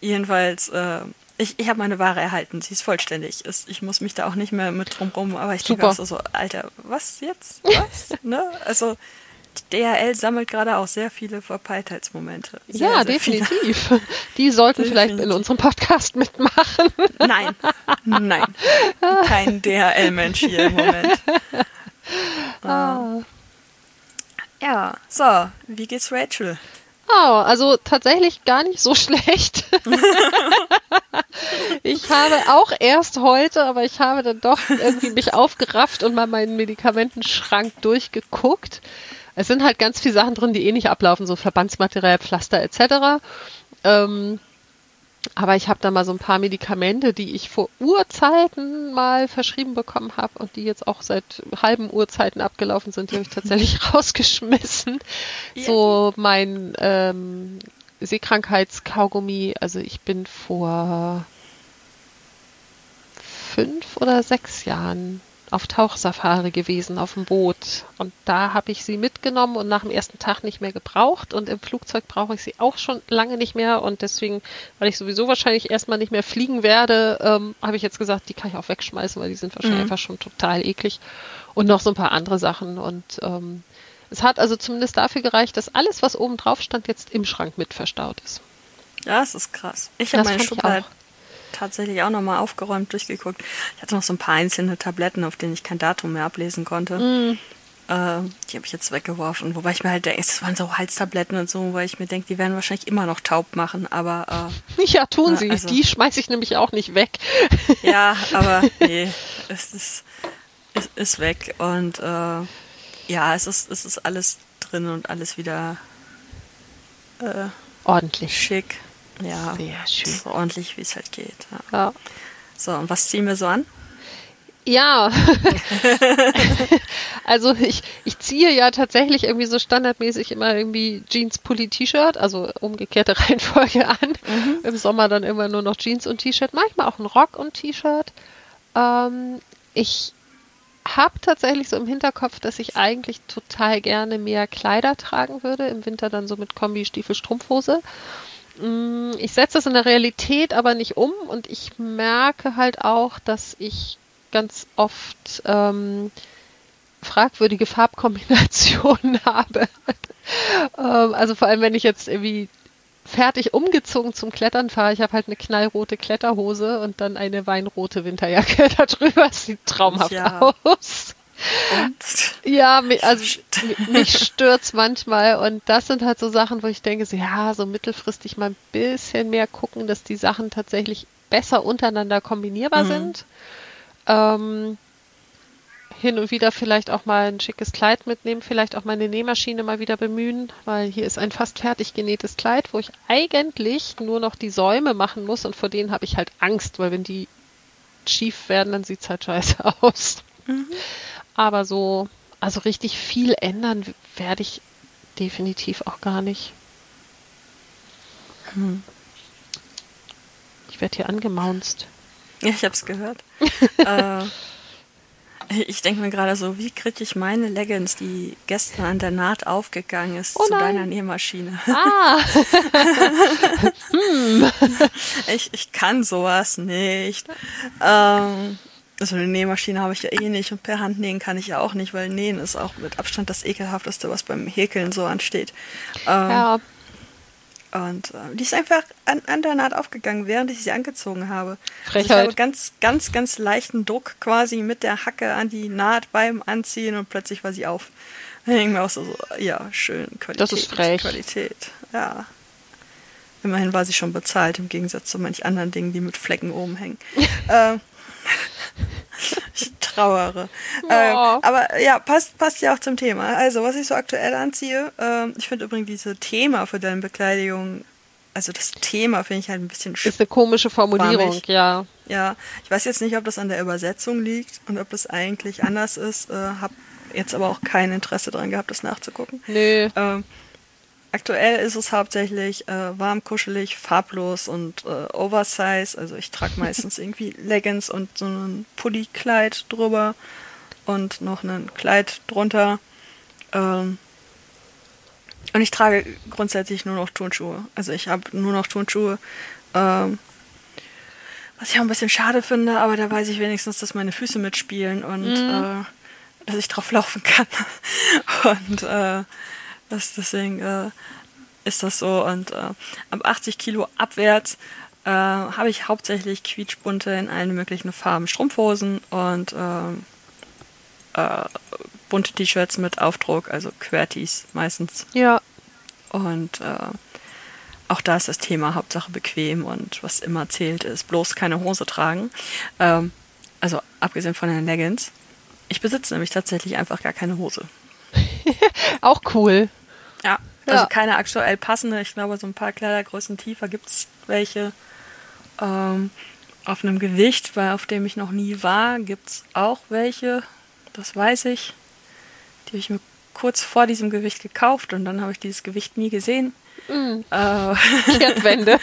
Speaker 2: jedenfalls, äh, ich, ich habe meine Ware erhalten. Sie ist vollständig. Ist, ich muss mich da auch nicht mehr mit drum rum. Aber ich denke auch so, so, Alter, was jetzt? Was? ne? Also, DHL sammelt gerade auch sehr viele Verpeiltheitsmomente. Sehr,
Speaker 3: ja, sehr definitiv. Viele. Die sollten definitiv. vielleicht in unserem Podcast mitmachen.
Speaker 2: Nein, nein. Kein DHL-Mensch hier im Moment. Ah. Ja, so, wie geht's Rachel?
Speaker 3: Oh, also tatsächlich gar nicht so schlecht. ich habe auch erst heute, aber ich habe dann doch irgendwie mich aufgerafft und mal meinen Medikamentenschrank durchgeguckt. Es sind halt ganz viele Sachen drin, die eh nicht ablaufen, so Verbandsmaterial, Pflaster etc. Ähm, aber ich habe da mal so ein paar Medikamente, die ich vor Urzeiten mal verschrieben bekommen habe und die jetzt auch seit halben Urzeiten abgelaufen sind, die habe ich tatsächlich rausgeschmissen. Ja. So mein ähm, Seekrankheitskaugummi, also ich bin vor fünf oder sechs Jahren auf Tauchsafari gewesen, auf dem Boot. Und da habe ich sie mitgenommen und nach dem ersten Tag nicht mehr gebraucht. Und im Flugzeug brauche ich sie auch schon lange nicht mehr. Und deswegen, weil ich sowieso wahrscheinlich erstmal nicht mehr fliegen werde, ähm, habe ich jetzt gesagt, die kann ich auch wegschmeißen, weil die sind wahrscheinlich mhm. einfach schon total eklig. Und noch so ein paar andere Sachen. Und ähm, es hat also zumindest dafür gereicht, dass alles, was oben drauf stand, jetzt im Schrank mit verstaut ist.
Speaker 2: Ja, das ist krass. Ich habe meine Schublade tatsächlich auch nochmal aufgeräumt durchgeguckt. Ich hatte noch so ein paar einzelne Tabletten, auf denen ich kein Datum mehr ablesen konnte. Mm. Äh, die habe ich jetzt weggeworfen. Wobei ich mir halt denke, es waren so Halstabletten und so, weil ich mir denke, die werden wahrscheinlich immer noch taub machen, aber.
Speaker 3: Äh, ja, tun sie. Also, die schmeiße ich nämlich auch nicht weg.
Speaker 2: ja, aber nee, es ist, es ist weg. Und äh, ja, es ist, es ist alles drin und alles wieder
Speaker 3: äh, ordentlich.
Speaker 2: Schick. Ja,
Speaker 3: sehr schön.
Speaker 2: So ordentlich, wie es halt geht.
Speaker 3: Ja. ja.
Speaker 2: So, und was ziehen wir so an?
Speaker 3: Ja, also ich, ich ziehe ja tatsächlich irgendwie so standardmäßig immer irgendwie Jeans, Pulli, T-Shirt, also umgekehrte Reihenfolge an. Mhm. Im Sommer dann immer nur noch Jeans und T-Shirt, manchmal auch ein Rock und T-Shirt. Ähm, ich habe tatsächlich so im Hinterkopf, dass ich eigentlich total gerne mehr Kleider tragen würde, im Winter dann so mit Kombi, Stiefel, Strumpfhose. Mm, ich setze das in der Realität aber nicht um und ich merke halt auch, dass ich ganz oft ähm, fragwürdige Farbkombinationen habe. ähm, also vor allem, wenn ich jetzt irgendwie fertig umgezogen zum Klettern fahre. Ich habe halt eine knallrote Kletterhose und dann eine weinrote Winterjacke darüber. Sieht traumhaft ja. aus. Und? Ja, also mich stört's manchmal und das sind halt so Sachen, wo ich denke, so, ja, so mittelfristig mal ein bisschen mehr gucken, dass die Sachen tatsächlich besser untereinander kombinierbar mhm. sind. Ähm, hin und wieder vielleicht auch mal ein schickes Kleid mitnehmen, vielleicht auch meine Nähmaschine mal wieder bemühen, weil hier ist ein fast fertig genähtes Kleid, wo ich eigentlich nur noch die Säume machen muss und vor denen habe ich halt Angst, weil wenn die schief werden, dann sieht's halt scheiße aus. Mhm. Aber so, also richtig viel ändern werde ich definitiv auch gar nicht. Hm. Ich werde hier angemaunzt.
Speaker 2: Ja, ich habe es gehört. äh, ich denke mir gerade so, wie kriege ich meine Leggings, die gestern an der Naht aufgegangen ist, oh zu deiner Nähmaschine?
Speaker 3: Ah.
Speaker 2: hm. ich, ich kann sowas nicht. Ähm, also eine Nähmaschine habe ich ja eh nicht und per Hand nähen kann ich ja auch nicht, weil Nähen ist auch mit Abstand das ekelhafteste, was beim Häkeln so ansteht. Ähm, ja. Und äh, die ist einfach an, an, der Naht aufgegangen, während ich sie angezogen habe. Also ich habe ganz, ganz, ganz leichten Druck quasi mit der Hacke an die Naht beim Anziehen und plötzlich war sie auf. Da denke mir auch so, so, ja, schön, Qualität.
Speaker 3: Das ist frech.
Speaker 2: Qualität, ja. Immerhin war sie schon bezahlt, im Gegensatz zu manch anderen Dingen, die mit Flecken oben hängen. äh, trauere.
Speaker 3: Ja.
Speaker 2: Ähm, aber ja, passt, passt ja auch zum Thema. Also, was ich so aktuell anziehe, ähm, ich finde übrigens diese Thema für deine Bekleidung, also das Thema finde ich halt ein bisschen
Speaker 3: Ist eine komische Formulierung,
Speaker 2: Schwammig.
Speaker 3: ja.
Speaker 2: Ja, ich weiß jetzt nicht, ob das an der Übersetzung liegt und ob das eigentlich anders ist. Äh, hab jetzt aber auch kein Interesse daran gehabt, das nachzugucken.
Speaker 3: Nö.
Speaker 2: Ähm, aktuell ist es hauptsächlich äh, warm, kuschelig, farblos und äh, Oversize. Also ich trage meistens irgendwie Leggings und so ein Pulli-Kleid drüber und noch ein Kleid drunter. Ähm, und ich trage grundsätzlich nur noch Turnschuhe. Also ich habe nur noch Turnschuhe. Ähm, was ich auch ein bisschen schade finde, aber da weiß ich wenigstens, dass meine Füße mitspielen und äh, dass ich drauf laufen kann. und äh, das, deswegen äh, ist das so. Und äh, ab 80 Kilo abwärts äh, habe ich hauptsächlich quietschbunte in allen möglichen Farben Strumpfhosen und ähm, äh, bunte T-Shirts mit Aufdruck, also Quertis meistens.
Speaker 3: Ja.
Speaker 2: Und äh, auch da ist das Thema Hauptsache bequem und was immer zählt ist, bloß keine Hose tragen. Ähm, also abgesehen von den Leggings. Ich besitze nämlich tatsächlich einfach gar keine Hose.
Speaker 3: Auch cool.
Speaker 2: Ja, also
Speaker 3: Ja.
Speaker 2: keine aktuell passende. Ich glaube, so ein paar Kleidergrößen tiefer gibt es welche. Ähm, auf einem Gewicht, weil auf dem ich noch nie war, gibt es auch welche. Das weiß ich. Die habe ich mir kurz vor diesem Gewicht gekauft und dann habe ich dieses Gewicht nie gesehen.
Speaker 3: Mhm.
Speaker 2: Äh,
Speaker 3: Kehrtwende.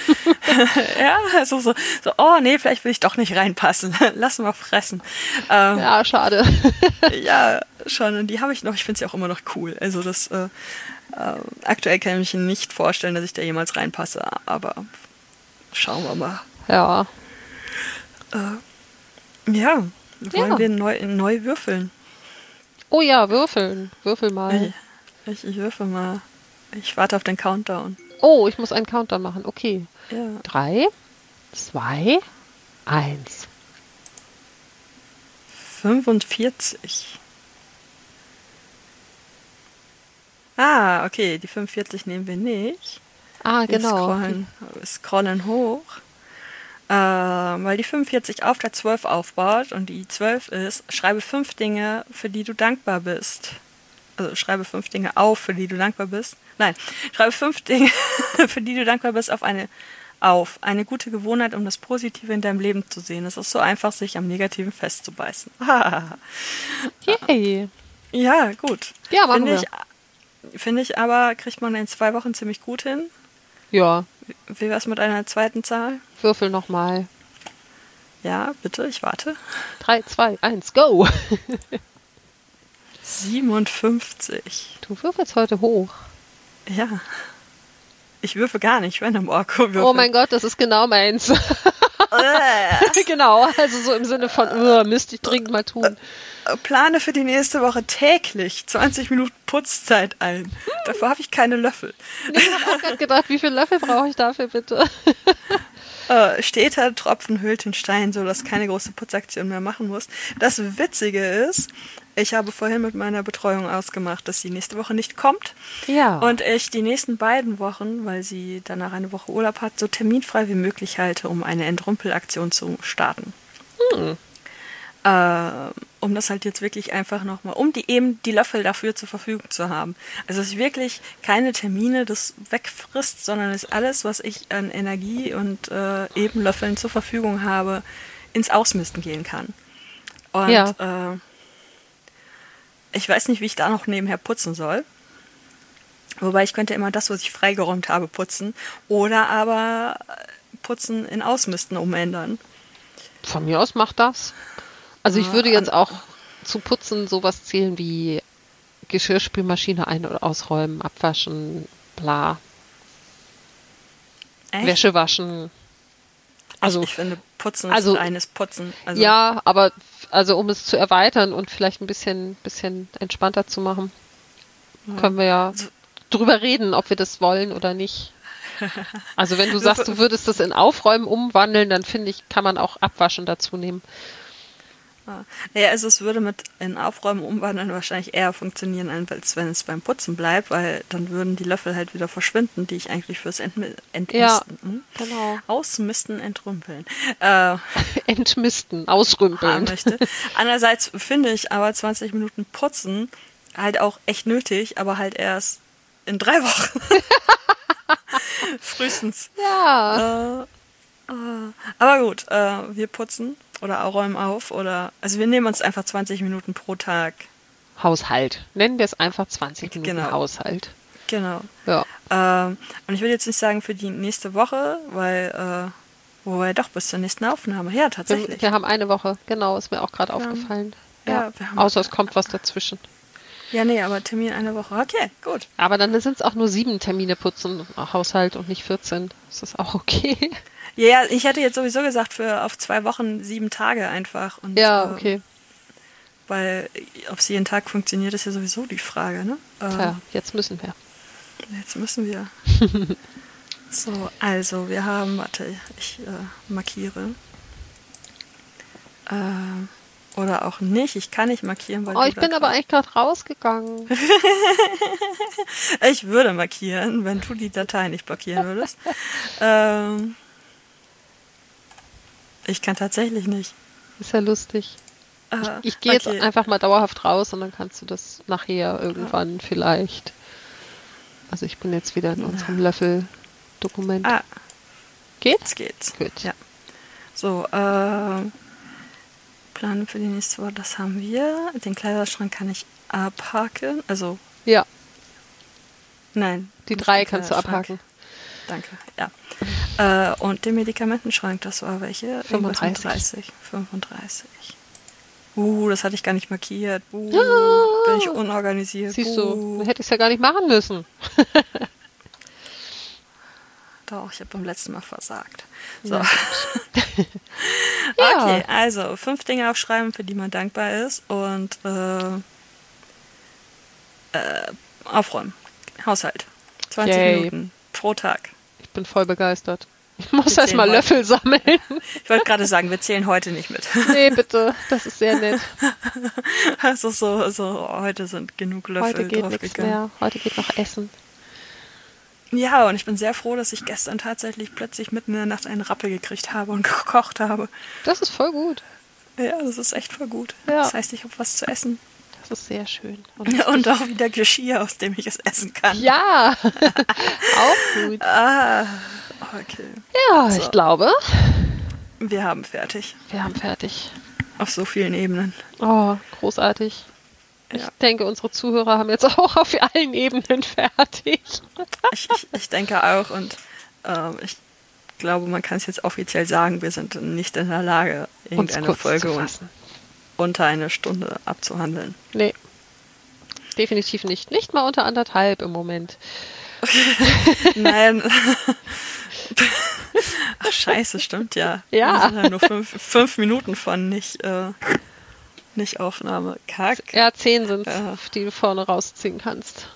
Speaker 2: ja, also so, so, oh nee, vielleicht will ich doch nicht reinpassen. Lass mal fressen. Ähm,
Speaker 3: ja, schade.
Speaker 2: ja, schon. Und die habe ich noch. Ich finde sie auch immer noch cool. Also das äh, äh, aktuell kann ich mir nicht vorstellen, dass ich da jemals reinpasse. Aber schauen wir mal.
Speaker 3: Ja.
Speaker 2: Ja, wollen
Speaker 3: Ja.
Speaker 2: wir neu, neu würfeln?
Speaker 3: Oh ja, würfeln. Würfel mal.
Speaker 2: Ich, ich würfel mal. Ich warte auf den Countdown.
Speaker 3: Oh, ich muss einen Countdown machen. Okay.
Speaker 2: Ja.
Speaker 3: Drei, zwei, eins.
Speaker 2: 45. Ah, okay, die 45 nehmen wir nicht.
Speaker 3: Ah,
Speaker 2: Wir
Speaker 3: genau.
Speaker 2: Scrollen, wir scrollen hoch. Äh, weil die 45 auf der 12 aufbaut und die 12 ist, schreibe fünf Dinge, für die du dankbar bist. Also schreibe fünf Dinge auf, für die du dankbar bist. Nein, schreibe fünf Dinge, für die du dankbar bist, auf eine auf. Eine gute Gewohnheit, um das Positive in deinem Leben zu sehen. Es ist so einfach, sich am Negativen festzubeißen.
Speaker 3: Yay.
Speaker 2: ja, gut.
Speaker 3: Ja, machen
Speaker 2: Finde
Speaker 3: wir.
Speaker 2: ich, finde ich aber, kriegt man in zwei Wochen ziemlich gut hin.
Speaker 3: Ja,
Speaker 2: Wie wär's mit einer zweiten Zahl?
Speaker 3: würfel nochmal.
Speaker 2: Ja, bitte, ich warte.
Speaker 3: Drei, zwei, eins, go.
Speaker 2: 57.
Speaker 3: Du würfelst heute hoch.
Speaker 2: Ja. Ich würfe gar nicht, wenn im Orko würfel.
Speaker 3: Oh mein Gott, das ist genau meins. genau, also so im Sinne von, uh, müsste ich dringend mal tun.
Speaker 2: Plane für die nächste Woche täglich 20 Minuten Putzzeit ein. Dafür habe ich keine Löffel.
Speaker 3: Ich habe auch gerade gedacht, wie viele Löffel brauche ich dafür bitte?
Speaker 2: Äh, steter Tropfen hüllt den Stein, so dass keine große Putzaktion mehr machen muss. Das Witzige ist, ich habe vorhin mit meiner Betreuung ausgemacht, dass sie nächste Woche nicht kommt.
Speaker 3: Ja.
Speaker 2: Und ich die nächsten beiden Wochen, weil sie danach eine Woche Urlaub hat, so terminfrei wie möglich halte, um eine Entrümpelaktion zu starten. Äh, um das halt jetzt wirklich einfach nochmal, um die eben die Löffel dafür zur Verfügung zu haben. Also es ist wirklich keine Termine, das wegfrisst, sondern es ist alles, was ich an Energie und äh, eben Löffeln zur Verfügung habe, ins Ausmisten gehen kann. Und
Speaker 3: Ja.
Speaker 2: äh, ich weiß nicht, wie ich da noch nebenher putzen soll. Wobei ich könnte immer das, was ich freigeräumt habe, putzen. Oder aber putzen in Ausmisten umändern.
Speaker 3: Von mir aus macht das. Also ich
Speaker 2: Ah,
Speaker 3: würde jetzt auch zu putzen sowas zählen wie Geschirrspülmaschine ein- oder ausräumen, abwaschen, bla,
Speaker 2: Echt?
Speaker 3: Wäsche waschen. Also
Speaker 2: ich finde, Putzen
Speaker 3: also-
Speaker 2: ist reines Putzen. Also,
Speaker 3: ja, aber also um es zu erweitern und vielleicht ein bisschen, bisschen entspannter zu machen, können wir ja
Speaker 2: Also-
Speaker 3: drüber reden, ob wir das wollen oder nicht. Also wenn du sagst, du würdest das in Aufräumen umwandeln, dann finde ich, kann man auch Abwaschen dazu nehmen.
Speaker 2: Ah. Naja, also es würde mit in Aufräumen umwandeln wahrscheinlich eher funktionieren, als wenn es beim Putzen bleibt, weil dann würden die Löffel halt wieder verschwinden, die ich eigentlich fürs Entmi Entmisten,
Speaker 3: Ja,
Speaker 2: hm?
Speaker 3: genau.
Speaker 2: Ausmisten, entrümpeln äh,
Speaker 3: Entmisten, ausrümpeln.
Speaker 2: möchte. Andererseits finde ich aber 20 Minuten Putzen halt auch echt nötig, aber halt erst in drei Wochen. Frühestens.
Speaker 3: Ja,
Speaker 2: Äh, äh, aber gut, äh, wir putzen oder räumen auf oder also wir nehmen uns einfach 20 Minuten pro Tag.
Speaker 3: Haushalt. Nennen wir es einfach 20 Minuten
Speaker 2: Genau.
Speaker 3: Haushalt.
Speaker 2: Genau.
Speaker 3: Ja.
Speaker 2: Ähm, und ich will jetzt nicht sagen für die nächste Woche, weil äh, wobei doch bis zur nächsten Aufnahme. Ja,
Speaker 3: Wir,
Speaker 2: tatsächlich.
Speaker 3: wir haben eine Woche, genau, ist mir auch gerade aufgefallen.
Speaker 2: Ja,
Speaker 3: Ja,
Speaker 2: wir
Speaker 3: außer es kommt was dazwischen.
Speaker 2: Ja, nee, aber Termin eine Woche. Okay, gut.
Speaker 3: Aber dann sind es auch nur sieben Termine putzen, Haushalt und nicht 14. Ist das auch okay?
Speaker 2: Ja, ich hätte jetzt sowieso gesagt für auf zwei Wochen sieben Tage einfach. Und,
Speaker 3: Ja,
Speaker 2: äh,
Speaker 3: okay.
Speaker 2: Weil ob es jeden Tag funktioniert, ist ja sowieso die Frage, ne? Äh,
Speaker 3: Tja, jetzt müssen wir.
Speaker 2: Jetzt müssen wir. so, also wir haben, warte, ich äh, markiere. Äh, oder auch nicht. Ich kann nicht markieren, weil
Speaker 3: Oh, ich bin aber eigentlich gerade rausgegangen.
Speaker 2: Ich würde markieren, wenn du die Datei nicht blockieren würdest. ähm, ich kann tatsächlich nicht.
Speaker 3: Ist ja lustig.
Speaker 2: Äh,
Speaker 3: Ich gehe jetzt
Speaker 2: okay.
Speaker 3: einfach mal dauerhaft raus und dann kannst du das nachher irgendwann vielleicht. Also ich bin jetzt wieder in unserem Löffel-Dokument.
Speaker 2: Ah,
Speaker 3: Geht's?
Speaker 2: jetzt geht's.
Speaker 3: Gut.
Speaker 2: Ja. So, äh, Planen für die nächste Woche, das haben wir. Den Kleiderschrank kann ich abhaken. Also,
Speaker 3: Ja,
Speaker 2: nein.
Speaker 3: die drei kannst du abhaken.
Speaker 2: Danke, ja. Äh, und den Medikamentenschrank, das war welche? Irgendwas mit
Speaker 3: 35.
Speaker 2: 30. 35. Uh, das hatte ich gar nicht markiert. Uh,
Speaker 3: Ah.
Speaker 2: bin ich unorganisiert.
Speaker 3: Siehst du,
Speaker 2: Buh.
Speaker 3: dann hätte ich es ja gar nicht machen müssen.
Speaker 2: Doch, ich habe beim letzten Mal versagt. So.
Speaker 3: Ja.
Speaker 2: Okay, also fünf Dinge aufschreiben, für die man dankbar ist und äh, äh, aufräumen. Haushalt. 20
Speaker 3: Yay.
Speaker 2: Minuten pro Tag.
Speaker 3: Ich bin voll begeistert. Ich muss
Speaker 2: Wir
Speaker 3: erst mal
Speaker 2: zählen
Speaker 3: Löffel sammeln.
Speaker 2: Ich wollte gerade sagen, wir zählen heute nicht mit.
Speaker 3: nee, bitte. Das ist sehr nett.
Speaker 2: Also so, so heute sind genug Löffel
Speaker 3: Heute geht
Speaker 2: draufgegangen.
Speaker 3: mehr. Heute geht noch Essen.
Speaker 2: Ja, und ich bin sehr froh, dass ich gestern tatsächlich plötzlich mitten in der Nacht einen Rappel gekriegt habe und gekocht habe.
Speaker 3: Das ist voll gut.
Speaker 2: Ja, das ist echt voll gut.
Speaker 3: Ja.
Speaker 2: Das heißt, ich habe was zu essen.
Speaker 3: Das ist sehr schön. Und
Speaker 2: Und auch wieder Geschirr, aus dem ich es essen kann.
Speaker 3: ja, auch gut.
Speaker 2: Ah, okay.
Speaker 3: Ja,
Speaker 2: So.
Speaker 3: ich glaube,
Speaker 2: Wir haben fertig.
Speaker 3: wir haben fertig.
Speaker 2: Auf so vielen Ebenen.
Speaker 3: Oh, großartig. Ich
Speaker 2: Ja.
Speaker 3: denke, unsere Zuhörer haben jetzt auch auf allen Ebenen fertig.
Speaker 2: Ich, ich, ich denke auch und ähm, ich glaube, man kann es jetzt offiziell sagen, wir sind nicht in der Lage, irgendeine Folge
Speaker 3: zu fassen.
Speaker 2: Unter eine Stunde abzuhandeln.
Speaker 3: Nee. Definitiv nicht. Nicht mal unter anderthalb im Moment.
Speaker 2: Nein. Ach, scheiße, stimmt ja.
Speaker 3: Ja.
Speaker 2: Wir sind ja nur fünf, fünf Minuten von nicht, äh, nicht Aufnahme. Kack.
Speaker 3: Ja, zehn sind
Speaker 2: Ja.
Speaker 3: die du vorne rausziehen kannst.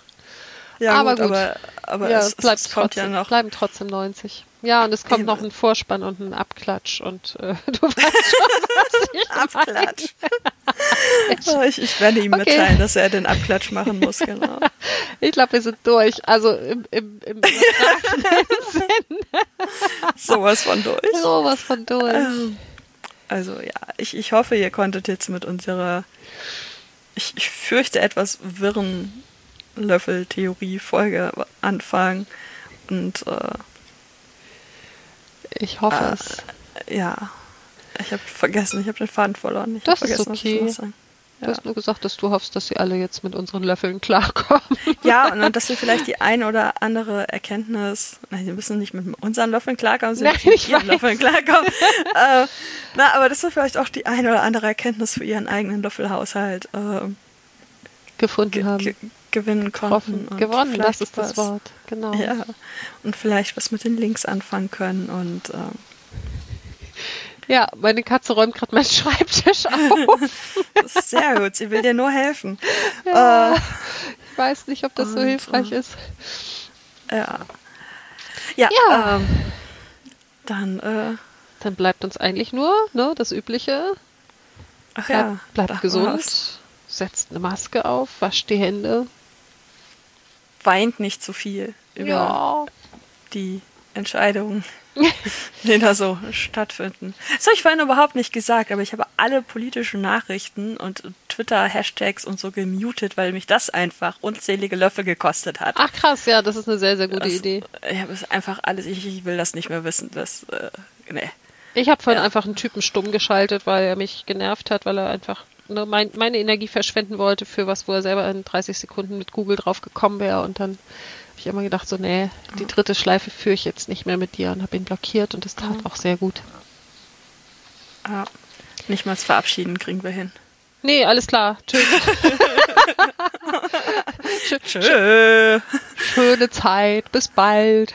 Speaker 2: Ja,
Speaker 3: aber
Speaker 2: gut,
Speaker 3: gut.
Speaker 2: aber, aber
Speaker 3: ja,
Speaker 2: es,
Speaker 3: es bleibt
Speaker 2: es kommt
Speaker 3: trotzdem,
Speaker 2: ja noch.
Speaker 3: bleiben trotzdem 90. Ja, und es kommt
Speaker 2: Eben.
Speaker 3: noch ein Vorspann und ein Abklatsch und äh, du weißt schon, was ich
Speaker 2: Abklatsch. Oh, ich, ich werde ihm
Speaker 3: Okay.
Speaker 2: mitteilen, dass er den Abklatsch machen muss, genau.
Speaker 3: Ich glaube, wir sind durch. Also im, im, im Sinne
Speaker 2: Sowas von durch.
Speaker 3: sowas von durch.
Speaker 2: Ähm, Also ja, ich, ich hoffe, ihr konntet jetzt mit unserer, ich, ich fürchte etwas wirren Löffel-Theorie-Folge anfangen. Und äh,
Speaker 3: Ich hoffe
Speaker 2: äh,
Speaker 3: es.
Speaker 2: ja, ich habe vergessen, ich habe den Faden verloren. Ich
Speaker 3: Das ist
Speaker 2: was
Speaker 3: okay.
Speaker 2: noch sagen.
Speaker 3: Du
Speaker 2: Ja.
Speaker 3: hast nur gesagt, dass du hoffst, dass sie alle jetzt mit unseren Löffeln klarkommen.
Speaker 2: ja, und dass wir vielleicht die ein oder andere Erkenntnis, nein, sie müssen nicht mit unseren Löffeln klarkommen, sie
Speaker 3: Nein,
Speaker 2: müssen mit ihren
Speaker 3: weiß.
Speaker 2: Löffeln klarkommen. äh, na, aber dass wir vielleicht auch die ein oder andere Erkenntnis für ihren eigenen Löffelhaushalt äh,
Speaker 3: Gefunden
Speaker 2: ge
Speaker 3: haben.
Speaker 2: Ge gewinnen konnten. und
Speaker 3: Gewonnen, das ist das
Speaker 2: was-
Speaker 3: Wort. Genau.
Speaker 2: Ja, und vielleicht was mit den Links anfangen können und ähm,
Speaker 3: Ja, meine Katze räumt gerade meinen Schreibtisch auf.
Speaker 2: sehr gut, sie will dir nur helfen.
Speaker 3: Ja.
Speaker 2: Äh,
Speaker 3: Ich weiß nicht, ob das so
Speaker 2: Und,
Speaker 3: hilfreich
Speaker 2: äh,
Speaker 3: ist.
Speaker 2: ja. Ja,
Speaker 3: Ja.
Speaker 2: Ähm, dann, äh,
Speaker 3: Dann bleibt uns eigentlich nur ne, das Übliche.
Speaker 2: Ach
Speaker 3: Bleib,
Speaker 2: ja.
Speaker 3: bleibt gesund, setzt eine Maske auf, wascht die Hände.
Speaker 2: Weint nicht zu viel über
Speaker 3: Ja.
Speaker 2: die Entscheidungen, die da so stattfinden. Das habe ich vorhin überhaupt nicht gesagt, aber ich habe alle politischen Nachrichten und Twitter-Hashtags und so gemutet, weil mich das einfach unzählige Löffel gekostet hat.
Speaker 3: Ach krass, ja, das ist eine sehr, sehr gute
Speaker 2: Das-
Speaker 3: Idee.
Speaker 2: Ich habe es einfach alles, ich, ich will das nicht mehr wissen. Das, äh, nee.
Speaker 3: Ich habe vorhin
Speaker 2: Ja.
Speaker 3: einfach einen Typen stumm geschaltet, weil er mich genervt hat, weil er einfach ne, mein, meine Energie verschwenden wollte für was, wo er selber in 30 Sekunden mit Google drauf gekommen wäre. Und dann habe ich immer gedacht, so, nee, die dritte Schleife führe ich jetzt nicht mehr mit dir und habe ihn blockiert und das tat auch sehr gut.
Speaker 2: Ja. Nicht mal das Verabschieden kriegen wir hin.
Speaker 3: Nee, alles klar. Tschüss.
Speaker 2: Tschö.
Speaker 3: Schöne Zeit. Bis bald.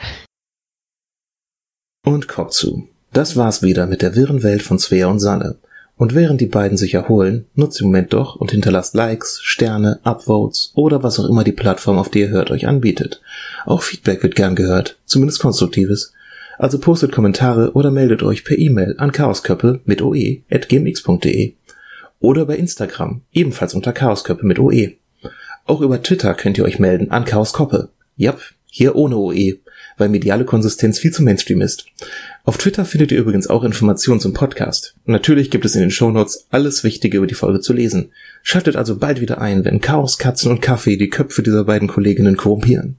Speaker 1: Und Kopf zu. Das war's wieder mit der wirren Welt von Svea und Sanne. Und während die beiden sich erholen, nutzt den Moment doch und hinterlasst Likes, Sterne, Upvotes oder was auch immer die Plattform, auf die ihr hört, euch anbietet. Auch Feedback wird gern gehört, zumindest konstruktives. Also postet Kommentare oder meldet euch per E-Mail an chaosköppe mit oe at gmx.de oder bei Instagram, ebenfalls unter chaosköppe mit oe. Auch über Twitter könnt ihr euch melden an chaoskoppe. Jap, hier ohne OE, weil mediale Konsistenz viel zu Mainstream ist. Auf Twitter findet ihr übrigens auch Informationen zum Podcast. Natürlich gibt es in den Shownotes alles Wichtige über die Folge zu lesen. Schaltet also bald wieder ein, wenn Chaos, Katzen und Kaffee die Köpfe dieser beiden Kolleginnen korrumpieren.